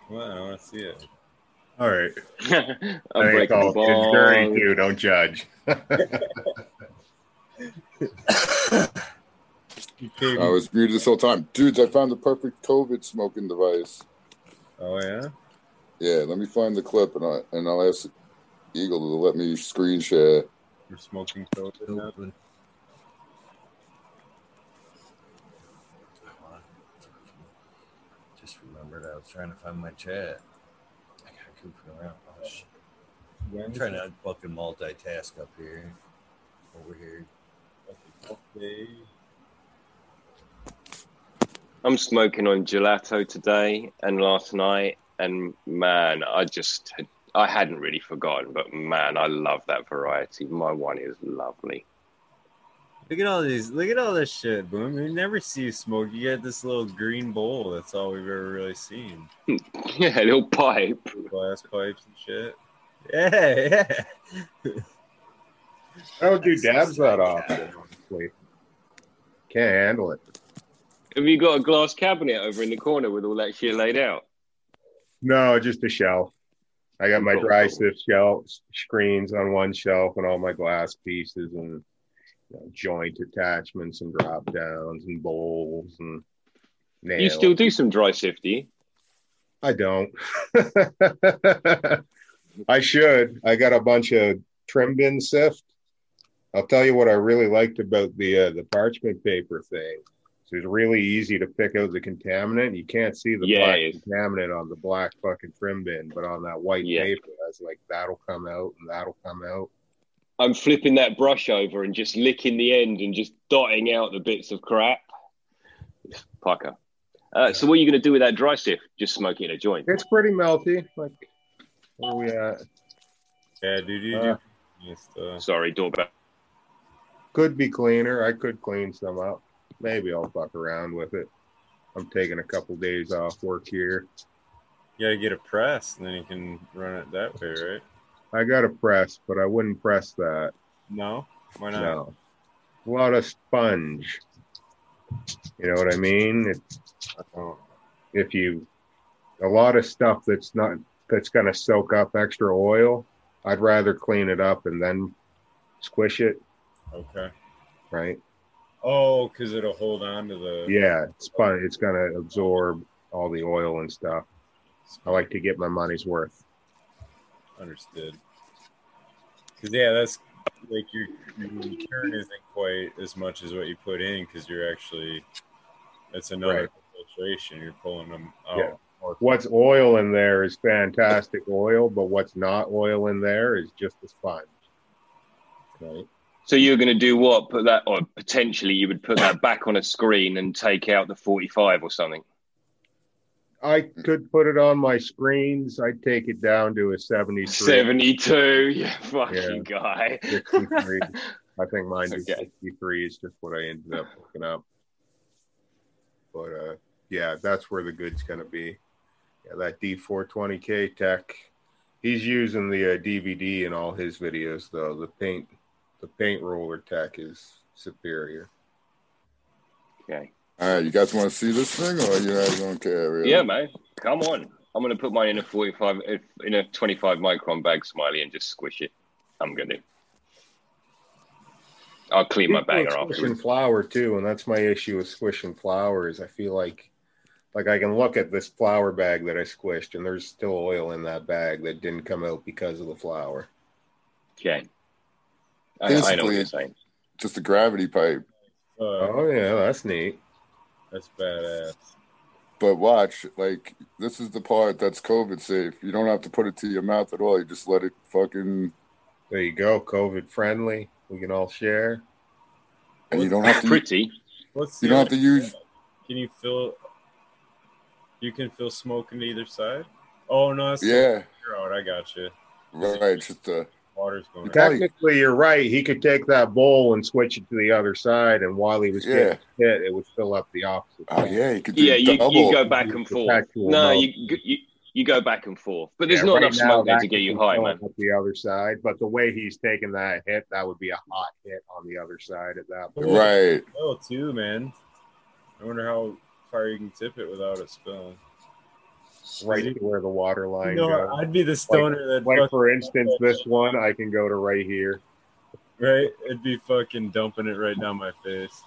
Wow, I want to see it. All right. I'm I think it's, breaking all, the it's too. Don't judge. I was muted this whole time. Dudes, I found the perfect COVID smoking device. Oh yeah. Yeah, let me find the clip and, I, and I'll ask Eagle to let me screen share. We're smoking COVID now. Just remembered I was trying to find my chat. I got goofing around. Oh, shit. I'm trying to fucking multitask up here. Over here. Okay. I'm smoking on gelato today and last night, and man, I just had, I hadn't really forgotten, but man, I love that variety. My one is lovely. Look at all these. Look at all this shit, Boom. We never see you smoke. You got this little green bowl. That's all we've ever really seen. Yeah, little pipe. Glass pipes and shit. Yeah, yeah. I don't do dabs that often. honestly. Can't handle it. Have you got a glass cabinet over in the corner with all that shit laid out? No, just a shelf. I got my dry sift shelf screens on one shelf and all my glass pieces and you know, joint attachments and drop downs and bowls and nails. You still do some dry sift. I don't. I should. I got a bunch of trim bin sift. I'll tell you what I really liked about the uh, the parchment paper thing. So it's really easy to pick out the contaminant. You can't see the Yeah, black contaminant on the black fucking trim bin, but on that white Yeah. paper, that's like that'll come out and that'll come out. I'm flipping that brush over and just licking the end and just dotting out the bits of crap. Pucker. Uh, so what are you going to do with that dry sift? Just smoke it in a joint. It's pretty melty. Like where we at? Yeah, dude, you Uh, do yes, uh, Sorry, doorbell. Could be cleaner. I could clean some up. Maybe I'll fuck around with it. I'm taking a couple days off work here. you gotta get a press, and then you can run it that way, right? I got a press, but I wouldn't press that. No, why not? No. A lot of sponge. You know what I mean? If, Oh, if you, a lot of stuff that's not, that's going to soak up extra oil, I'd rather clean it up and then squish it, okay. right? Oh, because it'll hold on to the. Yeah, it's going to absorb all the oil and stuff. I like to get my money's worth. Understood. Because yeah, that's like your your return isn't quite as much as what you put in because you're actually that's another Right. filtration. You're pulling them out. Yeah. What's oil in there is fantastic oil, but what's not oil in there is just a sponge. Right? So you're going to do what? Put that, or potentially you would put that back on a screen and take out the 45 or something. I could put it on my screens. I'd take it down to a 73, 72. You fucking Yeah. guy. 63. I think mine is Okay. 63 is just what I ended up looking up. But uh, yeah, that's where the good's going to be. Yeah, that D420K tech. He's using the uh, DVD in all his videos, though. The paint, the paint roller tech is superior. Okay. All right, you guys want to see this thing, or you guys don't care? Really? Yeah, man. Come on. I'm going to put mine in a 45, in a 25 micron bag, Smiley, and just squish it. I'm going to. I'll clean my People bagger are squishing flour too, and that's my issue with squishing flour. Is I feel like, like I can look at this flour bag that I squished, and there's still oil in that bag that didn't come out because of the flour. Okay. I, I know what Basically, you're saying. Just a gravity pipe. Uh, Oh yeah, that's neat. That's badass. But watch, like this is the part that's COVID safe. You don't have to put it to your mouth at all. You just let it fucking, There you go, COVID friendly. We can all share. and you don't have to. Pretty. What's You don't have to use. Can you feel? You can feel smoke on either side. Oh no, that's Yeah, You're out. I got you. right. Just uh, Water's going. Okay. out. Technically, you're right. He could take that bowl and switch it to the other side, and while he was Yeah. getting hit, it would fill up the opposite. oh yeah, you could do Yeah, you, you go back and forth. No, you, you you go back and forth. But there's Yeah, not right enough now, smoke there to get you high, filling man. Up the other side, but the way he's taking that hit, that would be a hot hit on the other side at that point. Right. Oh, too, man. I wonder how far you can tip it without it spilling. Right to where the water You line know, goes. I'd be the stoner that Like for instance, this one I can go to right here. right. It'd be fucking dumping it right down my face.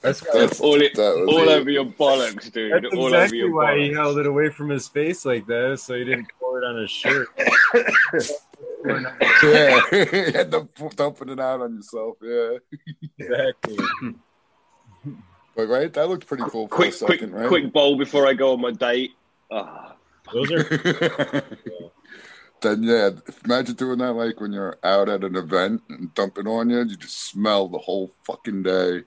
That's That's All it, that was all it. over your bollocks, dude. That's all over exactly your why he held it away from his face like that, so he didn't pour it on his shirt. Yeah, you had to dumping it out on yourself. Yeah, exactly. but right, that looked pretty cool for Quick, a second, quick, right? quick bowl before I go on my date. Ah, Those are then yeah, imagine doing that like when you're out at an event and dumping on you, you just smell the whole fucking day.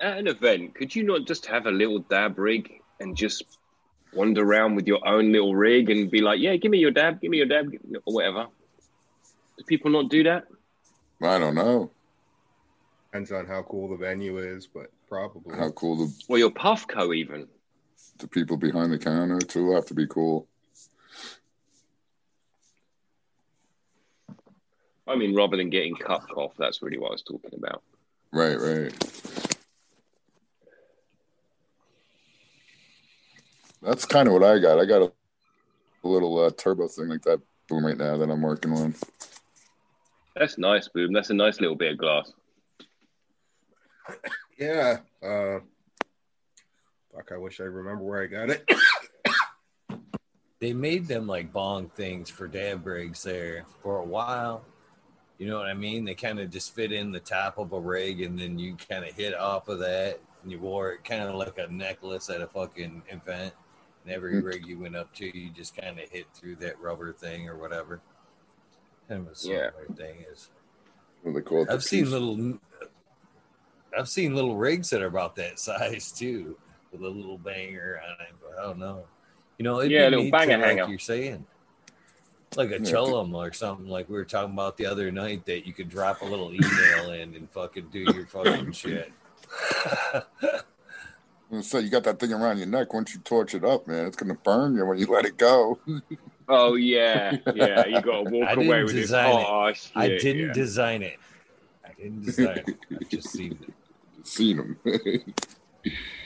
at an event, could you not just have a little dab rig and just wander around with your own little rig and be like, "Yeah, give me your dab, give me your dab, or whatever"? Do people not do that? I don't know Depends on how cool the venue is, but probably. how cool the, well your Puffco even? the people behind the counter too have to be cool. I mean, rather than getting cup cough, that's really what I was talking about. Right, right. That's kind of what I got. I got a a little uh, turbo thing like that boom right now that I'm working on. That's nice, boom. That's a nice little bit of glass. Yeah. Uh, fuck, I wish I remember where I got it. They made them like bong things for dab rigs there for a while. You know what I mean? They kind of just fit in the top of a rig, and then you kind of hit off of that, and you wore it kind of like a necklace at a fucking event. And every Mm. rig you went up to, you just kind of hit through that rubber thing or whatever. Kind of a Yeah. thing is. What do they call it? I've seen piece- little, I've seen little rigs that are about that size too, with a little banger on it. But I don't know. You know, it'd Yeah, a little banger to, like you're saying, like a Yeah. chillum or something like we were talking about the other night that you could drop a little email in and fucking do your fucking shit. So you got that thing around your neck. Once you torch it up, man, it's gonna burn you when you let it go. Oh yeah, yeah. You got to walk I away didn't with it. it. Oh, shit, I didn't yeah. design it. I didn't design it. I just seen it. Seen them.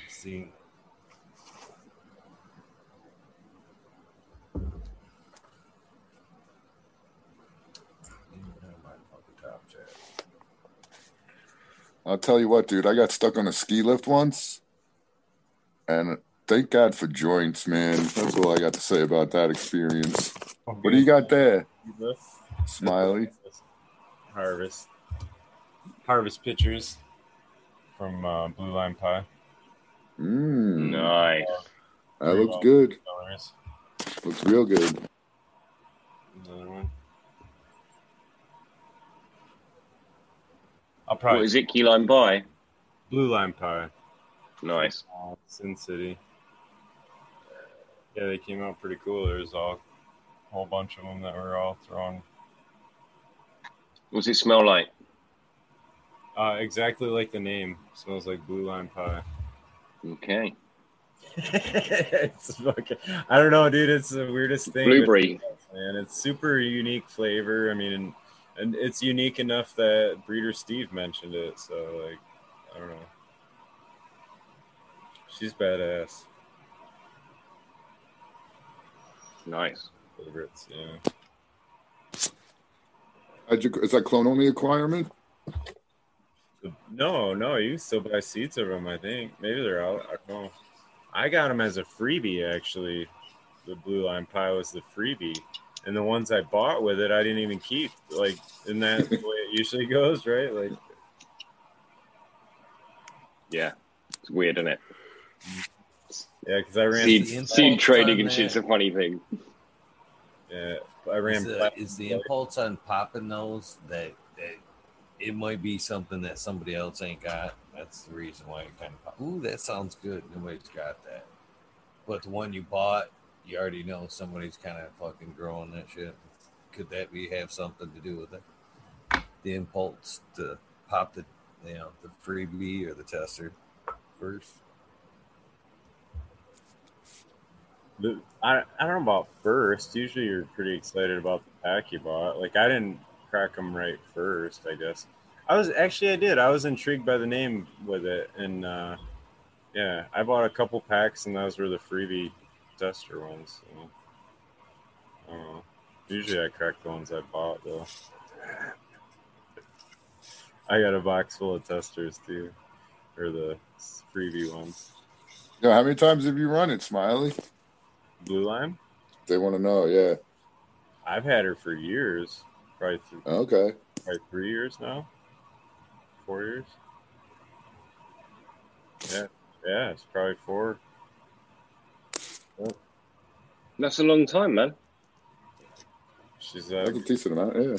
Seen. I'll tell you what, dude. I got stuck on a ski lift once, and thank God for joints, man. That's all I got to say about that experience. What do you got there, Smiley? Harvest. Harvest pictures from uh, Blue Line Pie. Mmm, Nice. that looks good. Colors. Looks real good. Another one. I'll What probably is it? Key line Pie. Blue Line Pie. Nice. Uh, Sin City. Yeah, they came out pretty cool. There was all, a whole bunch of them that were all thrown What's it smell like? Uh, exactly like the name. Smells like Blue Line Pie. Okay. it's fucking, I don't know, dude. It's the weirdest thing. Blueberry. man. It's super unique flavor. I mean, and, and it's unique enough that Breeder Steve mentioned it. So, like, I don't know. She's badass. Nice. Favorites, yeah. You- Is that clone only requirement? No, no, you can still buy seats of them. I think maybe they're out. I don't know. I got them as a freebie actually. The blue line pie was the freebie, and the ones I bought with it, I didn't even keep. Like, isn't that the way it usually goes, right? Like, Yeah. It's weird, isn't it? yeah, because I ran. Seed, seed trading and shit's a funny thing. Yeah, I ran. Is the, is the impulse on popping those that, that it might be something that somebody else ain't got? That's the reason why it kind of. Ooh, that sounds good. Nobody's got that. But the one you bought, you already know somebody's kind of fucking growing that shit. Could that be have something to do with it? The impulse to pop the, you know, the freebie or the tester first. I, I don't know about first. Usually you're pretty excited about the pack you bought. Like I didn't crack them right first, I guess. I was actually I did. I was intrigued by the name with it, and uh, yeah, I bought a couple packs, and those were the freebie tester ones. So, I don't know. Usually I crack the ones I bought though. I got a box full of testers too, or the freebie ones. Yeah, how many times have you run it, Smiley? Blue Lime. They want to know. Yeah. I've had her for years, probably th- Okay. probably three years now, four years. Yeah, yeah, it's probably four. That's a long time, man. She's uh, That's a decent amount. Yeah.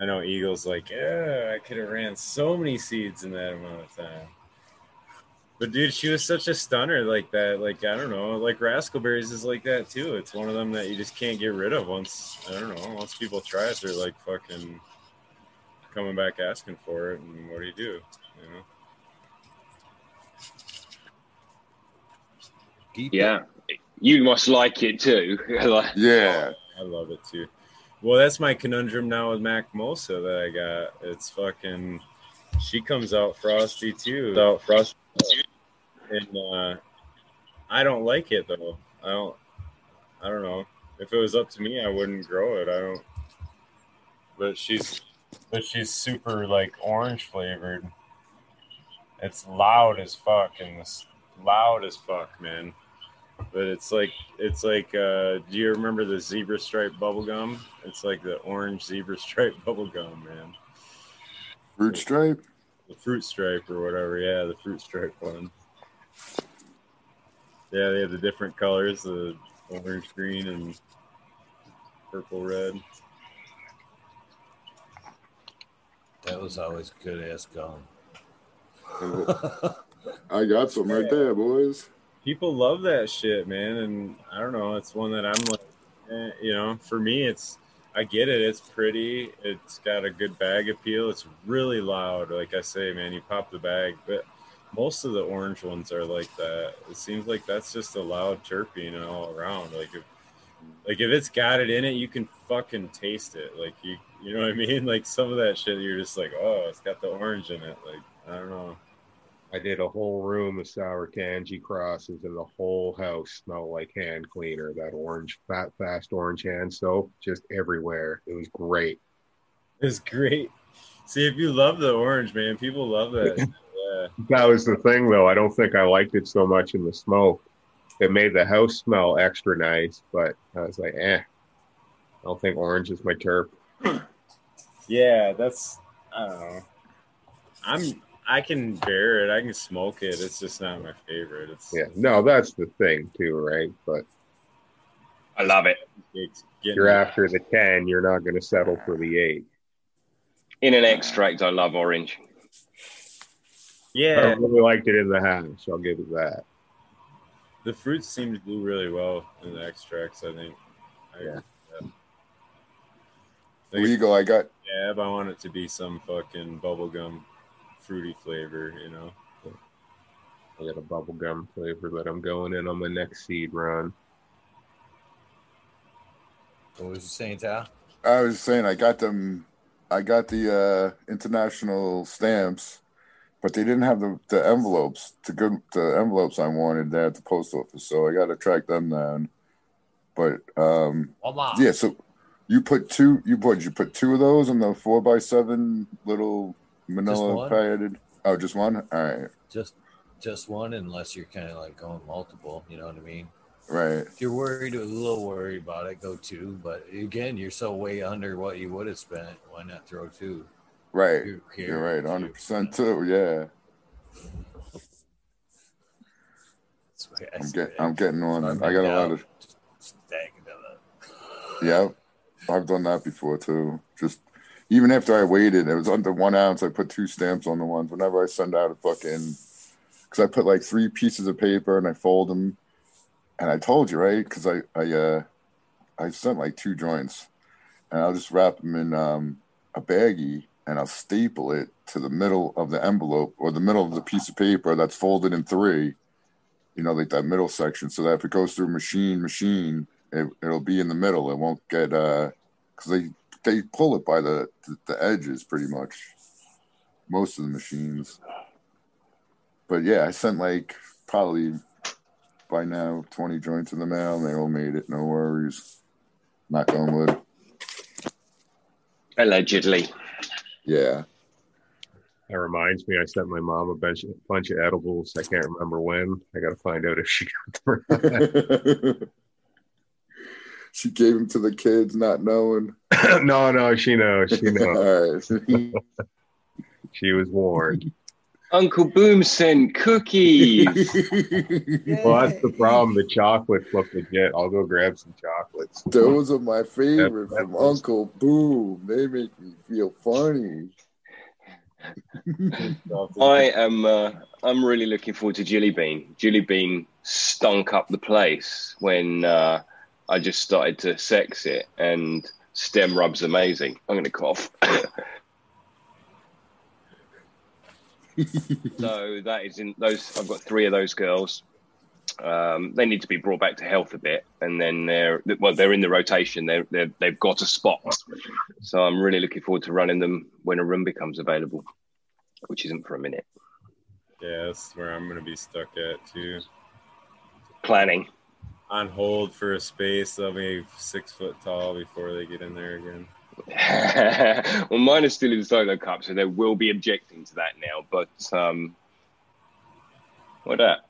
I know Eagles like, yeah, I could have ran so many seeds in that amount of time. But dude, she was such a stunner like that. Like I don't know, like Rascalberries is like that too. It's one of them that you just can't get rid of once. I don't know. Once people try it, they're like fucking coming back asking for it. And what do you do? You know. Keep it. Yeah. You must like it too. Like, Yeah. I love it too. Well, that's my conundrum now with Mac Mosa that I got. It's fucking. She comes out frosty too. Out frosty, and uh, I don't like it though. I don't. I don't know. If it was up to me, I wouldn't grow it. I don't. But she's, but she's super like orange flavored. It's loud as fuck and it's loud as fuck, man. But it's like it's like. uh Do you remember the zebra stripe bubble gum? It's like the orange zebra stripe bubble gum, man. Fruit stripe. The fruit stripe or whatever. Yeah, the fruit stripe one. Yeah, they have the different colors: the orange, green, and purple, red. That was always good ass gum. I got some right there, boys. People love that shit, man, and I don't know. It's one that I'm like, eh, you know, for me, it's I get it. It's pretty. It's got a good bag appeal. It's really loud. Like I say, man, you pop the bag, but most of the orange ones are like that. It seems like that's just a loud terpene all around. Like if like if it's got it in it, you can fucking taste it. Like you you know what I mean? Like some of that shit you're just like, oh, it's got the orange in it. Like, I don't know. I did a whole room of Sour Tangie crosses, and the whole house smelled like hand cleaner. That orange, fat, fast orange hand soap, just everywhere. It was great. It was great. See, if you love the orange, man, people love that. yeah. That was the thing, though. I don't think I liked it so much in the smoke. It made the house smell extra nice, but I was like, eh. I don't think orange is my terp. Yeah, that's I don't know. I'm I can bear it. I can smoke it. It's just not my favorite. It's Yeah, no, that's the thing too, right? But I love it. it's you're after the ten, you're not going to settle for the eight. In an extract, I love orange. I Yeah, really liked it in the house. I'll give it that. the fruits seem to do really well in the extracts. I think. I, Yeah. Like, Legal. I got. yeah, but I want it to be some fucking bubblegum fruity flavor, you know. I got a bubblegum flavor that I'm going in on my next seed run. What was you saying, Tal? I was saying I got them. I got the uh, international stamps, but they didn't have the, the envelopes. The good the envelopes I wanted there at the post office, so I got to track them down. But um, yeah, so you put two. You put you put two of those in the four by seven little Manila padded. Oh, just one. All right, Just just one, unless you're kind of like going multiple. You know what I mean? right. If you're worried, a little worried about it, go two. But again, you're so way under what you would have spent. Why not throw two? Right. Here- You're right, hundred percent too. Yeah, That's the way I I'm get. I'm getting on. I got a lot of just stack it up. yeah. I've done that before too. Just even after I waited, it was under one ounce. I put two stamps on the ones. Whenever I send out a fucking, because I put like three pieces of paper and I fold them, and I told you right because I I uh I sent like two joints, and I'll just wrap them in um a baggie and I'll staple it to the middle of the envelope or the middle of the piece of paper that's folded in three. You know, like that middle section, so that if it goes through machine, machine, it, it'll be in the middle. It won't get uh, because they they pull it by the, the the edges pretty much. Most of the machines. But yeah, I sent like probably by now twenty joints in the mail, and they all made it. No worries. Knock on wood. Allegedly. Yeah. That reminds me, I sent my mom a bunch, bunch of edibles. I can't remember when. I got to find out if she got them. she gave them to the kids, not knowing. no, no, she knows. She knows. She was warned. Uncle Boom sent cookies. Well, that's the problem. The chocolates look legit. I'll go grab some chocolates. Those are my favorite That- that from was- Uncle Boom. They make me feel funny. I am. Uh, I'm really looking forward to Jilly Bean. Jilly Bean stunk up the place when uh, I just started to sex it, and stem rub's amazing. I'm going to cough. so that is in those. I've got three of those girls. Um, they need to be brought back to health a bit, and then they're well, they're in the rotation. They're, they're they've got a spot. So I'm really looking forward to running them when a room becomes available, which isn't for a minute. Yeah, that's where I'm gonna be stuck at too. planning. On hold for a space, they'll be six foot tall before they get in there again. well, mine is still in the solo cup, so they will be objecting to that now. But um, what that?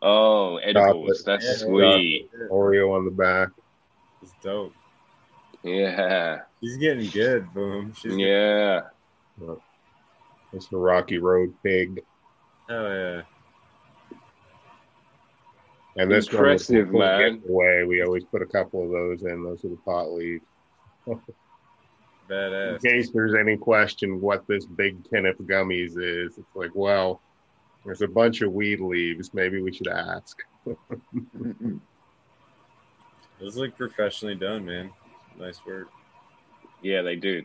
Oh, edibles. That's Yeah. sweet. Oreo on the back. It's dope. Yeah, She's getting good. Boom. She's yeah. It's the Rocky Road pig. Oh yeah. And this Impressive, one was man. giveaway. We always put a couple of those in. Those are the pot leaves. In case there's any question what this big tin of gummies is, it's like, well, there's a bunch of weed leaves. Maybe we should ask. Those look professionally done, man. Nice work. Yeah, they do.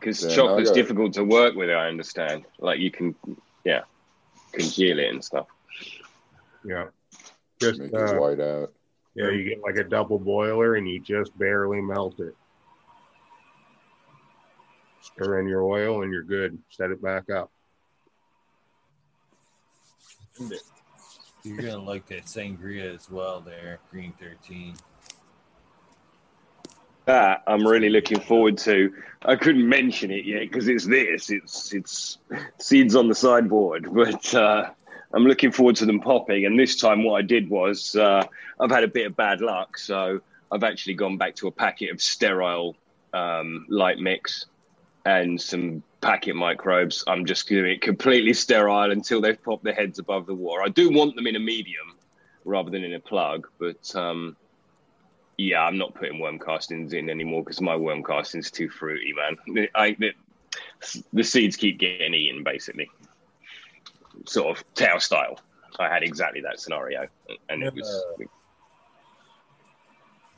Because Yeah, no, chocolate's I got difficult to work with, I understand. Like you can, yeah, congeal it and stuff. Yeah. Just Make it uh, white out. yeah, you get like a double boiler and you just barely melt it. Stir in your oil and you're good. Set it back up. You're gonna like that sangria as well, there, Green Thirteen. That I'm really looking forward to. I couldn't mention it yet because it's this. It's it's seeds on the sideboard, but uh, I'm looking forward to them popping. And this time, what I did was uh, I've had a bit of bad luck, so I've actually gone back to a packet of sterile um, light mix and some packet microbes. I'm just doing it completely sterile until they've popped their heads above the water. I do want them in a medium rather than in a plug, but um, yeah, I'm not putting worm castings in anymore because my worm casting's too fruity, man. I, the, the seeds keep getting eaten, basically, sort of tail style. I had exactly that scenario, and it was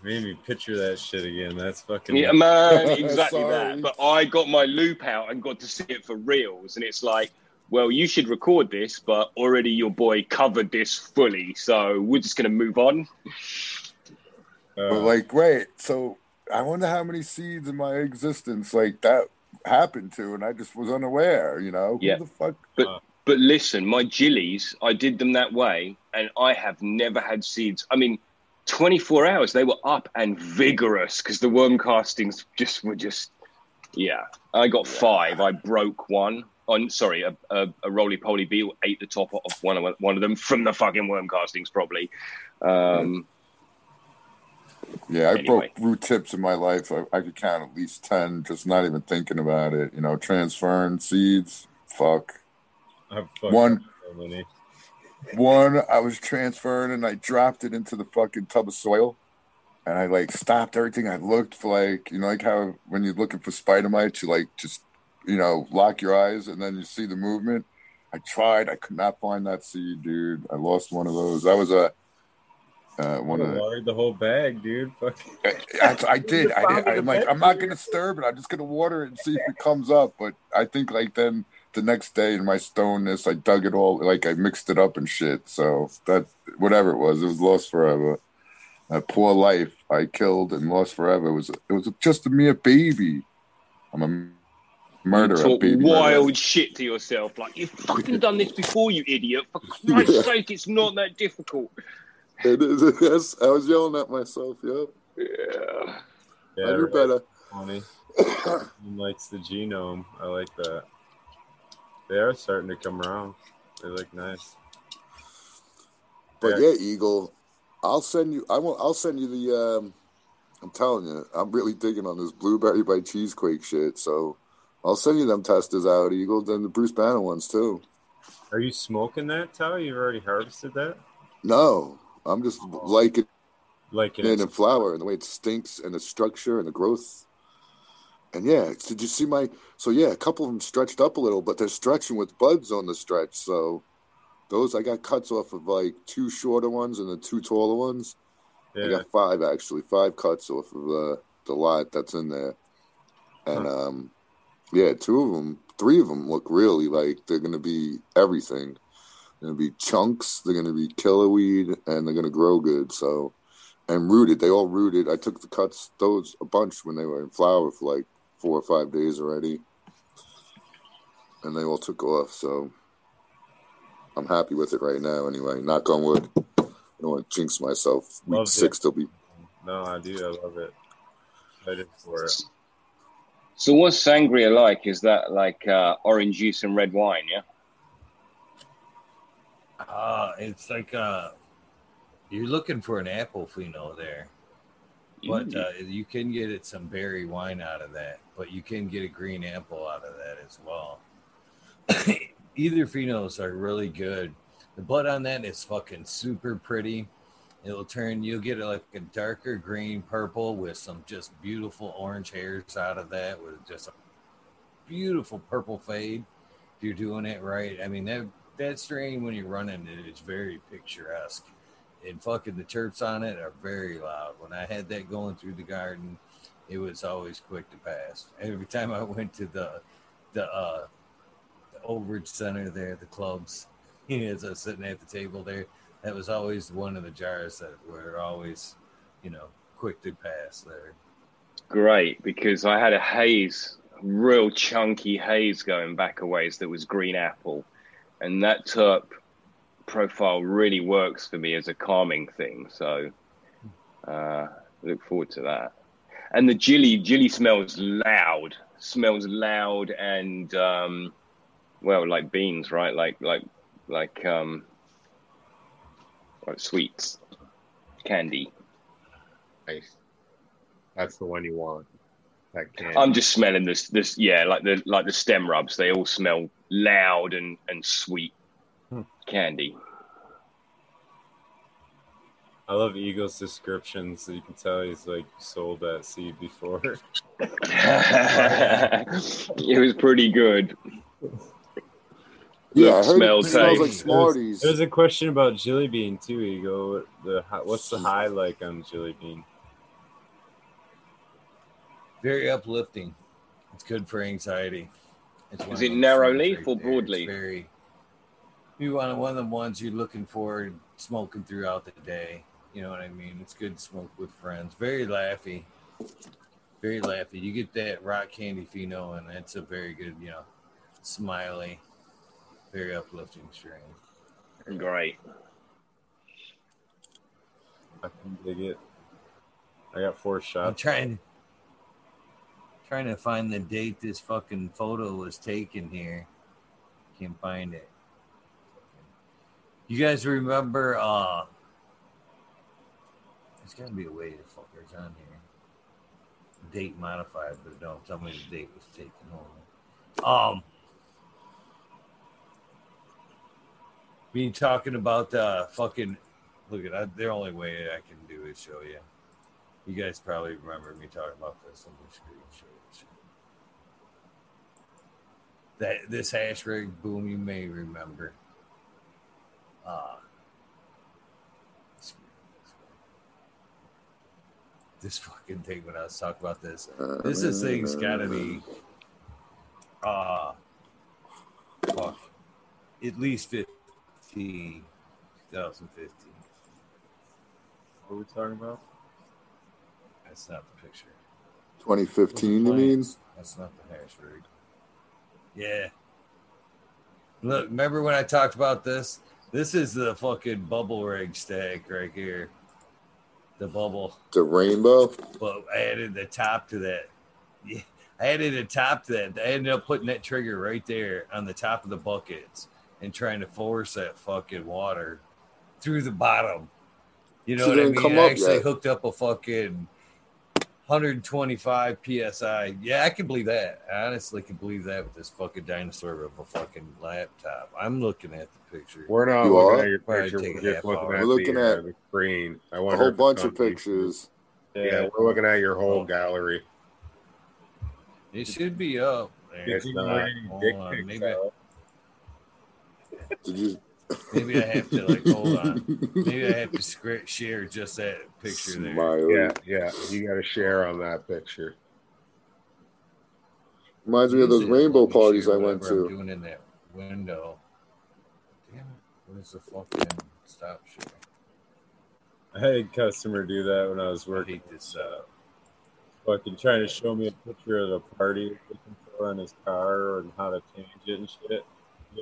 Made me picture that shit again. That's fucking. yeah, man, exactly that. But I got my loupe out and got to see it for reals, and it's like, well, you should record this, but already your boy covered this fully, so we're just gonna move on. uh, But like, wait, so I wonder how many seeds in my existence like that happened to, and I just was unaware. You know, Yeah. who the fuck? But But listen, my jillies, I did them that way, and I have never had seeds. I mean, 24 hours, they were up and vigorous because the worm castings just were just, yeah. I got five. I broke one. On sorry, a, a, a roly poly beetle ate the top off one of one of them from the fucking worm castings, probably. Um, Yeah, I Anyway. broke root tips in my life. I, I could count at least ten, just not even thinking about it. You know, transferring seeds. Fuck. I've One- so many. One, I was transferring and I dropped it into the fucking tub of soil. And I like stopped everything. I looked for like, you know, like how when you're looking for spider mites, you like just, you know, lock your eyes and then you see the movement. I tried. I could not find that seed, dude. I lost one of those. That was a, uh, one of the, the whole bag, dude. Fuck. I, I did. I did. I'm like, I'm not gonna stir it. I'm just gonna water it and see if it comes up. But I think like then the next day in my stoneness, I dug it all. Like I mixed it up and shit. So that whatever it was, it was lost forever. That poor life I killed and lost forever. It was it was just a mere baby. I'm a murderer. talk baby wild murderer. shit to yourself, like you've fucking done this before, you idiot. For Christ's sake, it's not that difficult. It is. Yes, I was yelling at myself. Yep. Yeah. Yeah, I knew right. better. Funny. He likes the genome. I like that. They are starting to come around. They look nice. But yeah, Eagle, I'll send you. I will. I'll send you the. Um, I'm telling you, I'm really digging on this blueberry by cheesequake shit. So I'll send you them testers out, Eagle. Then the Bruce Banner ones too. Are you smoking that, Tao? You've already harvested that? No, I'm just liking it. Like it in flower and the way it stinks and the structure and the growth. And yeah, did you see my? So yeah, a couple of them stretched up a little, but they're stretching with buds on the stretch. So those I got cuts off of like two shorter ones and the two taller ones. I got five actually, five cuts off of uh, the lot that's in there, and um, yeah, two of them, three of them look really like they're gonna be everything. They're gonna be chunks. They're gonna be killer weed, and they're gonna grow good. So, and rooted. They all rooted. I took the cuts those a bunch when they were in flower for like four or five days already, and they all took off. So, I'm happy with it right now. Anyway, knock on wood. I don't want to jinx myself. Week Loved six, they'll be. No, I do. I love it. Excited for it. So what's sangria like? Is that like uh, orange juice and red wine? Yeah. Uh, it's like uh, you're looking for an apple pheno there, but uh, you can get it some berry wine out of that. But you can get a green apple out of that as well. Either phenos are really good. The blood on that is fucking super pretty. It'll turn. You'll get like a darker green purple with some just beautiful orange hairs out of that with just a beautiful purple fade. If you're doing it right, I mean that that strain when you're running it, it's very picturesque. And fucking the chirps on it are very loud. When I had that going through the garden, it was always quick to pass. Every time I went to the the uh the overage center there, the clubs, as I was sitting at the table there, that was always one of the jars that were always, you know, quick to pass there. Great, because I had a haze, real chunky haze going back a ways that was green apple, and that terp profile really works for me as a calming thing. So, uh, look forward to that. And the Jilly, Jilly smells loud, smells loud and um, well, like beans, right? Like like like um, like sweets, candy. Nice. That's the one you want. I'm just smelling this. This, yeah, like the like the stem rubs. They all smell loud and and sweet. Candy. I love Eagle's descriptions. so you can tell he's like sold that seed before. it was pretty good. Yeah, I heard smell, it smells like. Smarties. There's a question about Jelly Bean too, Eagle. The what's the high like on Jelly Bean? Very uplifting. It's good for anxiety. It's Is it those narrow leaf right or there. broad leaf? Very. You want one of the ones you're looking for smoking throughout the day. You know what I mean? It's good to smoke with friends. Very laughy. Very laughy. You get that rock candy pheno, and that's a very good, you know, smiley, very uplifting strain. Great. I can dig it. I got four shots. I'm shots. trying trying to find the date this fucking photo was taken here. Can't find it. You guys remember uh there's gotta be a way to fuckers on here. Date modified, but don't tell me the date was taken over. Um being talking about uh fucking look at that the only way I can do is show you. You guys probably remember me talking about this on the screenshot That this hash rig boom, you may remember. Uh, this fucking thing when I was talking about this. This is thing's gotta be uh fuck at least 15 2015. What are we talking about? That's not the picture. 2015, you mean? That's not the hash rig. Yeah. Look, remember when I talked about this? This is the fucking bubble rig stack right here. The bubble. The rainbow? But I added the top to that. Yeah, I added a top to that. I ended up putting that trigger right there on the top of the buckets and trying to force that fucking water through the bottom. You know what I mean? I actually yet. hooked up a fucking 125 psi. Yeah, I can believe that. I honestly can believe that with this fucking dinosaur of a fucking laptop. I'm looking at the picture. We're not You looking are? at your Probably picture. take We're just looking at, We're looking the, uh, at the screen. I A wonder whole bunch of pictures. Yeah, we're looking at your whole Oh. gallery. It should be up. there. It's not. Hold on, maybe. Did you? Maybe I have to like hold on. Maybe I have to script share just that picture there. Yeah, yeah. You got to share on that picture. Reminds me of those rainbow parties I went whatever I'm to. doing in that window. Damn it! Where's the fucking stop share? I had a customer do that when I was working. hate this setup. Fucking trying to show me a picture of the party he was looking for on his car and how to change it and shit.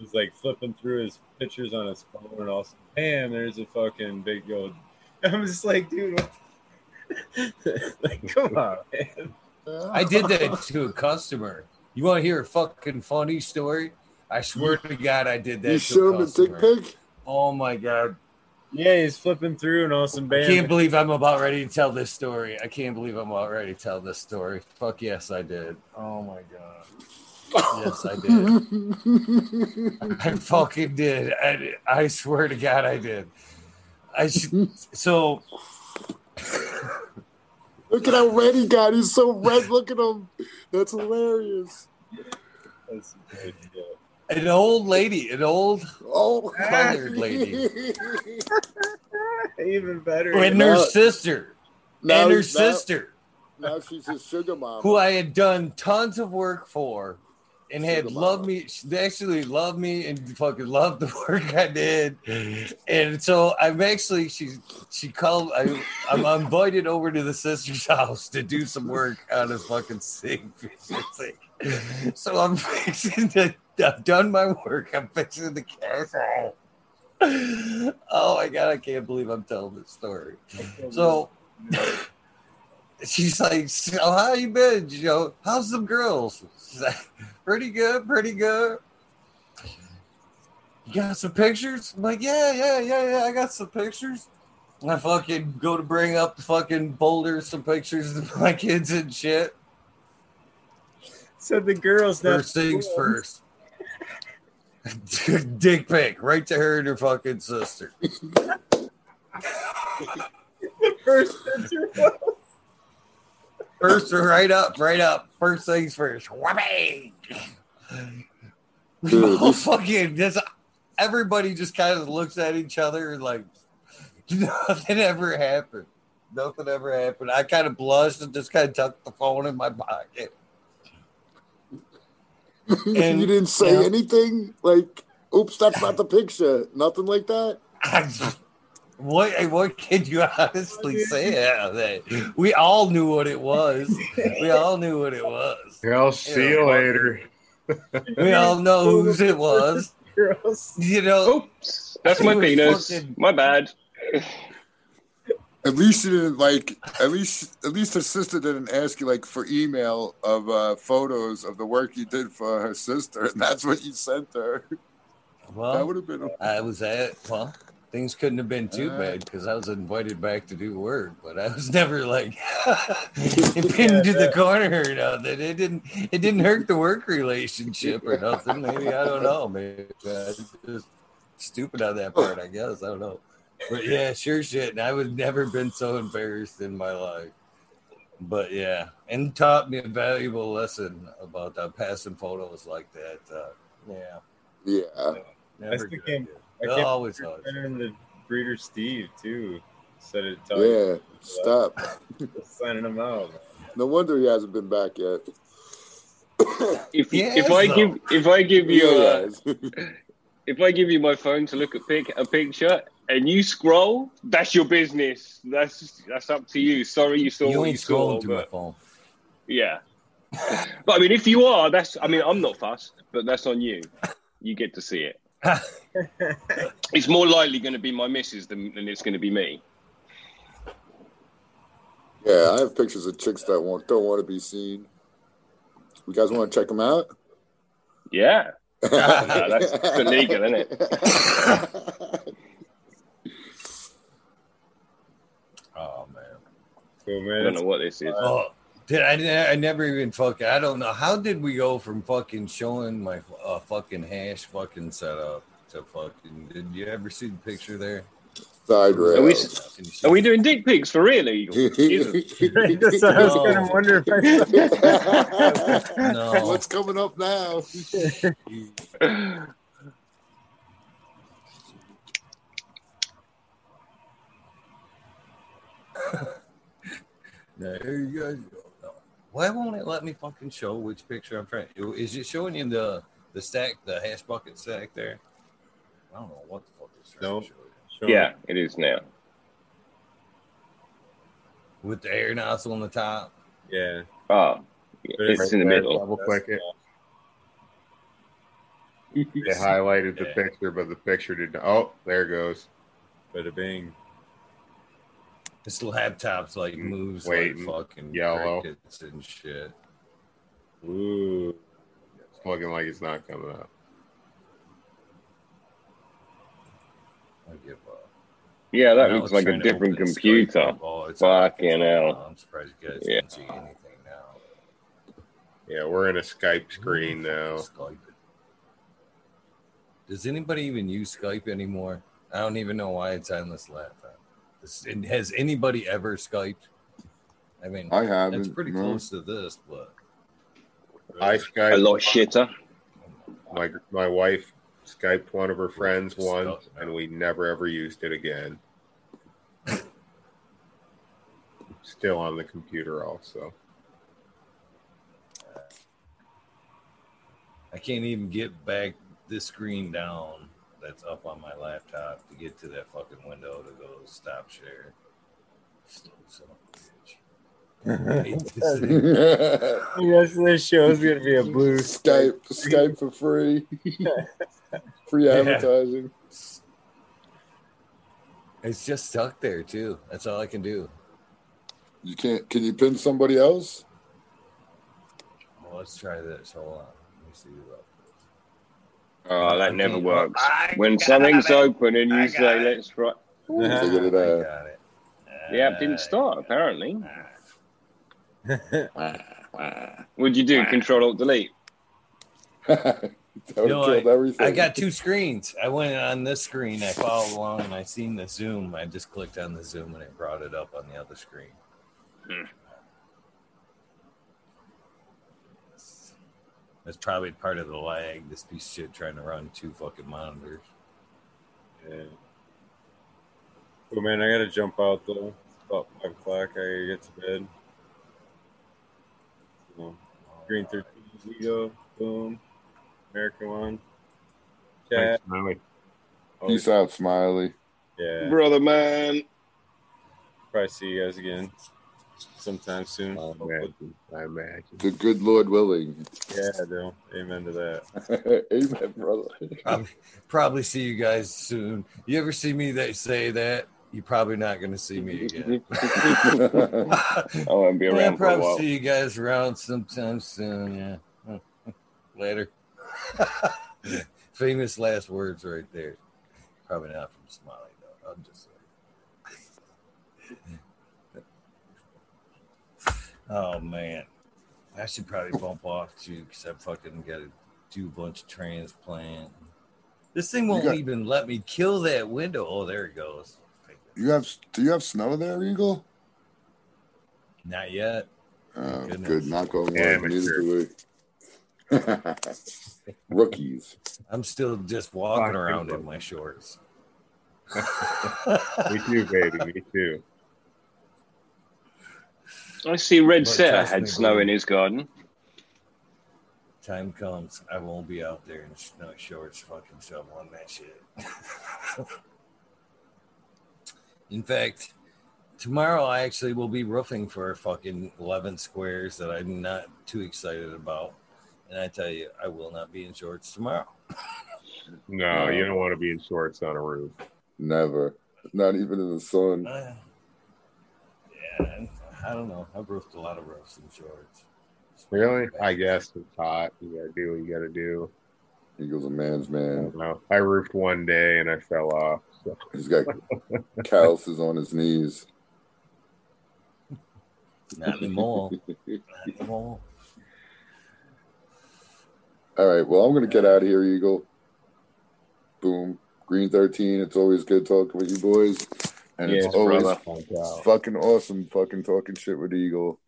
He's like flipping through his pictures on his phone, and all of a sudden, bam, there's a fucking big old. I'm just like, dude, what- like, come on, man. I did that to a customer. You want to hear a fucking funny story? I swear to God, I did that. You to showed a him a dick customer. pic? Oh my God. Yeah, he's flipping through, and all of a sudden, I bam. can't believe I'm about ready to tell this story. I can't believe I'm about ready to tell this story. Fuck yes, I did. Oh my God. Yes, I did. I fucking did. I, I swear to God, I did. I should, so Look at how red he got. He's so red. Look at him. That's hilarious. That's good, yeah. an old lady, an old old colored lady, Even better. and Now- her sister, now, and her now- sister, Now she's his sugar mom. who I had done tons of work for, and had loved me. They actually loved me and fucking loved the work I did. And so I'm actually she she called. I I'm invited over to the sister's house to do some work on a fucking sink. sink. So I'm fixing to. I've done my work. I'm fixing the castle. Oh my god! I can't believe I'm telling this story. So she's like, "So how you been? You know, how's the girls?" Like, "Pretty good, pretty good." You got some pictures? I'm like, "Yeah, yeah, yeah, yeah. I got some pictures." And I fucking go to bring up the fucking folder, some pictures of my kids and shit. So the girls First things first. Dick pic right to her and her fucking sister. the First picture. First, right up, right up. First things first. Whammy! We Dude, all oh, this- fucking just everybody just kind of looks at each other and like nothing ever happened. Nothing ever happened. I kind of blushed and just kind of tucked the phone in my pocket. And- you didn't say yeah. anything? Like, oops, that's not the picture. Nothing like that? What what can you honestly say out that? We all knew what it was. We all knew what it was. I'll see Yeah, you later. We all know whose it was. You know, Oops, that's my He was penis. fucking- My bad. At least you didn't like. At least, at least her sister didn't ask you like for email of uh, photos of the work you did for her sister, and that's what you sent her. Well, that would have been. I was at well, things couldn't have been too Uh. bad because I was invited back to do work, but I was never like pinned to the corner or nothing. It didn't it didn't hurt the work relationship or nothing. Maybe I don't know. Maybe I was just stupid on that part. I guess I don't know. But yeah, sure shit. And I would never been so embarrassed in my life. But yeah, and taught me a valuable lesson about uh, passing photos like that. Uh, yeah, Yeah. never still good can't- idea. I They'll can't always hug. And the breeder Steve too said it. Yeah. Stop. signing him out. No wonder he hasn't been back yet. If Yes, if I though. give if I give you uh, if I give you my phone to look at pic a picture and you scroll, that's your business. That's that's up to you. Sorry, you saw You what you ain't saw, scrolling through my phone. yeah. but I mean, if you are, that's I mean, I'm not fussed, but that's on you. You get to see it. It's more likely going to be my missus than, than it's going to be me. yeah, I have pictures of chicks that want, don't want to be seen. You guys want to check them out? Yeah. No, that's illegal, isn't it? Oh man. Cool I don't know what this is. Oh, did I? I never even fucking. I don't know. How did we go from fucking showing my uh, fucking hash fucking setup to fucking? Did you ever see the picture there? Side Are we, rails. Fucking shit. are we doing dick pics for real, Eagle? Jesus. That's what I was gonna wonder if I No. What's coming up now? There you go. No. Why won't it let me fucking show which picture I'm trying? Is it showing you the the stack, the hash bucket stack there? I don't know what the fuck it's trying No. to show you. Yeah, it is now. With the air nozzle on the top. Yeah. Oh, it's in the middle. Double click it. They highlighted the Yeah. picture, but the picture did not. Oh, there it goes. Bada bing. This laptop's like mm, moves Waiting. like fucking Yellow. crickets and shit. Ooh. It's looking like it's not coming up. I give up. Yeah, that looks like a different computer. Fucking hell. I'm surprised you guys Yeah. can see anything now. Yeah, we're in a Skype screen now. Skype. Does anybody even use Skype anymore? I don't even know why it's on this laptop. This, and has anybody ever Skyped? I mean, I haven't. it's pretty no. close to this, but I A Skype a lot shitter. my my wife Skyped one of her friends once, and we never ever used it again. Still on the computer, also. I can't even get back this screen down that's up on my laptop to get to that fucking window to go stop share. Slow son bitch. I hate this. Yes, this show is gonna be a blue. Skype, Skype for free. free Yeah. advertising. It's just stuck there too. That's all I can do. You can't. Can you pin somebody else? Well, let's try this. Hold on. Let me see what. Oh, that never works. I When something's it. open and you got say, it. let's try. Figured it uh, I out. got it. The app didn't uh, start, apparently. Ah. What'd you do? Control Alt Delete. You know, have killed everything. I got two screens. I went on this screen. I followed along and I seen the Zoom. I just clicked on the Zoom and it brought it up on the other screen. Hmm. That's probably part of the lag. This piece of shit trying to run two fucking monitors. Yeah. Oh man, I gotta jump out though. It's about five o'clock. I gotta get to bed. So, Green thirteen, we go. boom, American one, chat. Thanks, Smiley. Oh, Peace out, Smiley. Yeah, Brother man. probably see you guys again sometime soon. I imagine. I imagine. The good Lord willing. Yeah, I. Amen to that. Amen, brother. Probably, probably see you guys soon. You ever see me that say that? You're probably not going to see me again. I won't be Yeah, around for a probably while. see you guys around sometime soon. Yeah. Later. Famous last words right there. Probably not from Smiley though. I'm just saying. Oh man, I should probably bump off too because I fucking got to do a bunch of transplant. This thing won't got- even let me kill that window. Oh, there it goes. You have? Do you have snow there, Eagle? Not yet. Oh, Goodness. good. Not going Yeah, on. Neither do we. Rookies. I'm still just walking Fucking around in my shorts. Me too, baby. Me too. I see Red But Setter had snow in his garden. Time comes, I won't be out there in snow shorts fucking shoveling that shit. in fact, tomorrow I actually will be roofing for fucking 11 squares that I'm not too excited about. And I tell you, I will not be in shorts tomorrow. No, you don't want to be in shorts on a roof. Never. Not even in the sun. Uh, yeah, I don't know. I've roofed a lot of roofs in shorts. Really? I guess it's hot. You gotta do what you gotta do. Eagle's a man's man. don't. I roofed one day and I fell off. So. He's got calluses on his knees. Not anymore. Not anymore. All right. Well, I'm going to get out of here, Eagle. Boom. Green 13. It's always good talking with you boys. And Yes, it's always brother. Fucking awesome fucking talking shit with Eagle.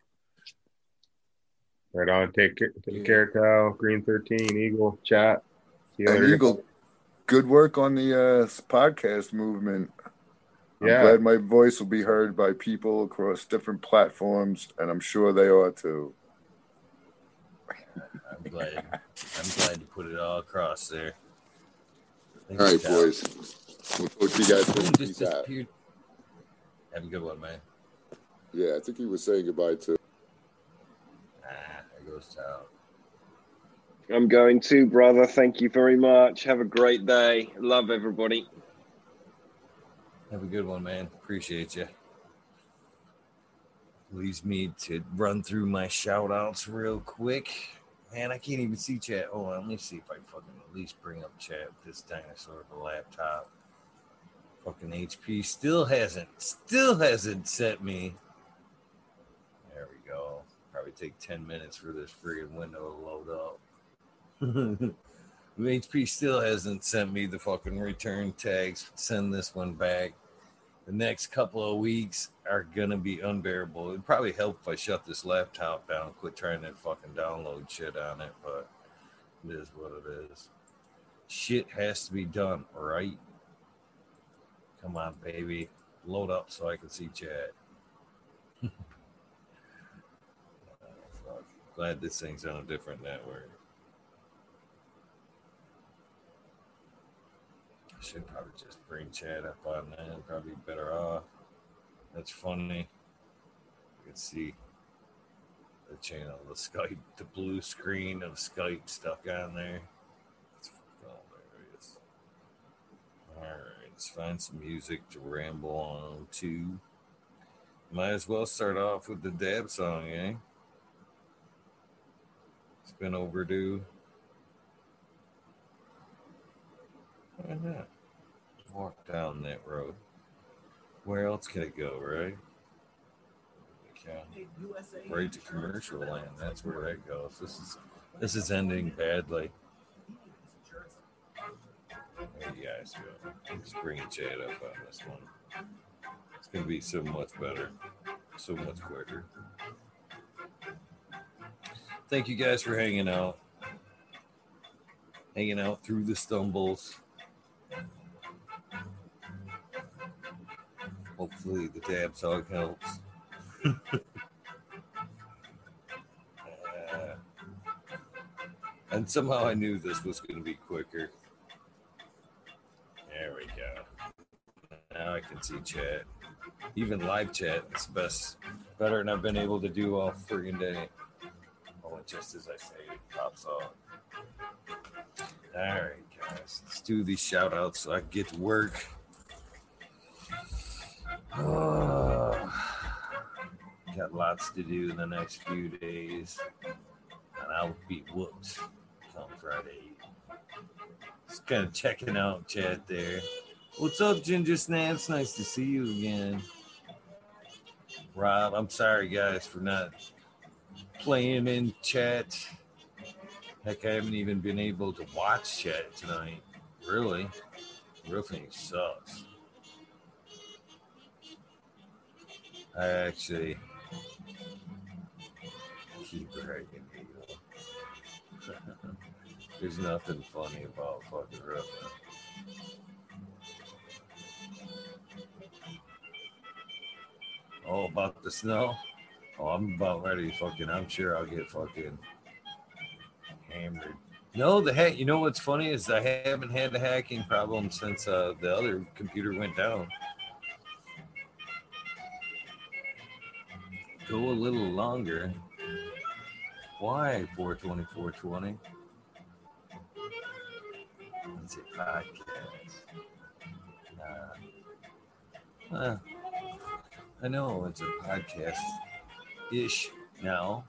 Right on. Take care, take care, Kyle. Green 13, Eagle, chat. And. Eagle, good work on the uh, podcast movement. I'm Yeah. glad my voice will be heard by people across different platforms, and I'm sure they are too. I'm glad. I'm glad to put it all across there. All right, boys. We'll talk to you guys Boom soon. just Peace out. disappeared. Have a good one, man. Yeah, I think he was saying goodbye too. Ah, there goes out. I'm going to, brother. Thank you very much. Have a great day. Love everybody. Have a good one, man. Appreciate you. Leaves me to run through my shout outs real quick. Man, I can't even see chat. Oh, let me see if I can fucking at least bring up chat with this dinosaur of a laptop. Fucking HP still hasn't, still hasn't sent me. There we go. Probably take 10 minutes for this friggin' window to load up. HP still hasn't sent me the fucking return tags. Send this one back. The next couple of weeks are gonna be unbearable. It'd probably help if I shut this laptop down, quit trying to fucking download shit on it, but it is what it is. Shit has to be done, right? Come on, baby. Load up so I can see fuck. Glad this thing's on a different network. I should probably just bring chat up on that. Probably better off. That's funny. You can see the channel, the Skype, the blue screen of Skype stuck on there. It's hilarious. All right, let's find some music to ramble on to. Might as well start off with the dab song, eh? It's been overdue. Why not? Walk down that road. Where else can it go, right? Right to commercial land. That's where that goes. This is this is ending badly. There you guys go. Let's bring Chad up on this one. It's gonna be so much better, so much quicker. Thank you guys for hanging out, hanging out through the stumbles. Hopefully, the dab song helps. Uh, and somehow I knew this was going to be quicker. There we go. Now I can see chat. Even live chat is best, better than I've been able to do all friggin' day. Oh, just as I say, it pops off. All right, guys, let's do these shout outs so I get to work. Oh, got lots to do in the next few days, and I'll be whooped come Friday. Just kind of checking out chat there. What's up, Ginger Snaps? Nice to see you again. Rob, I'm sorry, guys, for not playing in chat. Heck, I haven't even been able to watch chat tonight. Really? Real thing sucks. I actually keep Eagle. There's nothing funny about fucking rough. Oh, about the snow? Oh, I'm about ready. Fucking, I'm sure I'll get fucking hammered. No, the hack. You know what's funny is I haven't had the hacking problem since uh, the other computer went down. Go a little longer. Why 420, Podcast. Uh, uh, I know it's a podcast ish now.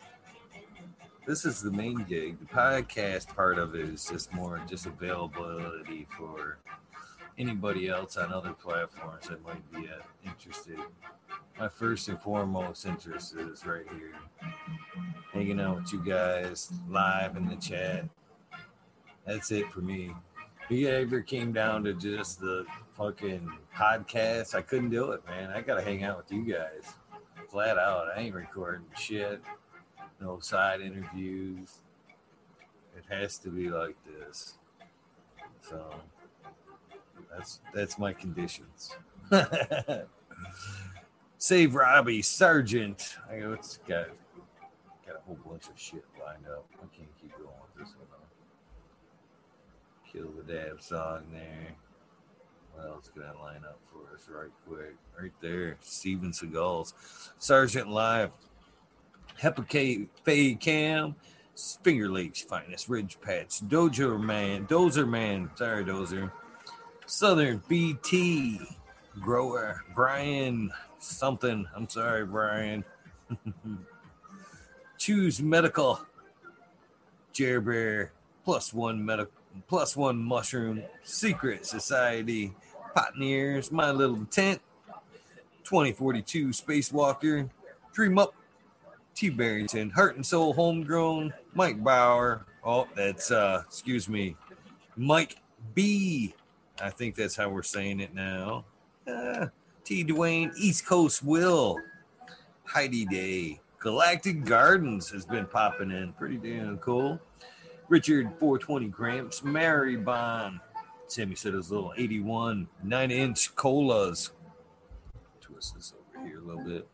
This is the main gig. The podcast part of it is just more just availability for anybody else on other platforms that might be uh, interested. My first and foremost interest is right here, hanging out with you guys live in the chat. That's it for me. It ever came down to just the fucking podcast, I couldn't do it, man. I gotta hang out with you guys, flat out. I ain't recording shit. No side interviews. It has to be like this. So that's that's my conditions. Save Robbie, Sergeant. I go, it's got got a whole bunch of shit lined up. I can't keep going with this one though. Kill the dab song there. What else can I line up for us right quick? Right there. Steven Seagal's Sergeant Live. Hepacate Fade Cam. Finger Lakes finest Ridge Patch, Dozer Man, Dozer Man, sorry Dozer, Southern BT grower Brian something. I'm sorry, Brian. Choose medical. Jer Bear plus one medical plus one mushroom. Secret Society. Pioneers. My little tent. 2042 Spacewalker. Dream up. T. Barrington. Heart and Soul Homegrown. Mike Bauer. Oh, that's uh excuse me. Mike B. I think that's how we're saying it now. Uh, T. Dwayne, East Coast Will, Heidi Day, Galactic Gardens has been popping in. Pretty damn cool. Richard 420 Gramps, Mary Bond. Sammy said his little 81, nine inch colas. Twist this over here a little bit.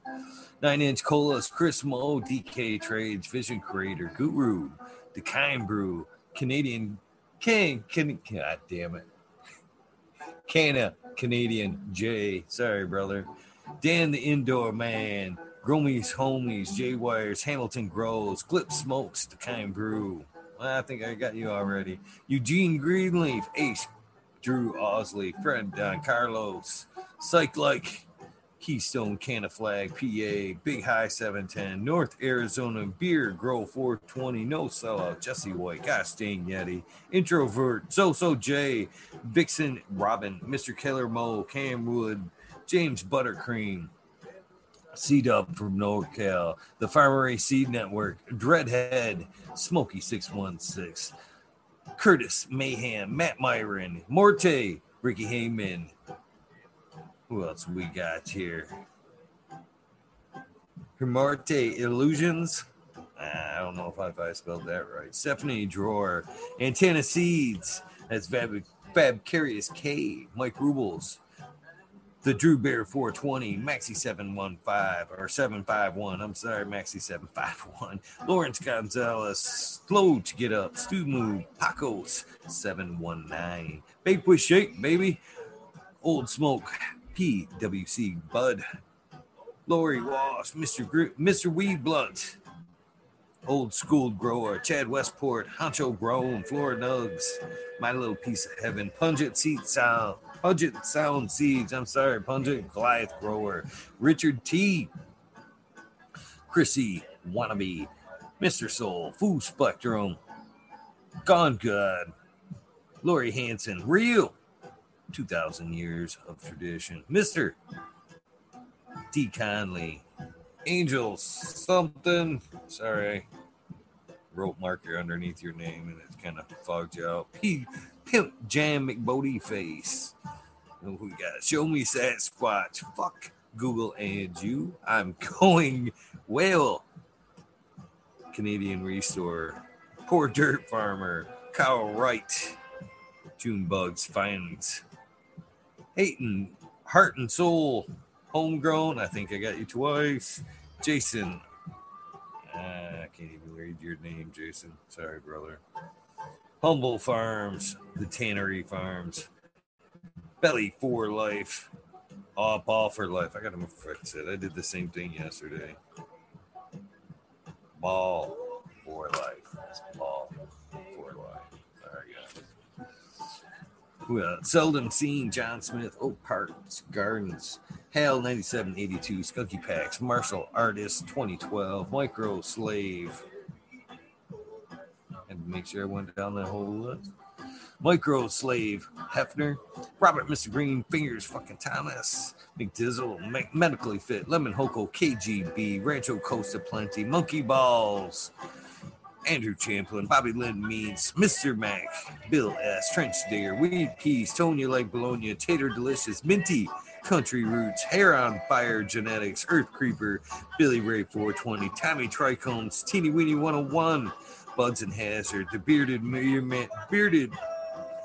Nine inch colas, Chris Mo, DK Trades, Vision Creator, Guru, The Kind Brew, Canadian King, can, God damn it. Canna, Canadian J. Sorry, brother. Dan the Indoor Man. Gromies Homies, J Wires, Hamilton Grows, Clip Smokes, The Kind Brew. I think I got you already. Eugene Greenleaf, Ace, Drew Osley, Fred Don Carlos, Psych Like, Keystone Canna Flag, PA, Big High 710, North Arizona Beer, Grow 420, No Sellout, Jesse White, Gosh Yeti, Introvert, So So J, Vixen Robin, Mr. Killer Mo, Cam Wood, James Buttercream, C Dub from NorCal, the Farmery Seed Network, Dreadhead, Smoky 616, Curtis Mayhem, Matt Myron, Morte, Ricky Heyman. Who else we got here? Hermarte Illusions. Ah, I don't know if I, if I spelled that right. Stephanie Drawer, Antenna Seeds. That's Fab, Fab Curious K, Mike Rubles, the Drew Bear 420, Maxi 715 or 751. I'm sorry, Maxi 751. Lawrence Gonzalez, Slow to Get Up, Stu Move, Pacos 719. Big push Shake, baby. Old Smoke, PWC Bud, Lori Walsh, Mr. Gr- Mr. Weed Blunt, Old School Grower, Chad Westport, Honcho Grown, Florida Nugs, My Little Piece of Heaven, Pungent Seed Sound, Pungent Sound Seeds, I'm sorry, Pungent Goliath Grower, Richard T, Chrissy Wannabe, Mr. Soul, Food Spectrum, Gone Good, Lori Hanson, Real, 2,000 years of tradition, Mr. D. Conley, Angels, something. Sorry, wrote marker underneath your name and it's kind of fogged you out. P. Pimp Jam McBodie Face. We got Show Me Sasquatch. Fuck Google and you. I'm going whale. Canadian Restore. Poor Dirt Farmer. Kyle Wright. June Bugs Finds. Hayton. Heart and Soul. Homegrown. I think I got you twice. Jason. Uh, I can't even read your name, Jason. Sorry, brother. Humble Farms, the Tannery Farms, Belly for Life, Aw Ball for Life. I got to fix it. I did the same thing yesterday. Ball for Life. That's ball for Life. Sorry, guys. Well, seldom seen John Smith, Oak Parks Gardens, Hale 9782, Skunky Packs, Martial Artist 2012, Micro Slave. To make sure I went down that whole list. Micro Slave, Hefner, Robert Mr. Green, Fingers fucking Thomas, McDizzle, Me- Medically Fit, Lemon Hoko, KGB, Rancho Costa Plenty, Monkey Balls, Andrew Champlin, Bobby Lynn Means, Mr. Mac, Bill S., Trench Digger, Weed Peas, Tonya Like Bologna, Tater Delicious, Minty, Country Roots, Hair on Fire Genetics, Earth Creeper, Billy Ray 420, Tommy Trichomes, Teeny Weeny 101, Buds and Hazard, the Bearded Man, Bearded,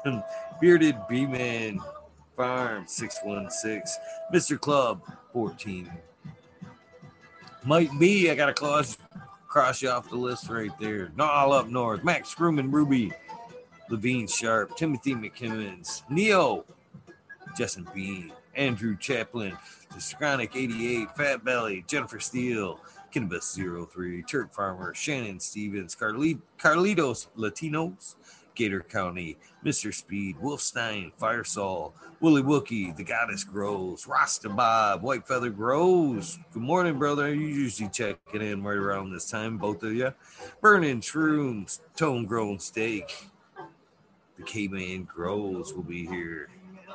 Bearded B-Man Farm 616, Mr. Club 14. Might be, I got a clause cross you off the list right there. Not all up north. Max Screwman Ruby, Levine Sharp, Timothy McKimmons, Neo, Justin Bean, Andrew Chaplin, the Scronic 88, Fat Belly, Jennifer Steele, Cannabis 03, Turk Farmer, Shannon Stevens, Carli- Carlitos Latinos, Gator County, Mr. Speed, Wolfstein, Firesaw, Willie Wookie, The Goddess Grows, Rasta Bob, White Feather Grows. Good morning, brother. You usually checking in right around this time, both of you. Burning Shrooms, Tone Grown Steak. The K-Man Grows will be here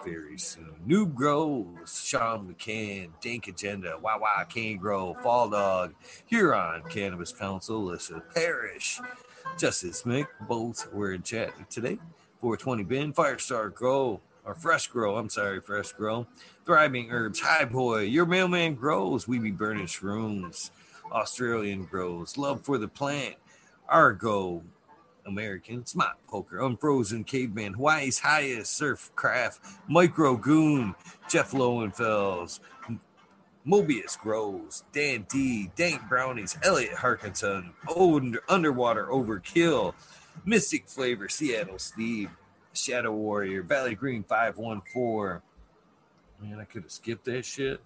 very soon. Uh, Noob Grows, Sean McCann, Dank Agenda, Wow Wow Can Grow, Fall Dog, Huron Cannabis Council, Lissa Parrish, Justice Mick, both were in chat today. 420 Ben, Firestar Grow, or Fresh Grow, I'm sorry, Fresh Grow, Thriving Herbs, Hi Boy, Your Mailman Grows, We Be Burning Shrooms, Australian Grows, Love for the Plant, Argo, American, Smart Poker, Unfrozen Caveman, Hawaii's Highest Surf Craft, Micro Goon, Jeff Lowenfels, Mobius Grows, Dan D, Dank Brownies, Elliot Harkinson, Under, Underwater Overkill, Mystic Flavor, Seattle Steve, Shadow Warrior, Valley Green 514. Man, I could have skipped that shit.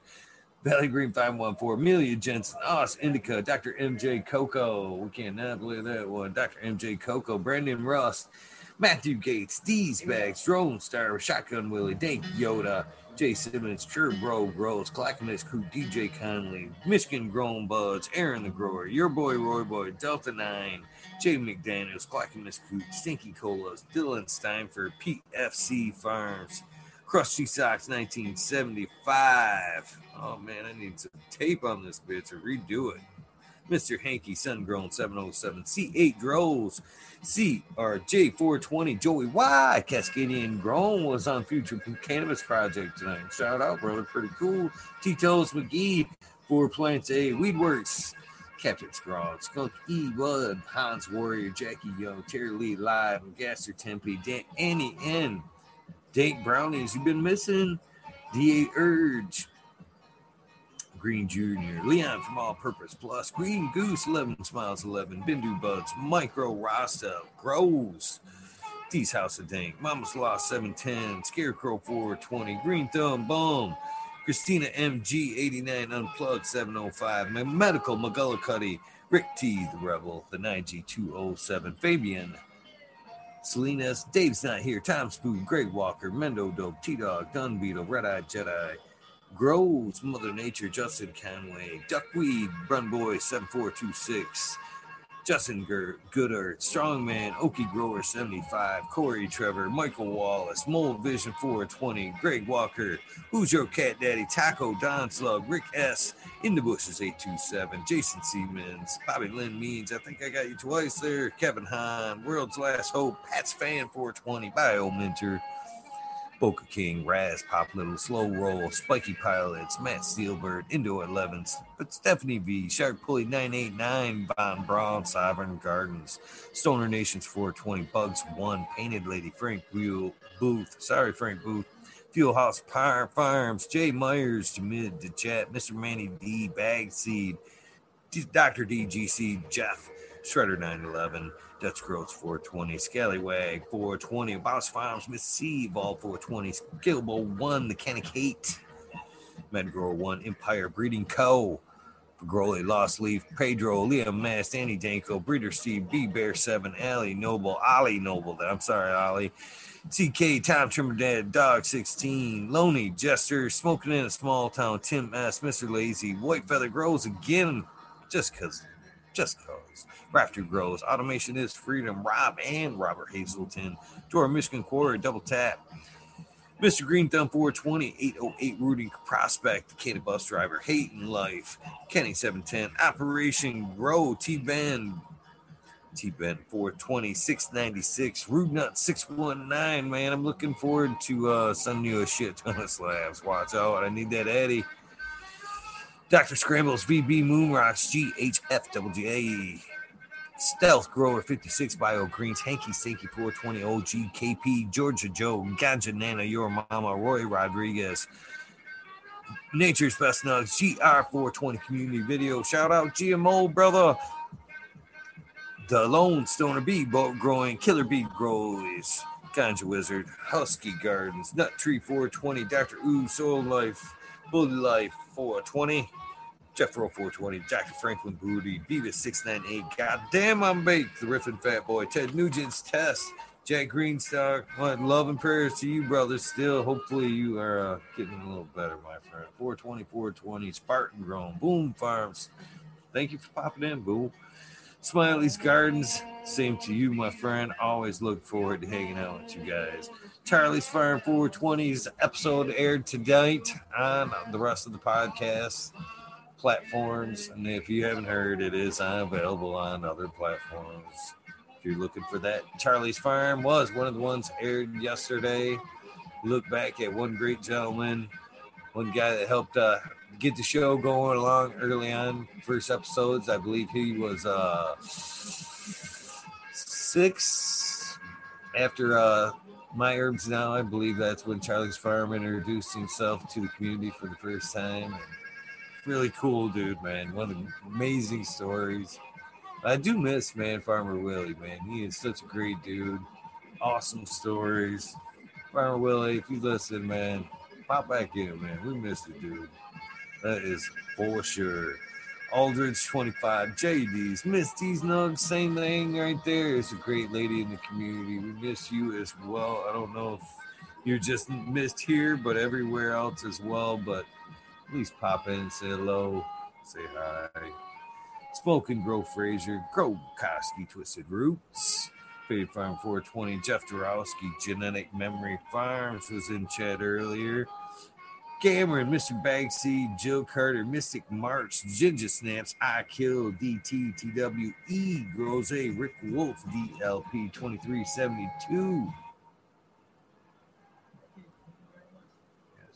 Valley Green 514, Amelia Jensen, Oz Indica, Dr. MJ Coco. We cannot believe that one. Dr. MJ Coco, Brandon Rust, Matthew Gates, D's Bags, Drone Star, Shotgun Willie, Dank Yoda, Jay Simmons, Sure Bro Bros, Clackamas Crew, DJ Conley, Michigan Grown Buds, Aaron the Grower, Your Boy Roy Boy, Delta 9, Jay McDaniels, Clackamas Crew, Stinky Colas, Dylan Steinford, PFC Farms, Crusty Socks 1975. Oh man, I need some tape on this bitch or redo it. Mr. Hanky Sungrown 707 C8 Droves CRJ420 Joey Y Cascadian Grown was on Future Cannabis Project tonight. Shout out, brother. Pretty cool. Tito's McGee for Plants A Weedworks. Captain Scrog, Skunk E Bud, Hans Warrior, Jackie Young, Terry Lee Live, Gasser Tempe, Dan, Annie N. Dank Brownies, you've been missing. DA Urge, Green Jr., Leon from All Purpose Plus, Green Goose, 11 Smiles 11, Bindu Buds, Micro Rasta, Grows, D's House of Dank, Mama's Lost 710, Scarecrow 420, Green Thumb Boom, Christina MG 89 Unplugged 705, My Medical McGullicuddy, Rick T, the Rebel, the 9G207, Fabian, Salinas, Dave's not here, Tom Spoon, Greg Walker, Mendo Dope, T Dog, Gun Beetle, Red Eye Jedi, Grows, Mother Nature, Justin Conway, Duckweed, Run Boy 7426, Justin Ger- Goodard, Strongman, Okie Grower 75, Corey Trevor, Michael Wallace, Mold Vision 420, Greg Walker, Who's Your Cat Daddy, Taco Don Slug, Rick S, In the Bushes 827, Jason Siemens, Bobby Lynn Means, I think I got you twice there, Kevin Hahn, World's Last Hope, Pat's Fan 420, Bio Mentor, Boca King, Raz, Pop Little, Slow Roll, Spiky Pilots, Matt Steelbird, Indo 11s, but Stephanie V, Shark Pulley 989, Von Braun, Sovereign Gardens, Stoner Nations 420, Bugs 1, Painted Lady, Frank Buell, Booth, sorry, Frank Booth, Fuel House Par- Farms, Jay Myers, Jamid, the chat, Mr. Manny D, Bag Seed, D- Dr. DGC, Jeff, Shredder 911, Dutch Growth 420, Scallywag 420, Boss Farms, Miss C, Ball 420, Gilbo 1, The Canic Hate, Medgrower 1, Empire Breeding Co., Growley, Lost Leaf, Pedro, Liam Mast, Andy Danko, Breeder Steve, B Bear 7, Ali Noble, Ali Noble, I'm sorry, Ali, TK, Tom Trimmer Dad, Dog 16, Loney, Jester, Smoking in a Small Town, Tim S, Mr. Lazy, White Feather Grows again, just because, just because. Rafter Grows, Automation is Freedom, Rob and Robert Hazelton, to our Michigan Quarry, Double Tap, Mr. Green Thumb 420, 808 Rooting Prospect, Canada Bus Driver, Hating Life, Kenny 710, Operation Grow, T Band, T Band 420, 696, Rude Nut 619. Man, I'm looking forward to uh, some new shit ton of slabs. Watch out, I need that Eddie. Dr. Scrambles, VB Moonrocks, GHFWA, Stealth Grower 56 Bio Greens, Hanky Stinky 420 OG KP, Georgia Joe, Ganja Nana, Your Mama, Roy Rodriguez, Nature's Best Nugs, GR420 Community Video. Shout out GMO, brother. The Lone Stoner Bee Boat Growing, Killer Bee Grows, Ganja Wizard, Husky Gardens, Nut Tree 420, Dr. Ooh, Soil Life, Bully Life 420. Jeff Roll 420, Dr. Franklin Booty, Beavis 698, God damn I'm baked, the Riffin Fat Boy, Ted Nugent's Test, Jack Greenstock, what love and prayers to you, brothers. Still, hopefully you are uh, getting a little better, my friend. 420, 420, Spartan Grown, Boom Farms. Thank you for popping in, Boom. Smiley's Gardens, same to you, my friend. Always look forward to hanging out with you guys. Charlie's Farm 420's episode aired tonight on the rest of the podcast platforms. And if you haven't heard, it is available on other platforms. If you're looking for that, Charlie's Farm was one of the ones aired yesterday. Look back at one great gentleman, one guy that helped uh, get the show going along early on, first episodes. I believe he was uh, six after uh, My Herbs Now. I believe that's when Charlie's Farm introduced himself to the community for the first time. And really cool dude, man. One of the amazing stories. I do miss man Farmer Willie, man. He is such a great dude. Awesome stories. Farmer Willie, if you listen, man, pop back in, man. We miss the dude. That is for sure. Aldridge 25, JD's, Misty's Nugs, same thing right there. It's a great lady in the community. We miss you as well. I don't know if you're just missed here, but everywhere else as well. But please pop in, say hello, say hi. Spoken Grow Fraser, Grow Koski, Twisted Roots, Fade Farm 420, Jeff Dorowski, Genetic Memory Farms was in chat earlier. Cameron, Mr. Bagseed, Joe Carter, Mystic March, Ginger Snaps, I Kill, DT, Grose, Rick Wolf, DLP 2372.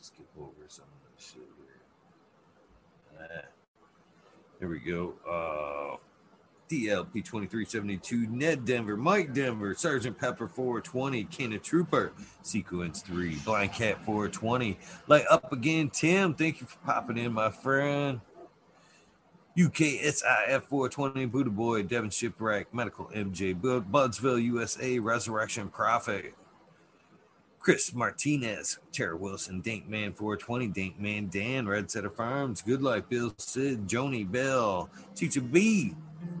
skip over some of this shit here. Ah, There we go. Uh, DLP 2372, Ned Denver, Mike Denver, Sergeant Pepper 420, Kenna Trooper, Sequence 3, Blind Cat 420. Light up again, Tim. Thank you for popping in, my friend. UKSIF 420, Buddha Boy, Devon Shipwreck, Medical MJ, Bud- Budsville, USA, Resurrection Prophet, Chris Martinez, Tara Wilson, Dankman 420, Dankman Dan, Red Setter Farms, Good Life, Bill Sid, Joni Bell, Teacher B,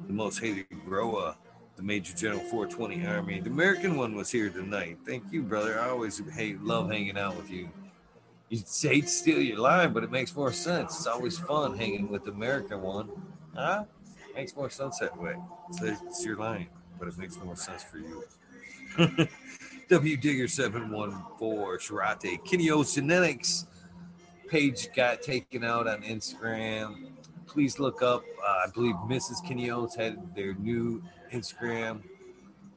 the most hated grower, the Major General 420 Army. The American one was here tonight. Thank you, brother. I always hate, love hanging out with you. You hate to steal your line, but it makes more sense. It's always fun hanging with the American one. Huh? Makes more sense that way. It's, it's your line, but it makes more sense for you. W Digger 714, Sharate, Kenny O's Genetics page got taken out on Instagram. Please look up, uh, I believe Mrs. Kenny O's had their new Instagram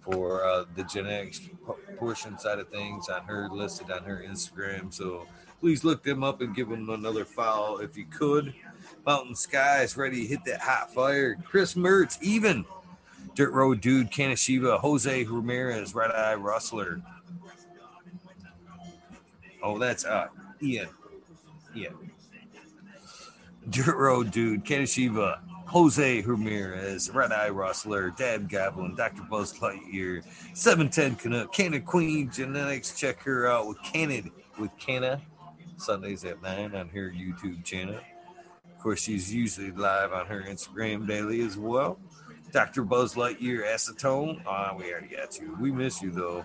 for uh, the genetics portion side of things on her listed on her Instagram. So please look them up and give them another follow if you could. Mountain Sky is ready to hit that hot fire. Chris Mertz, even Dirt Road Dude, Kanashiva, Jose Ramirez, Red Eye Rustler. Oh, that's uh Ian. Ian. Dirt Road Dude, Kanashiva, Jose Ramirez, Red Eye Rustler, Dad Goblin, Dr. Buzz Lightyear, 710 Canuck, Canna Queen Genetics. Check her out with Canada with Canna Sundays at 9 on her YouTube channel. Of course, she's usually live on her Instagram daily as well. Dr. Buzz Lightyear Acetone. Ah, we already got you. We miss you though.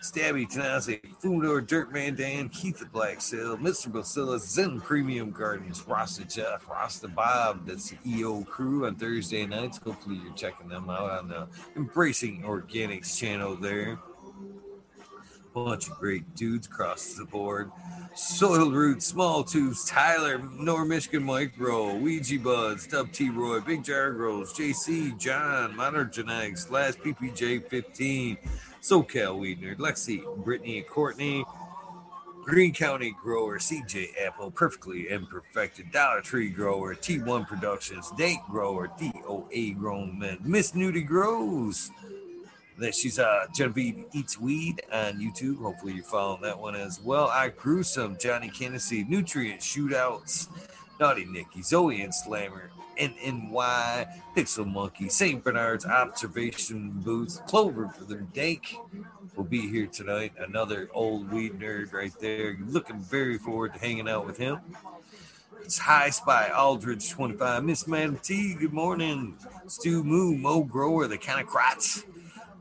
Stabby Tanase, Fumador, Dirtman Dan, Keith the Black Sail, Mr. Bacillus, Zen Premium Gardens, Rasta Jeff, Rasta Bob. That's the EO crew on Thursday nights. Hopefully, you're checking them out on the Embracing Organics channel there. Bunch of great dudes across the board. Soil Root, Small Tubes, Tyler, Nor Michigan Micro, Ouija Buds, Dub T Roy, Big Jar Grows, JC, John, Modern Genetics, Last PPJ 15, SoCal Weed Nerd, Lexi, Brittany, and Courtney, Green County Grower, CJ Apple, Perfectly Imperfected, Dollar Tree Grower, T1 Productions, Date Grower, DOA Grown Men, Miss Nudie Grows. That she's uh Genevieve Eats Weed on YouTube. Hopefully you're following that one as well. I Gruesome, Johnny Candace, Nutrient Shootouts, Naughty Nicky, Zoe and Slammer, NNY, Pixel Monkey, St. Bernard's Observation Booth, Clover for the Dank will be here tonight. Another old weed nerd right there. Looking very forward to hanging out with him. It's High Spy, Aldridge 25, Miss Madam T, good morning. Stu Moo, Mo Grower, the kind of Kratz,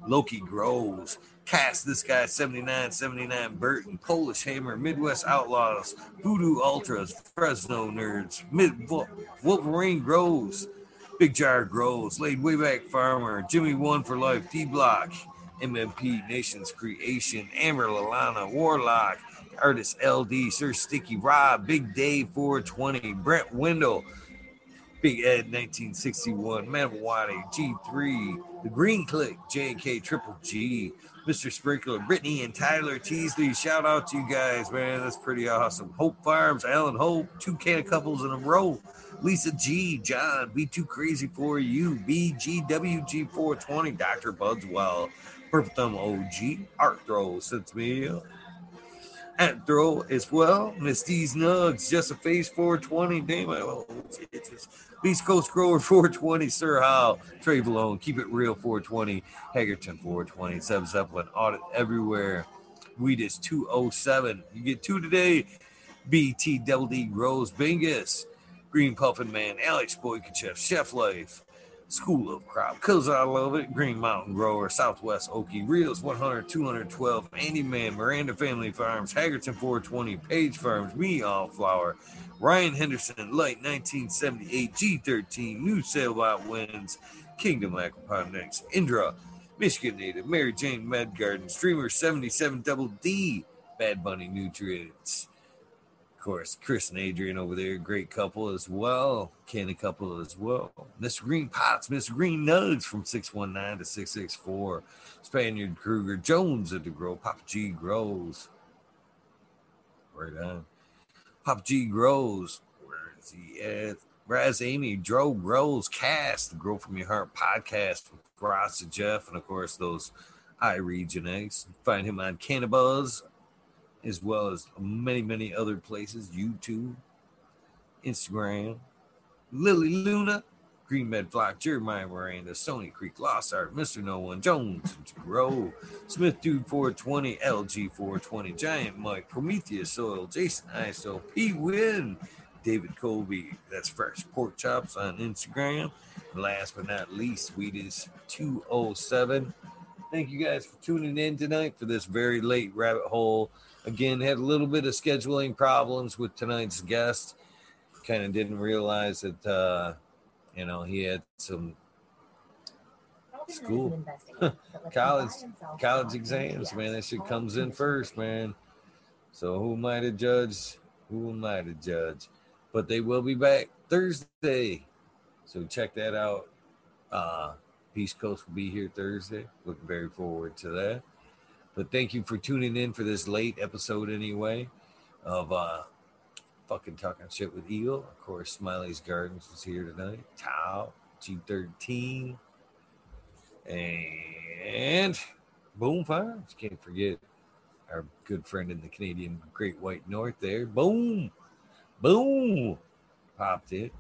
Loki Grows, Cast, this guy 79, 79, Burton, Polish Hammer, Midwest Outlaws, Voodoo Ultras, Fresno Nerds, Mid Wolverine Grows, Big Jar Grows, Laid Wayback Farmer, Jimmy One for Life, D Block, MMP, Nations Creation, Amber Lalana, Warlock, Artist LD, Sir Sticky Rob, Big Dave 420, Brent Wendell, Big Ed 1961, Manawati, G3, The Green Click, JK Triple G, Mr. Sprinkler, Brittany, and Tyler Teasley. Shout out to you guys, man. That's pretty awesome. Hope Farms, Alan Hope, two can couples in a row. Lisa G, John, Be Too Crazy for You, BGWG420, Dr. Budswell, Purple Thumb OG, Art Throw, sends me Ant Throw as well. Miss D's Nugs, Just a Face 420, damn it. Oh, East Coast Grower 420, Sir Howe, Trey Valone, Keep It Real 420, Hagerton 420, Seb Zeppelin, Audit Everywhere. Weed is 207. You get two today. BT Double D Grows Bingus, Green Puffin Man, Alex Boykachev, Chef Life, School of Crop, Cause I Love It, Green Mountain Grower, Southwest Okie, Reels 100, 212, Andy Man, Miranda Family Farms, Haggerton 420, Page Farms, Me All Flower, Ryan Henderson, Light 1978, G13, New Sailboat Wins, Kingdom Aquaponics, Indra, Michigan Native, Mary Jane Med Garden, Streamer 77 Double D, Bad Bunny Nutrients, of course, Chris and Adrian over there, great couple as well. Candy couple as well. Miss Green Pots, Miss Green Nugs from 619 to 664. Spaniard Kruger Jones at the Grow. Papa G grows. Right on. Papa G grows. Where is he at? Raz Amy, Dro grows. Cast, the Grow From Your Heart podcast with Ross and Jeff, and of course, those I Region Eggs. Find him on Cannabuzz as well as many, many other places YouTube, Instagram, Lily Luna, Green Med Flock, Jeremiah Miranda, Sony Creek, Lost Art, Mr. No One, Jones, Grow, Smith Dude 420, LG 420, Giant Mike, Prometheus Soil, Jason ISO, P Win, David Colby, that's Fresh Pork Chops on Instagram. Last but not least, Sweetest 207. Thank you guys for tuning in tonight for this very late rabbit hole Again, had a little bit of scheduling problems with tonight's guest. Kind of didn't realize that, uh, you know, he had some school, college, college exams. Man, that shit comes in first, man. So who am I to judge? Who am I to judge? But they will be back Thursday, so check that out. Uh, Peace Coast will be here Thursday. Looking very forward to that. But thank you for tuning in for this late episode anyway of uh fucking talking shit with Eagle. Of course, Smiley's Gardens was here tonight. Tau, G13. And Boom Farms. Can't forget our good friend in the Canadian Great White North there. Boom. Boom. Popped it.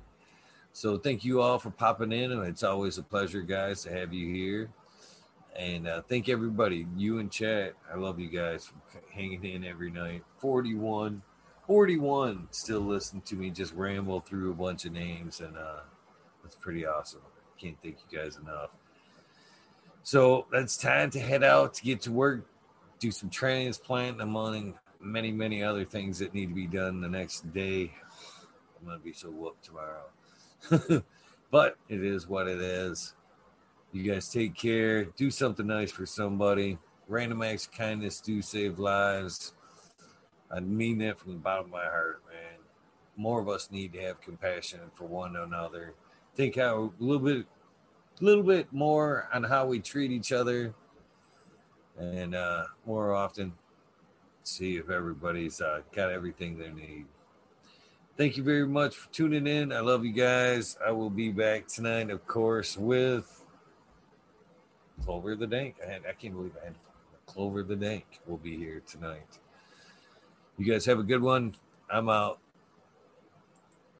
So thank you all for popping in. And it's always a pleasure, guys, to have you here. And uh, thank everybody, you and chat. I love you guys for hanging in every night. 41, 41 still listen to me just ramble through a bunch of names. And uh, that's pretty awesome. Can't thank you guys enough. So that's time to head out to get to work, do some transplant, among many, many other things that need to be done the next day. I'm going to be so whooped tomorrow. but it is what it is. You guys take care. Do something nice for somebody. Random acts of kindness do save lives. I mean that from the bottom of my heart, man. More of us need to have compassion for one another. Think how a little bit, a little bit more on how we treat each other, and uh, more often see if everybody's uh, got everything they need. Thank you very much for tuning in. I love you guys. I will be back tonight, of course, with Clover the Dank. I, had, I can't believe I had Clover the Dank will be here tonight. You guys have a good one. I'm out.